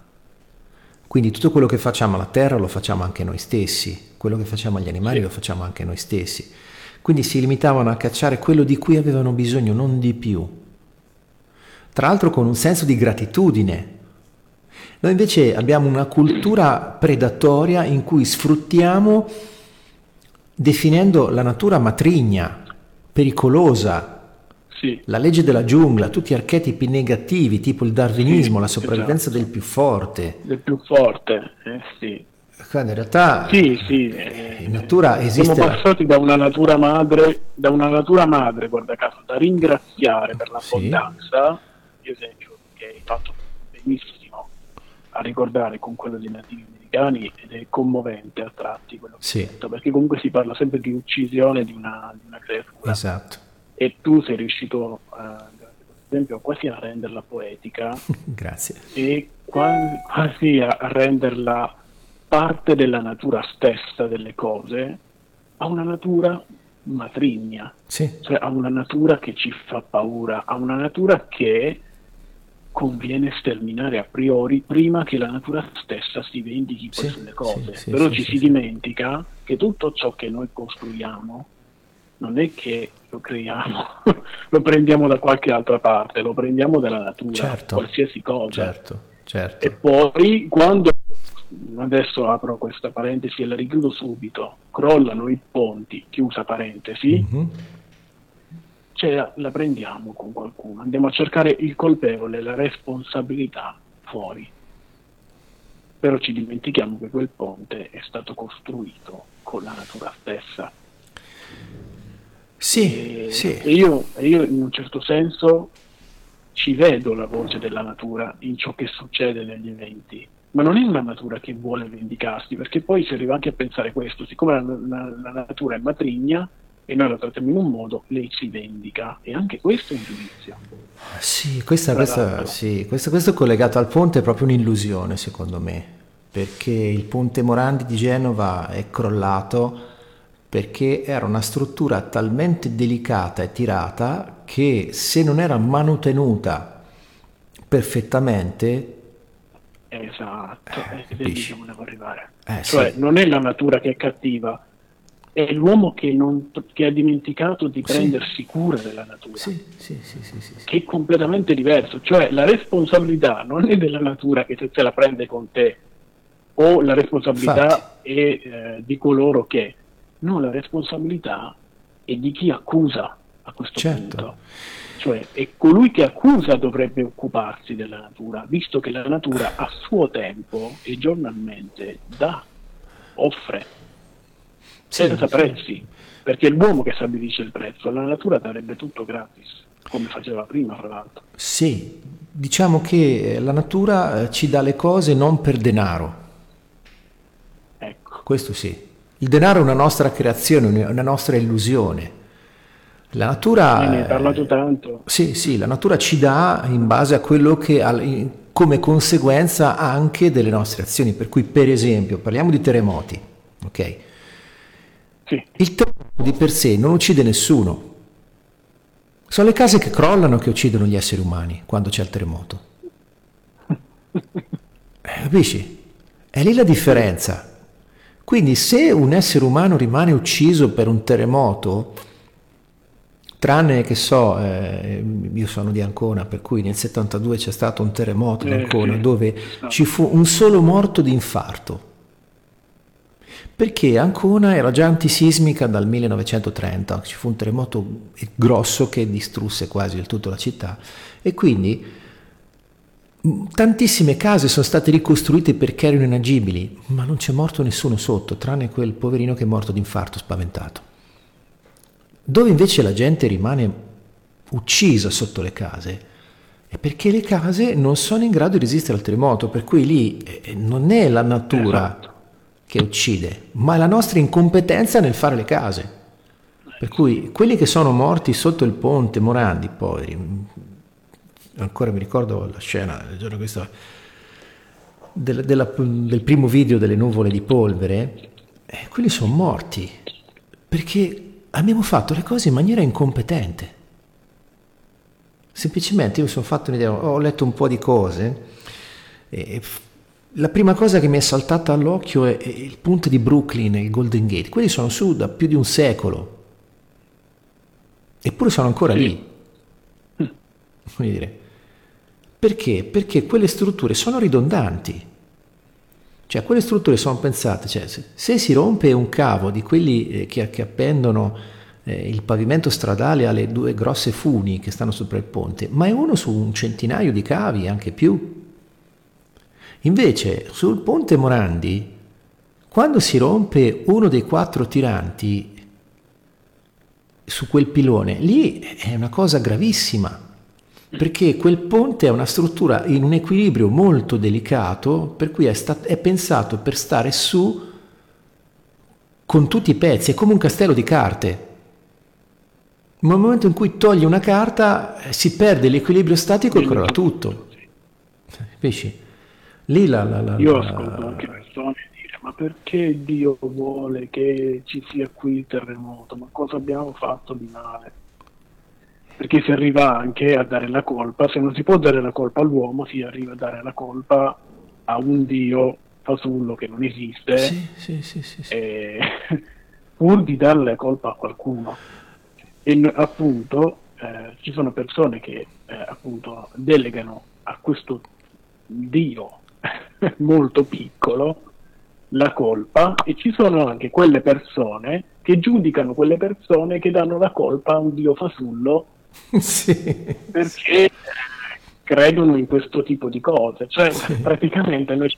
quindi tutto quello che facciamo alla terra lo facciamo anche noi stessi, quello che facciamo agli animali lo facciamo anche noi stessi. Quindi si limitavano a cacciare quello di cui avevano bisogno, non di più. Tra l'altro con un senso di gratitudine. Noi invece abbiamo una cultura predatoria in cui sfruttiamo definendo la natura matrigna, pericolosa, sì. La legge della giungla, tutti archetipi negativi, tipo il darwinismo, sì, la sopravvivenza esatto. del più forte. Del più forte, eh, sì. Quando in realtà sì, sì, eh, in natura esiste... Siamo passati da una natura madre, da una natura madre, guarda caso, da ringraziare per l'abbondanza, sì. esempio, che hai fatto benissimo a ricordare con quello dei nativi americani ed è commovente a tratti quello che sì. detto, perché comunque si parla sempre di uccisione di una, di una creatura. Esatto. E tu sei riuscito, uh, per esempio, quasi a renderla poetica. Grazie. E quasi, quasi a renderla parte della natura stessa delle cose a una natura matrigna, sì. cioè a una natura che ci fa paura, a una natura che conviene sterminare a priori prima che la natura stessa si vendichi sì, sulle cose. Sì, Però ci si dimentica che tutto ciò che noi costruiamo non è che lo creiamo, lo prendiamo da qualche altra parte, lo prendiamo dalla natura, certo, qualsiasi cosa. Certo, certo. E poi quando adesso apro questa parentesi e la richiudo subito, crollano i ponti, chiusa parentesi, mm-hmm. Cioè la prendiamo con qualcuno, andiamo a cercare il colpevole, la responsabilità fuori. Però ci dimentichiamo che quel ponte è stato costruito con la natura stessa. Sì, e, sì. E io, io in un certo senso ci vedo la voce della natura in ciò che succede negli eventi ma non è una natura che vuole vendicarsi, perché poi si arriva anche a pensare questo, siccome la, la, la natura è matrigna e noi la trattiamo in un modo, lei si vendica e anche questo è un giudizio. Sì, questa, questa, sì, questo, questo collegato al ponte è proprio un'illusione secondo me, perché il ponte Morandi di Genova è crollato perché era una struttura talmente delicata e tirata che se non era manutenuta perfettamente Esatto, eh, è lì che volevo arrivare. Eh, cioè, sì. non è la natura che è cattiva, è l'uomo che, non, che ha dimenticato di prendersi sì. cura della natura, sì, sì, che è completamente diverso. Cioè, la responsabilità non è della natura che se la prende con te, o la responsabilità Infatti. è eh, di coloro che... No, la responsabilità è di chi accusa a questo certo. punto cioè è colui che accusa dovrebbe occuparsi della natura, visto che la natura a suo tempo e giornalmente dà, offre, senza prezzi, perché è l'uomo che stabilisce il prezzo, la natura darebbe tutto gratis, come faceva prima, fra l'altro. Sì, diciamo che la natura eh, ci dà le cose non per denaro. Ecco. Questo sì. Il denaro è una nostra creazione, una nostra illusione la natura... Ne hai parlato tanto. Sì, sì, la natura ci dà in base a quello che ha come conseguenza anche delle nostre azioni. Per cui, per esempio, parliamo di terremoti, ok? Sì. Il terremoto di per sé non uccide nessuno. Sono le case che crollano che uccidono gli esseri umani quando c'è il terremoto. Eh, capisci? È lì la differenza. Quindi se un essere umano rimane ucciso per un terremoto, tranne che so, eh, io sono di Ancona, per cui nel 72 c'è stato un terremoto ad Ancona eh, sì. dove ci fu un solo morto di infarto. Perché Ancona era già antisismica dal 1930, ci fu un terremoto grosso che distrusse quasi del tutto la città e quindi tantissime case sono state ricostruite perché erano inagibili, ma non c'è morto nessuno sotto, tranne quel poverino che è morto di infarto spaventato. Dove invece la gente rimane uccisa sotto le case perché le case non sono in grado di resistere al terremoto, per cui lì eh, non è la natura esatto. Che uccide, ma la nostra incompetenza nel fare le case. Per cui quelli che sono morti sotto il ponte, Morandi, poveri, ancora mi ricordo la scena del giorno questo, del, della, del primo video delle nuvole di polvere, eh, quelli sono morti perché abbiamo fatto le cose in maniera incompetente. Semplicemente io mi sono fatto un'idea, ho letto un po' di cose e la prima cosa che mi è saltata all'occhio è il punto di Brooklyn, il Golden Gate. Quelli sono su da più di un secolo, eppure sono ancora lì. Vuol dire, perché? Perché quelle strutture sono ridondanti. Cioè, quelle strutture sono pensate, cioè, se, se, si rompe un cavo di quelli eh, che, che, appendono eh, il pavimento stradale alle due grosse funi che stanno sopra il ponte, ma è uno su un centinaio di cavi, anche più. Invece, sul ponte Morandi quando si rompe uno dei quattro tiranti su quel pilone, lì è una cosa gravissima, perché quel ponte è una struttura in un equilibrio molto delicato, per cui è, stat- è pensato per stare su con tutti i pezzi, è come un castello di carte. Nel momento in cui togli una carta eh, si perde l'equilibrio statico e crolla tutto. Capisci? Lì la, la, la, Io ascolto anche persone dire ma perché Dio vuole che ci sia qui il terremoto? Ma cosa abbiamo fatto di male? Perché si arriva anche a dare la colpa, se non si può dare la colpa all'uomo, si arriva a dare la colpa a un Dio fasullo che non esiste, sì, sì, sì, sì. E, pur di dare la colpa a qualcuno. E appunto eh, ci sono persone che eh, appunto delegano a questo Dio molto piccolo la colpa e ci sono anche quelle persone che giudicano quelle persone che danno la colpa a un Dio fasullo sì. perché credono in questo tipo di cose. Cioè, sì. praticamente noi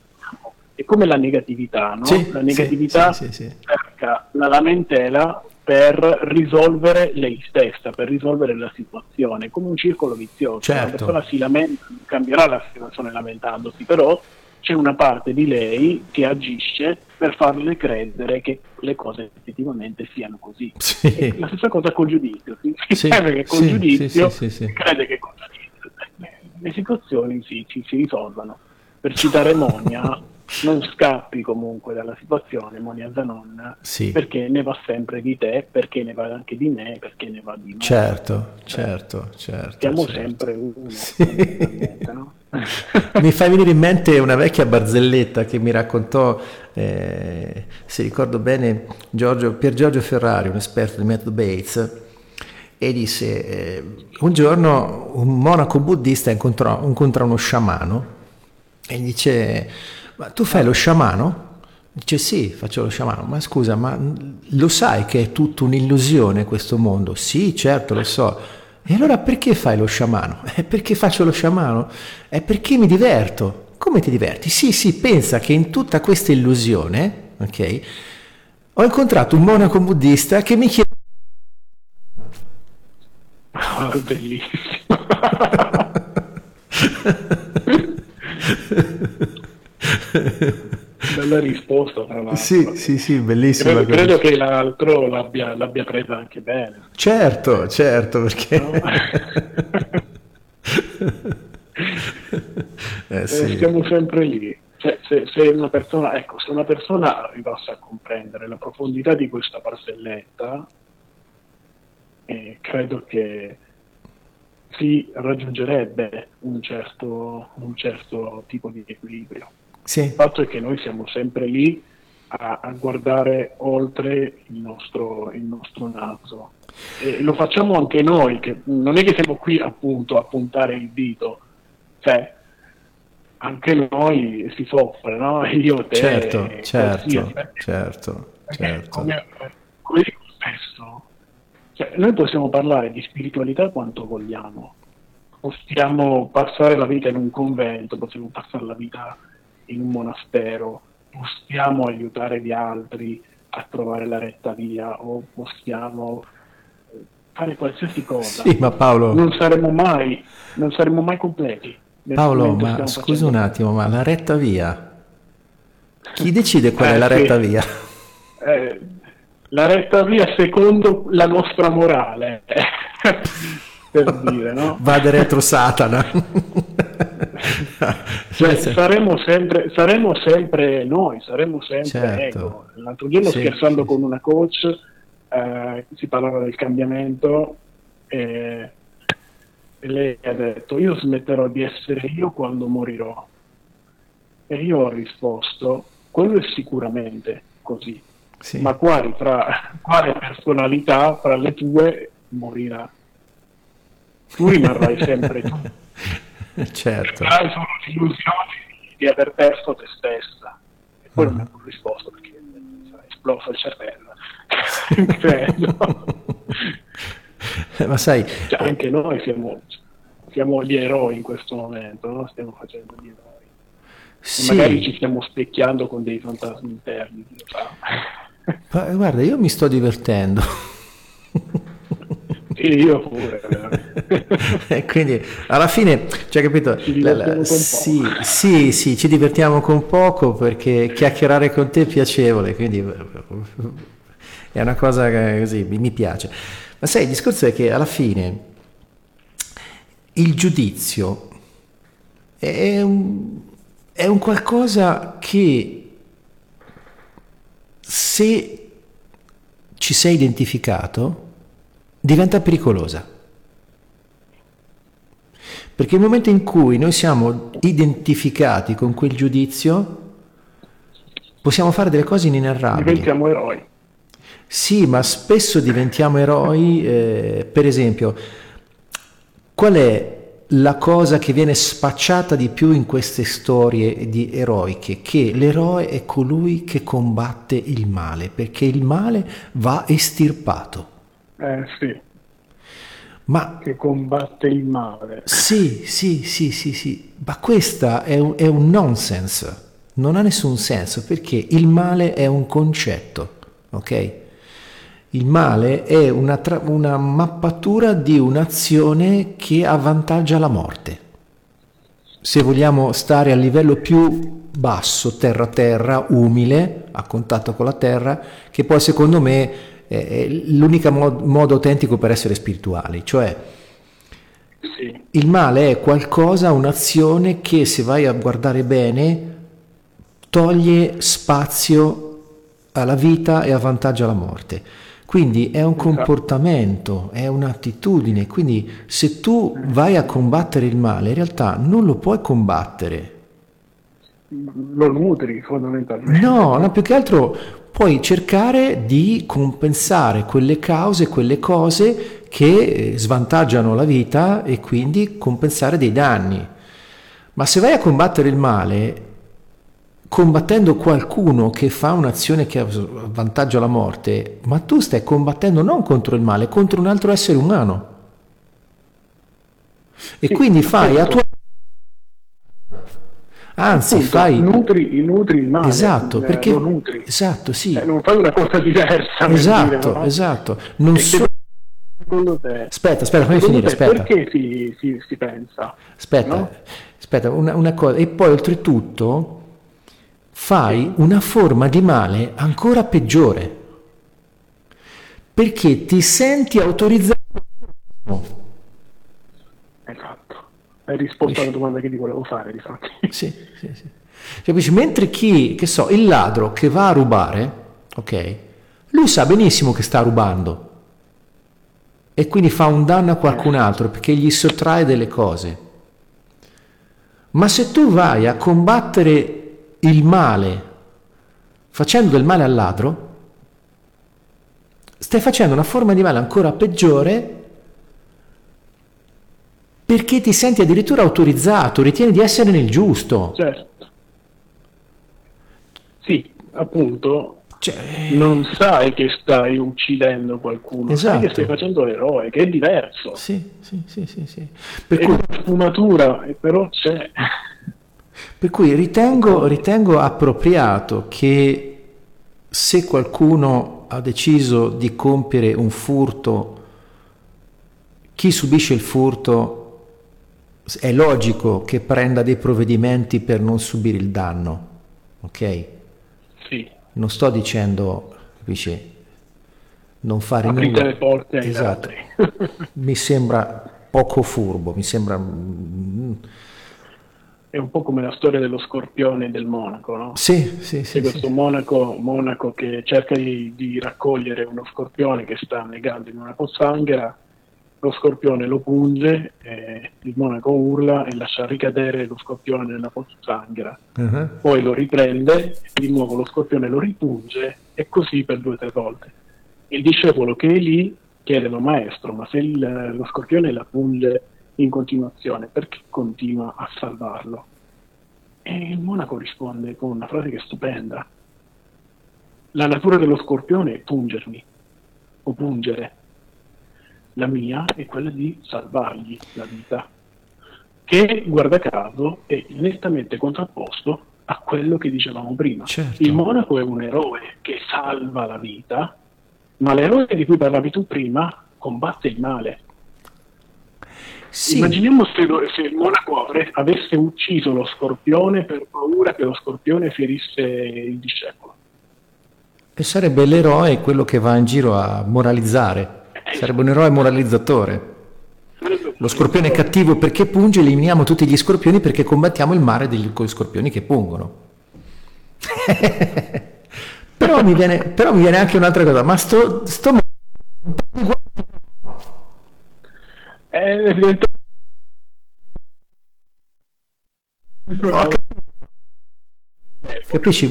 è come la negatività, no? Sì, la negatività cerca la lamentela per risolvere lei stessa, per risolvere la situazione, come un circolo vizioso. Certo. La persona si lamenta, cambierà la situazione lamentandosi, però c'è una parte di lei che agisce per farle credere che le cose effettivamente siano così. Sì. La stessa cosa col giudizio, si Sì, crede che col sì, giudizio, crede che col giudizio le, le situazioni si, si, si risolvano. Per citare Monia, non scappi comunque dalla situazione, Monia Zanon, Sì. perché ne va sempre di te, perché ne va anche di me, perché ne va di me. Certo, certo, certo. Siamo certo. sempre uno, Sì. no? Mi fa venire in mente una vecchia barzelletta che mi raccontò, eh, se ricordo bene, Giorgio, Pier Giorgio Ferrari, un esperto di metodo Bates, e disse, eh, un giorno un monaco buddista incontrò, incontra uno sciamano e gli dice, ma tu fai lo sciamano? Dice sì, faccio lo sciamano, ma scusa, ma lo sai che è tutta un'illusione questo mondo? Sì, certo, lo so. E allora perché fai lo sciamano? È perché faccio lo sciamano? È perché mi diverto. Come ti diverti? Sì, sì, pensa che in tutta questa illusione, ok, ho incontrato un monaco buddista che mi chiede... Ah, bellissimo. Bella risposta, tra l'altro. Sì, sì, sì, bellissima. Credo, credo che l'altro l'abbia, l'abbia presa anche bene. Certo, certo, perché... No? eh, Eh, sì. Siamo sempre lì. Cioè, se, se una persona, ecco, se una persona arrivasse a comprendere la profondità di questa barzelletta, eh, credo che si raggiungerebbe un certo, un certo tipo di equilibrio. Sì, Il fatto è che noi siamo sempre lì a, a guardare oltre il nostro, il nostro naso. E lo facciamo anche noi, che non è che siamo qui appunto a puntare il dito, cioè anche noi si soffre, no? Io, te, certo, certo, certo, certo. Come, come dico spesso, cioè, noi possiamo parlare di spiritualità quanto vogliamo, possiamo passare la vita in un convento, possiamo passare la vita in un monastero, possiamo aiutare gli altri a trovare la retta via o possiamo fare qualsiasi cosa. Sì, ma Paolo, Non saremo mai, non saremo mai completi. Paolo, ma facendo- un attimo, ma la retta via? Chi decide qual è Eh, la sì. retta via? Eh, la retta via secondo la nostra morale, per dire, no? Vade retro Satana. Cioè, saremo, sempre, saremo sempre noi, saremo sempre Certo. ego. L'altro giorno Sì, scherzando sì, con una coach eh, si parlava del cambiamento e, e lei ha detto io smetterò di essere io quando morirò. E io ho risposto, quello è sicuramente così, sì. ma quali tra, quale personalità fra le tue morirà? Tu rimarrai sempre tu. certo. Hai solo l'illusione di aver perso te stessa. E poi non ho risposto perché mi sarà esploso il cervello. Credo. Ma sai, Cioè, anche noi siamo, siamo gli eroi in questo momento, no? stiamo facendo gli eroi. Sì. Magari ci stiamo specchiando con dei fantasmi interni. Ma, guarda, io mi sto divertendo. Sì, io pure. quindi alla fine, cioè, capito? La, la, sì, sì, sì, ci divertiamo con poco perché chiacchierare con te è piacevole, quindi è una cosa che così mi piace. Ma sai, il discorso è che alla fine il giudizio è un, è un qualcosa che se ci sei identificato diventa pericolosa. Perché il momento in cui noi siamo identificati con quel giudizio, possiamo fare delle cose inenarrabili. Diventiamo eroi. Sì, ma spesso diventiamo eroi, eh, per esempio, qual è la cosa che viene spacciata di più in queste storie di eroiche, che l'eroe è colui che combatte il male, perché il male va estirpato. Eh sì. Ma, che combatte il male. Sì, sì, sì, sì, sì. Ma questa è un, è un nonsense, non ha nessun senso perché il male è un concetto, ok? Il male è una, tra- una mappatura di un'azione che avvantaggia la morte. Se vogliamo stare a livello più basso, terra-terra, umile, a contatto con la terra, che poi secondo me è l'unico mod- modo autentico per essere spirituali, cioè sì. il male è qualcosa, un'azione che se vai a guardare bene toglie spazio alla vita e avvantaggia la morte. Quindi è un esatto. comportamento, è un'attitudine, quindi se tu vai a combattere il male, in realtà non lo puoi combattere. Lo nutri fondamentalmente. No, no, più che altro puoi cercare di compensare quelle cause, quelle cose che eh, svantaggiano la vita e quindi compensare dei danni. Ma se vai a combattere il male, combattendo qualcuno che fa un'azione che avvantaggia la morte, ma tu stai combattendo non contro il male, contro un altro essere umano. E quindi fai a tua Anzi, Appunto, fai nutri, nutri il male. Esatto, eh, perché lo nutri. Esatto, sì. Eh, non fai una cosa diversa. Esatto, dire, no? esatto. Non so... Te? Aspetta, aspetta, fammi finire, aspetta. Perché si, si, si pensa? Aspetta, no? aspetta, una, una cosa. E poi oltretutto fai una forma di male ancora peggiore, perché ti senti autorizzato. Esatto, hai risposto alla domanda che ti volevo fare, di fatto. Sì, sì, sì. Capisci? Mentre chi, che so, il ladro che va a rubare, ok, lui sa benissimo che sta rubando e quindi fa un danno a qualcun eh. altro perché gli sottrae delle cose. Ma se tu vai a combattere il male facendo del male al ladro, stai facendo una forma di male ancora peggiore perché ti senti addirittura autorizzato, ritieni di essere nel giusto. Certo. Sì, appunto, cioè... non sai che stai uccidendo qualcuno, esatto. sai che stai esatto. facendo l'eroe, che è diverso. Sì, sì, sì, sì. sì. Per è cui... una sfumatura, però c'è. Per cui ritengo, ritengo appropriato che se qualcuno ha deciso di compiere un furto, chi subisce il furto è logico che prenda dei provvedimenti per non subire il danno, ok? Sì. Non sto dicendo, capisci, non fare Aprite nulla. le porte ai esatto. mi sembra poco furbo, mi sembra mm, è un po' come la storia dello scorpione del monaco, no? Sì, sì, sì. questo sì. Monaco, monaco, che cerca di, di, raccogliere uno scorpione che sta negando in una pozzanghera, lo scorpione lo punge, il monaco urla e lascia ricadere lo scorpione nella pozzanghera. Uh-huh. Poi lo riprende, di nuovo lo scorpione lo ripunge e così per due o tre volte. Il discepolo che è lì chiede al maestro, ma se il, lo scorpione la punge in continuazione, perché continua a salvarlo? E il monaco risponde con una frase che è stupenda. La natura dello scorpione è pungermi, o pungere. La mia è quella di salvargli la vita, che guarda caso è nettamente contrapposto a quello che dicevamo prima. Certo. Il monaco è un eroe che salva la vita, ma l'eroe di cui parlavi tu prima combatte il male. Sì. Immaginiamo se, se il monaco avesse ucciso lo scorpione per paura che lo scorpione ferisse il discepolo. E sarebbe l'eroe quello che va in giro a moralizzare. Sarebbe un eroe moralizzatore. Lo scorpione è cattivo perché punge, eliminiamo tutti gli scorpioni perché combattiamo il mare degli scorpioni che pungono. però, mi viene, però mi viene anche un'altra cosa, ma sto, sto diventato... Capisci?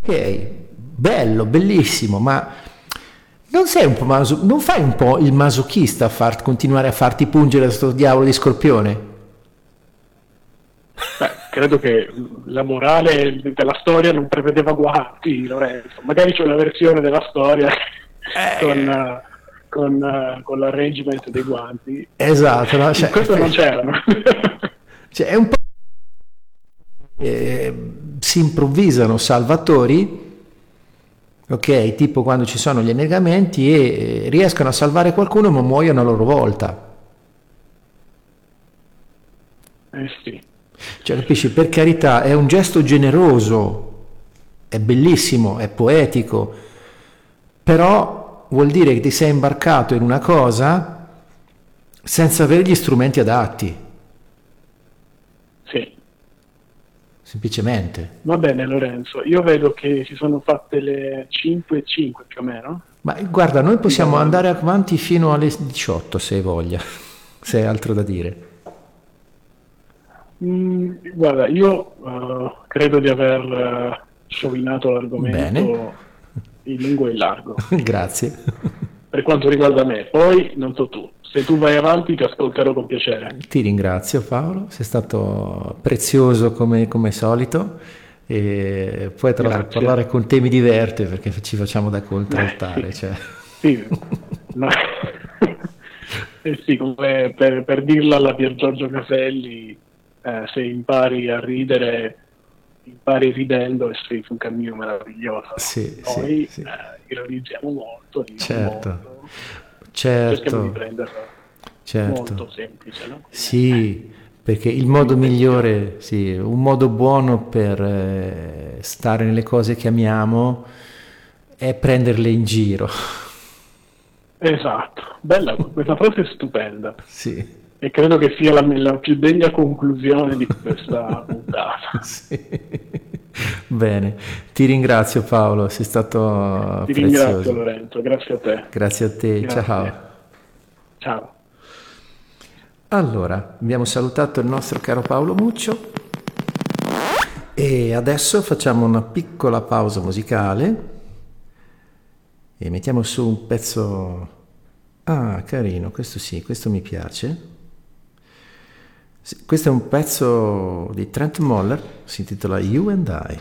Ok, bello, bellissimo, ma non sei un po' maso- non fai un po' il masochista a far, continuare a farti pungere da sto diavolo di scorpione? Beh, credo che la morale della storia non prevedeva guanti, Lorenzo. Magari c'è una versione della storia con, eh, con, eh, con l'arrangement dei guanti. Esatto, no? Cioè, Questo non c'erano. cioè, è un po'... eh, si improvvisano salvatori, ok, tipo quando ci sono gli annegamenti e eh, riescono a salvare qualcuno ma muoiono a loro volta. eh sì. Cioè, capisci, per carità, è un gesto generoso, è bellissimo, è poetico, però vuol dire che ti sei imbarcato in una cosa senza avere gli strumenti adatti, Sì. Semplicemente. Va bene Lorenzo, io vedo che si sono fatte le 5 e 5 più o meno. Ma guarda, noi possiamo andare avanti fino alle 18 se hai voglia, se hai altro da dire. Mm, guarda, io eh, credo di aver eh, sciovinato l'argomento Bene. in lungo e in largo. Grazie. per quanto riguarda me. Poi non so tu, se tu vai avanti ti ascolterò con piacere. Ti ringrazio Paolo, sei stato prezioso come, come solito e poi tra l'altro parlare con te mi diverte perché ci facciamo da contraltare. Eh, sì. Cioè. Sì, no. Eh sì, come per, per dirla alla Pier Giorgio Caselli, eh, se impari a ridere, impari ridendo e sei su un cammino meraviglioso. Sì, Noi sì, sì. eh, ironizziamo molto, ridiamo Certo. molto, cerchiamo di Certo, prenderla certo. molto semplice, no? Sì, perché il modo migliore, sì, un modo buono per eh, stare nelle cose che amiamo è prenderle in giro. Esatto, bella, questa frase è stupenda Sì, e credo che sia la, la più degna conclusione di questa puntata. sì. Bene, ti ringrazio Paolo, sei stato Ti prezioso. ringrazio Lorenzo, grazie a te. Grazie a te, Grazie. ciao. Ciao. Allora, abbiamo salutato il nostro caro Paolo Muccio e adesso facciamo una piccola pausa musicale e mettiamo su un pezzo... Ah, carino, questo sì, questo mi piace. Sì, questo è un pezzo di Trent Moller, si intitola You and I.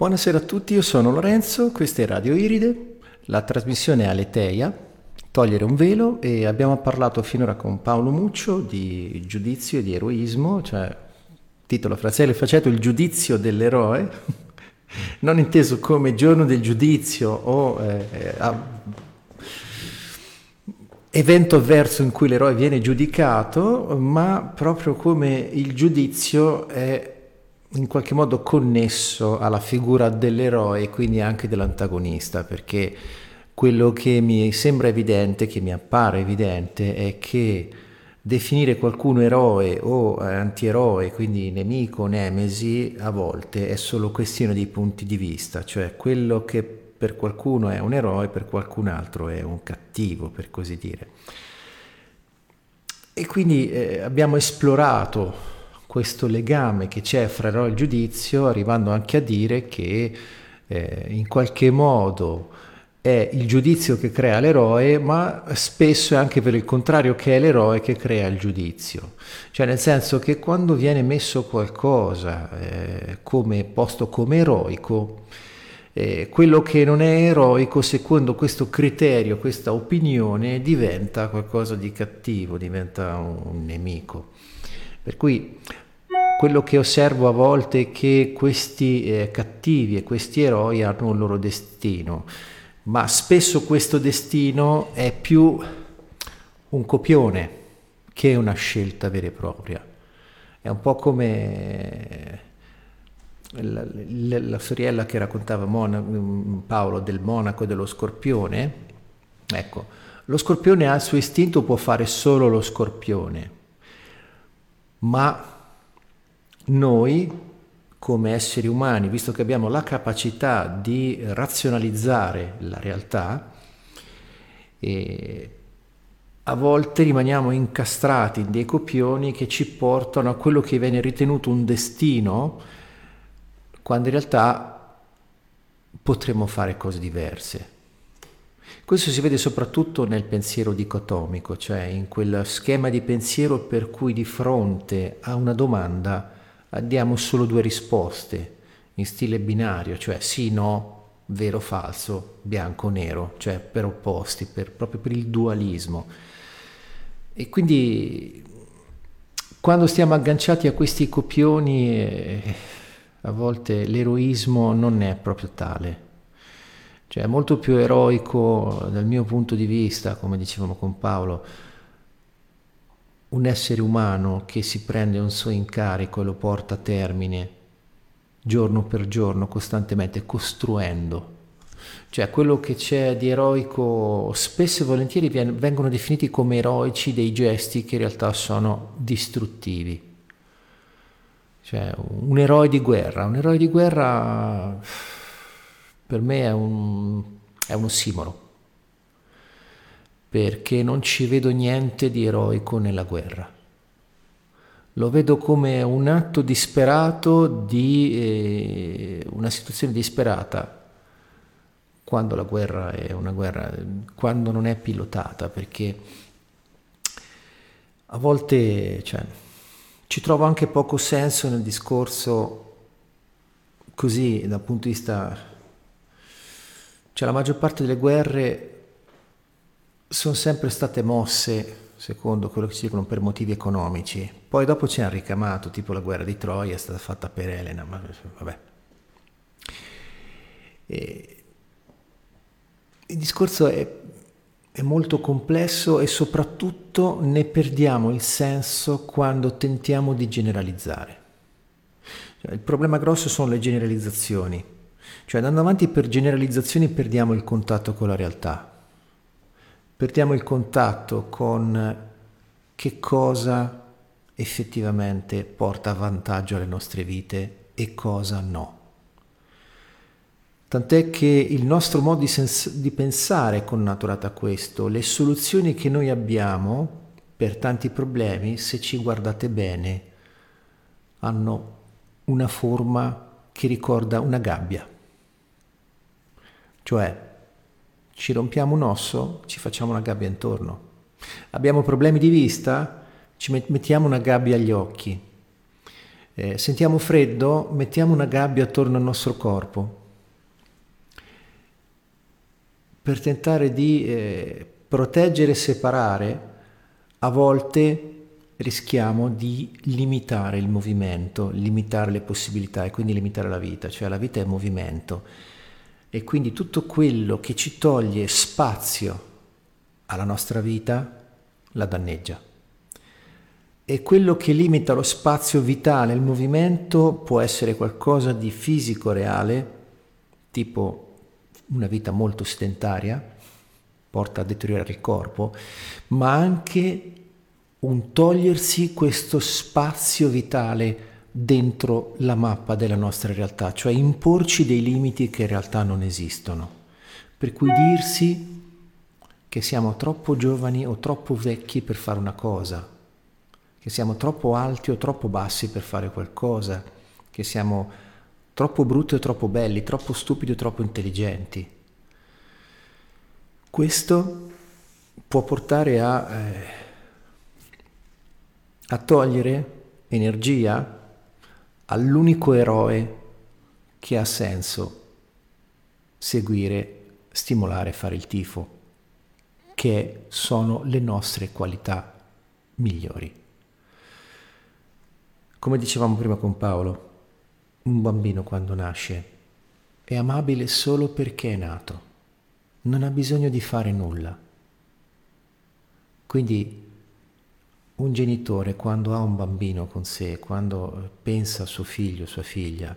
Buonasera a tutti, io sono Lorenzo, questa è Radio Iride, la trasmissione è Aleteia, togliere un velo e abbiamo parlato finora con Paolo Muccio di giudizio e di eroismo, cioè titolo Fratelli Faceto il giudizio dell'eroe, non inteso come giorno del giudizio o eh, evento avverso in cui l'eroe viene giudicato, ma proprio come il giudizio è in qualche modo connesso alla figura dell'eroe e quindi anche dell'antagonista, perché quello che mi sembra evidente, che mi appare evidente, è che definire qualcuno eroe o antieroe, quindi nemico nemesi, a volte è solo questione di punti di vista, cioè quello che per qualcuno è un eroe, per qualcun altro è un cattivo, per così dire. E quindi eh, abbiamo esplorato questo legame che c'è fra eroe e il giudizio, arrivando anche a dire che eh, in qualche modo è il giudizio che crea l'eroe, ma spesso è anche per il contrario che è l'eroe che crea il giudizio. Cioè nel senso che quando viene messo qualcosa eh, come posto come eroico, eh, quello che non è eroico secondo questo criterio, questa opinione, diventa qualcosa di cattivo, diventa un nemico. Per cui quello che osservo a volte è che questi eh, cattivi e questi eroi hanno un loro destino, ma spesso questo destino è più un copione che una scelta vera e propria. È un po' come la, la, la storiella che raccontava Mona, Paolo del monaco e dello scorpione. Ecco, lo scorpione ha il suo istinto, può fare solo lo scorpione ma noi come esseri umani, visto che abbiamo la capacità di razionalizzare la realtà, a volte rimaniamo incastrati in dei copioni che ci portano a quello che viene ritenuto un destino, quando in realtà potremmo fare cose diverse. Questo si vede soprattutto nel pensiero dicotomico, cioè in quel schema di pensiero per cui di fronte a una domanda diamo solo due risposte in stile binario, cioè sì, no, vero, falso, bianco, nero, cioè per opposti, per, proprio per il dualismo. E quindi quando stiamo agganciati a questi copioni, eh, a volte l'eroismo non è proprio tale cioè è molto più eroico dal mio punto di vista, come dicevamo con Paolo, un essere umano che si prende un suo incarico e lo porta a termine giorno per giorno, costantemente, costruendo. Cioè quello che c'è di eroico spesso e volentieri vengono definiti come eroici dei gesti che in realtà sono distruttivi. Cioè un eroe di guerra, un eroe di guerra per me è un, è un ossimoro, perché non ci vedo niente di eroico nella guerra. Lo vedo come un atto disperato di eh, una situazione disperata quando la guerra è una guerra, quando non è pilotata, perché a volte cioè, ci trovo anche poco senso nel discorso così dal punto di vista cioè la maggior parte delle guerre sono sempre state mosse, secondo quello che si dicono, per motivi economici. Poi dopo ci hanno ricamato, tipo la guerra di Troia è stata fatta per Elena, ma vabbè. E il discorso è, è molto complesso e soprattutto ne perdiamo il senso quando tentiamo di generalizzare. Cioè, il problema grosso sono le generalizzazioni cioè andando avanti per generalizzazioni perdiamo il contatto con la realtà, perdiamo il contatto con che cosa effettivamente porta vantaggio alle nostre vite e cosa no. Tant'è che il nostro modo di, sens- di pensare è connaturato a questo, le soluzioni che noi abbiamo per tanti problemi, se ci guardate bene, hanno una forma che ricorda una gabbia. Cioè, ci rompiamo un osso, ci facciamo una gabbia intorno. Abbiamo problemi di vista, ci mettiamo una gabbia agli occhi. Eh, sentiamo freddo, mettiamo una gabbia attorno al nostro corpo per tentare di eh, proteggere e separare, a volte rischiamo di limitare il movimento, limitare le possibilità e quindi limitare la vita, cioè la vita è movimento e quindi tutto quello che ci toglie spazio alla nostra vita la danneggia. E quello che limita lo spazio vitale, il movimento, può essere qualcosa di fisico reale, tipo una vita molto sedentaria, porta a deteriorare il corpo, ma anche un togliersi questo spazio vitale dentro la mappa della nostra realtà, cioè imporci dei limiti che in realtà non esistono. Per cui dirsi che siamo troppo giovani o troppo vecchi per fare una cosa, che siamo troppo alti o troppo bassi per fare qualcosa, che siamo troppo brutti o troppo belli, troppo stupidi o troppo intelligenti. Questo può portare a, eh, a togliere energia all'unico eroe che ha senso seguire, stimolare, fare il tifo, che sono le nostre qualità migliori. Come dicevamo prima con Paolo, un bambino quando nasce è amabile solo perché è nato, non ha bisogno di fare nulla. Quindi un genitore quando ha un bambino con sé, quando pensa a suo figlio, sua figlia,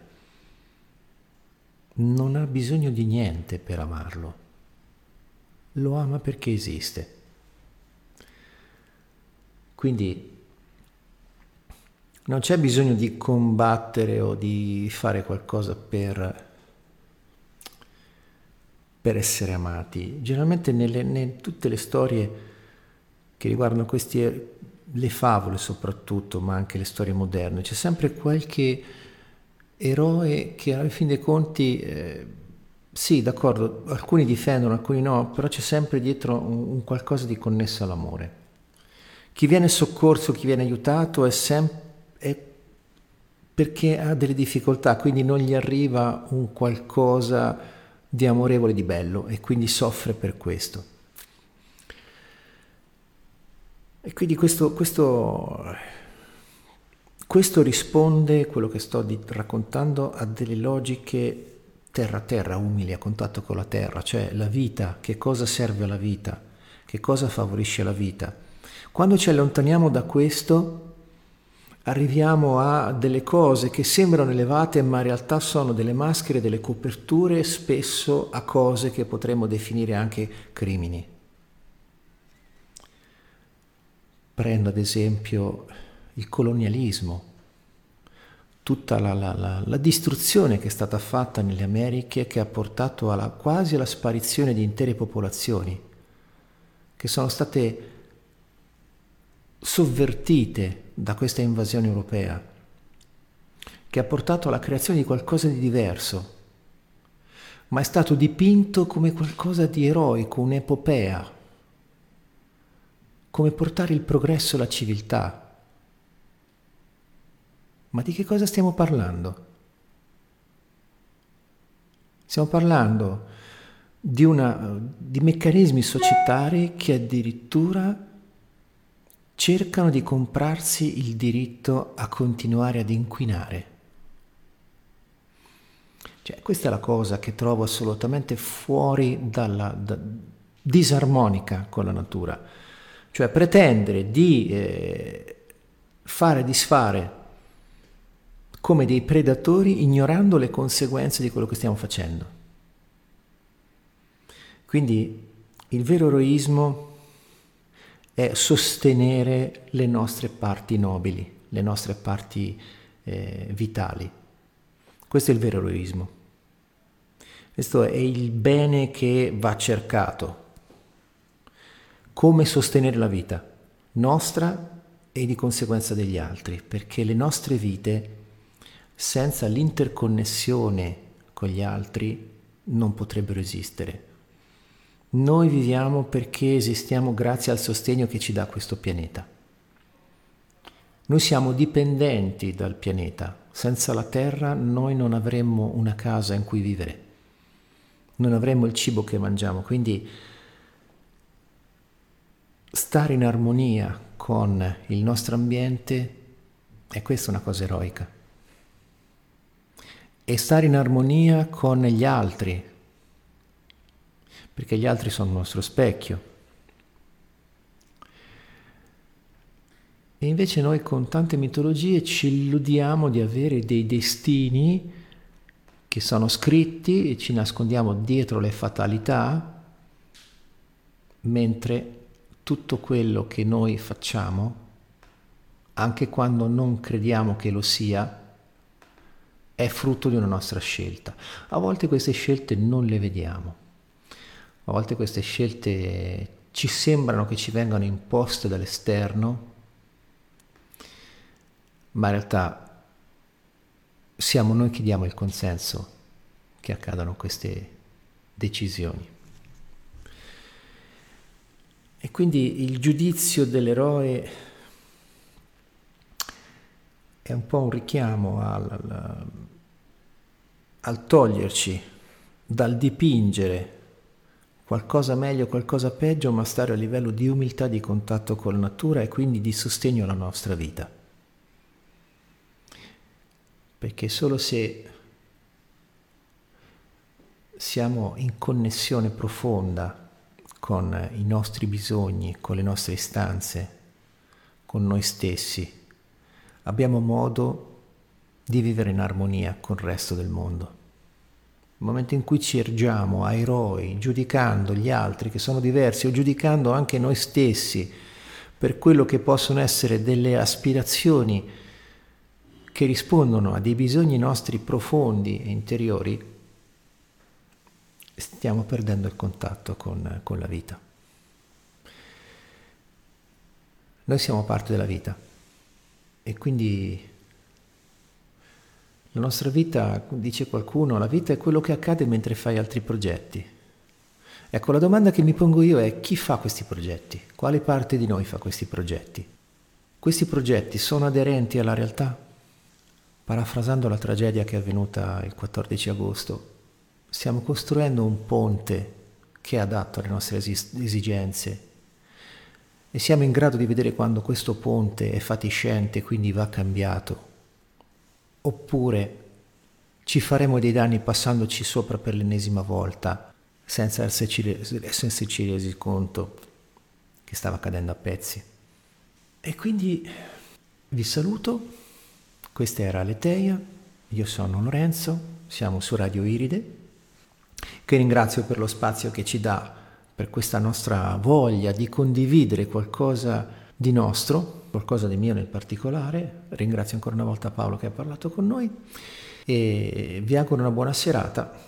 non ha bisogno di niente per amarlo, lo ama perché esiste. Quindi non c'è bisogno di combattere o di fare qualcosa per, per essere amati. Generalmente nelle, in tutte le storie che riguardano questi, le favole soprattutto, ma anche le storie moderne, c'è sempre qualche eroe che alla fine dei conti, eh, sì, d'accordo, alcuni difendono, alcuni no, però c'è sempre dietro un, un qualcosa di connesso all'amore. Chi viene soccorso, chi viene aiutato è sempre è perché ha delle difficoltà, quindi non gli arriva un qualcosa di amorevole, di bello e quindi soffre per questo. E quindi questo, questo, questo risponde, quello che sto di, raccontando, a delle logiche terra-terra, umili, a contatto con la terra, cioè la vita, che cosa serve alla vita, che cosa favorisce la vita. Quando ci allontaniamo da questo, arriviamo a delle cose che sembrano elevate ma in realtà sono delle maschere, delle coperture spesso a cose che potremmo definire anche crimini. Prendo ad esempio il colonialismo, tutta la, la, la, la, distruzione che è stata fatta nelle Americhe che ha portato alla, quasi alla sparizione di intere popolazioni, che sono state sovvertite da questa invasione europea, che ha portato alla creazione di qualcosa di diverso, ma è stato dipinto come qualcosa di eroico, un'epopea, come portare il progresso e la civiltà. Ma di che cosa stiamo parlando? Stiamo parlando di, una, di meccanismi societari che addirittura cercano di comprarsi il diritto a continuare ad inquinare. Cioè, questa è la cosa che trovo assolutamente fuori dalla da, disarmonica con la natura. Cioè pretendere di eh, fare disfare come dei predatori ignorando le conseguenze di quello che stiamo facendo. Quindi il vero eroismo è sostenere le nostre parti nobili, le nostre parti eh, vitali. Questo è il vero eroismo. Questo è il bene che va cercato. Come sostenere la vita nostra e di conseguenza degli altri, perché le nostre vite senza l'interconnessione con gli altri non potrebbero esistere. Noi viviamo perché esistiamo grazie al sostegno che ci dà questo pianeta. Noi siamo dipendenti dal pianeta. Senza la Terra noi non avremmo una casa in cui vivere, non avremmo il cibo che mangiamo. Quindi stare in armonia con il nostro ambiente è questa una cosa eroica. E stare in armonia con gli altri, perché gli altri sono il nostro specchio. E invece noi con tante mitologie ci illudiamo di avere dei destini che sono scritti e ci nascondiamo dietro le fatalità, mentre tutto quello che noi facciamo, anche quando non crediamo che lo sia, è frutto di una nostra scelta. A volte queste scelte non le vediamo, a volte queste scelte ci sembrano che ci vengano imposte dall'esterno, ma in realtà siamo noi che diamo il consenso che accadano queste decisioni. E quindi il giudizio dell'eroe è un po' un richiamo al, al, al toglierci dal dipingere qualcosa meglio, qualcosa peggio, ma stare a livello di umiltà, di contatto con la natura e quindi di sostegno alla nostra vita. Perché solo se siamo in connessione profonda con i nostri bisogni, con le nostre istanze, con noi stessi, abbiamo modo di vivere in armonia con il resto del mondo. Il momento in cui ci ergiamo a eroi, giudicando gli altri che sono diversi o giudicando anche noi stessi per quello che possono essere delle aspirazioni che rispondono a dei bisogni nostri profondi e interiori, stiamo perdendo il contatto con, con la vita. Noi siamo parte della vita e quindi la nostra vita, dice qualcuno, la vita è quello che accade mentre fai altri progetti. Ecco, la domanda che mi pongo io è chi fa questi progetti? Quale parte di noi fa questi progetti? Questi progetti sono aderenti alla realtà? Parafrasando la tragedia che è avvenuta il 14 agosto, stiamo costruendo un ponte che è adatto alle nostre esigenze. E siamo in grado di vedere quando questo ponte è fatiscente e quindi va cambiato, oppure ci faremo dei danni passandoci sopra per l'ennesima volta senza esserci, resi conto che stava cadendo a pezzi. E quindi vi saluto, questa era Leteia, io sono Lorenzo, siamo su Radio Iride che ringrazio per lo spazio che ci dà, per questa nostra voglia di condividere qualcosa di nostro, qualcosa di mio nel particolare. Ringrazio ancora una volta Paolo che ha parlato con noi e vi auguro una buona serata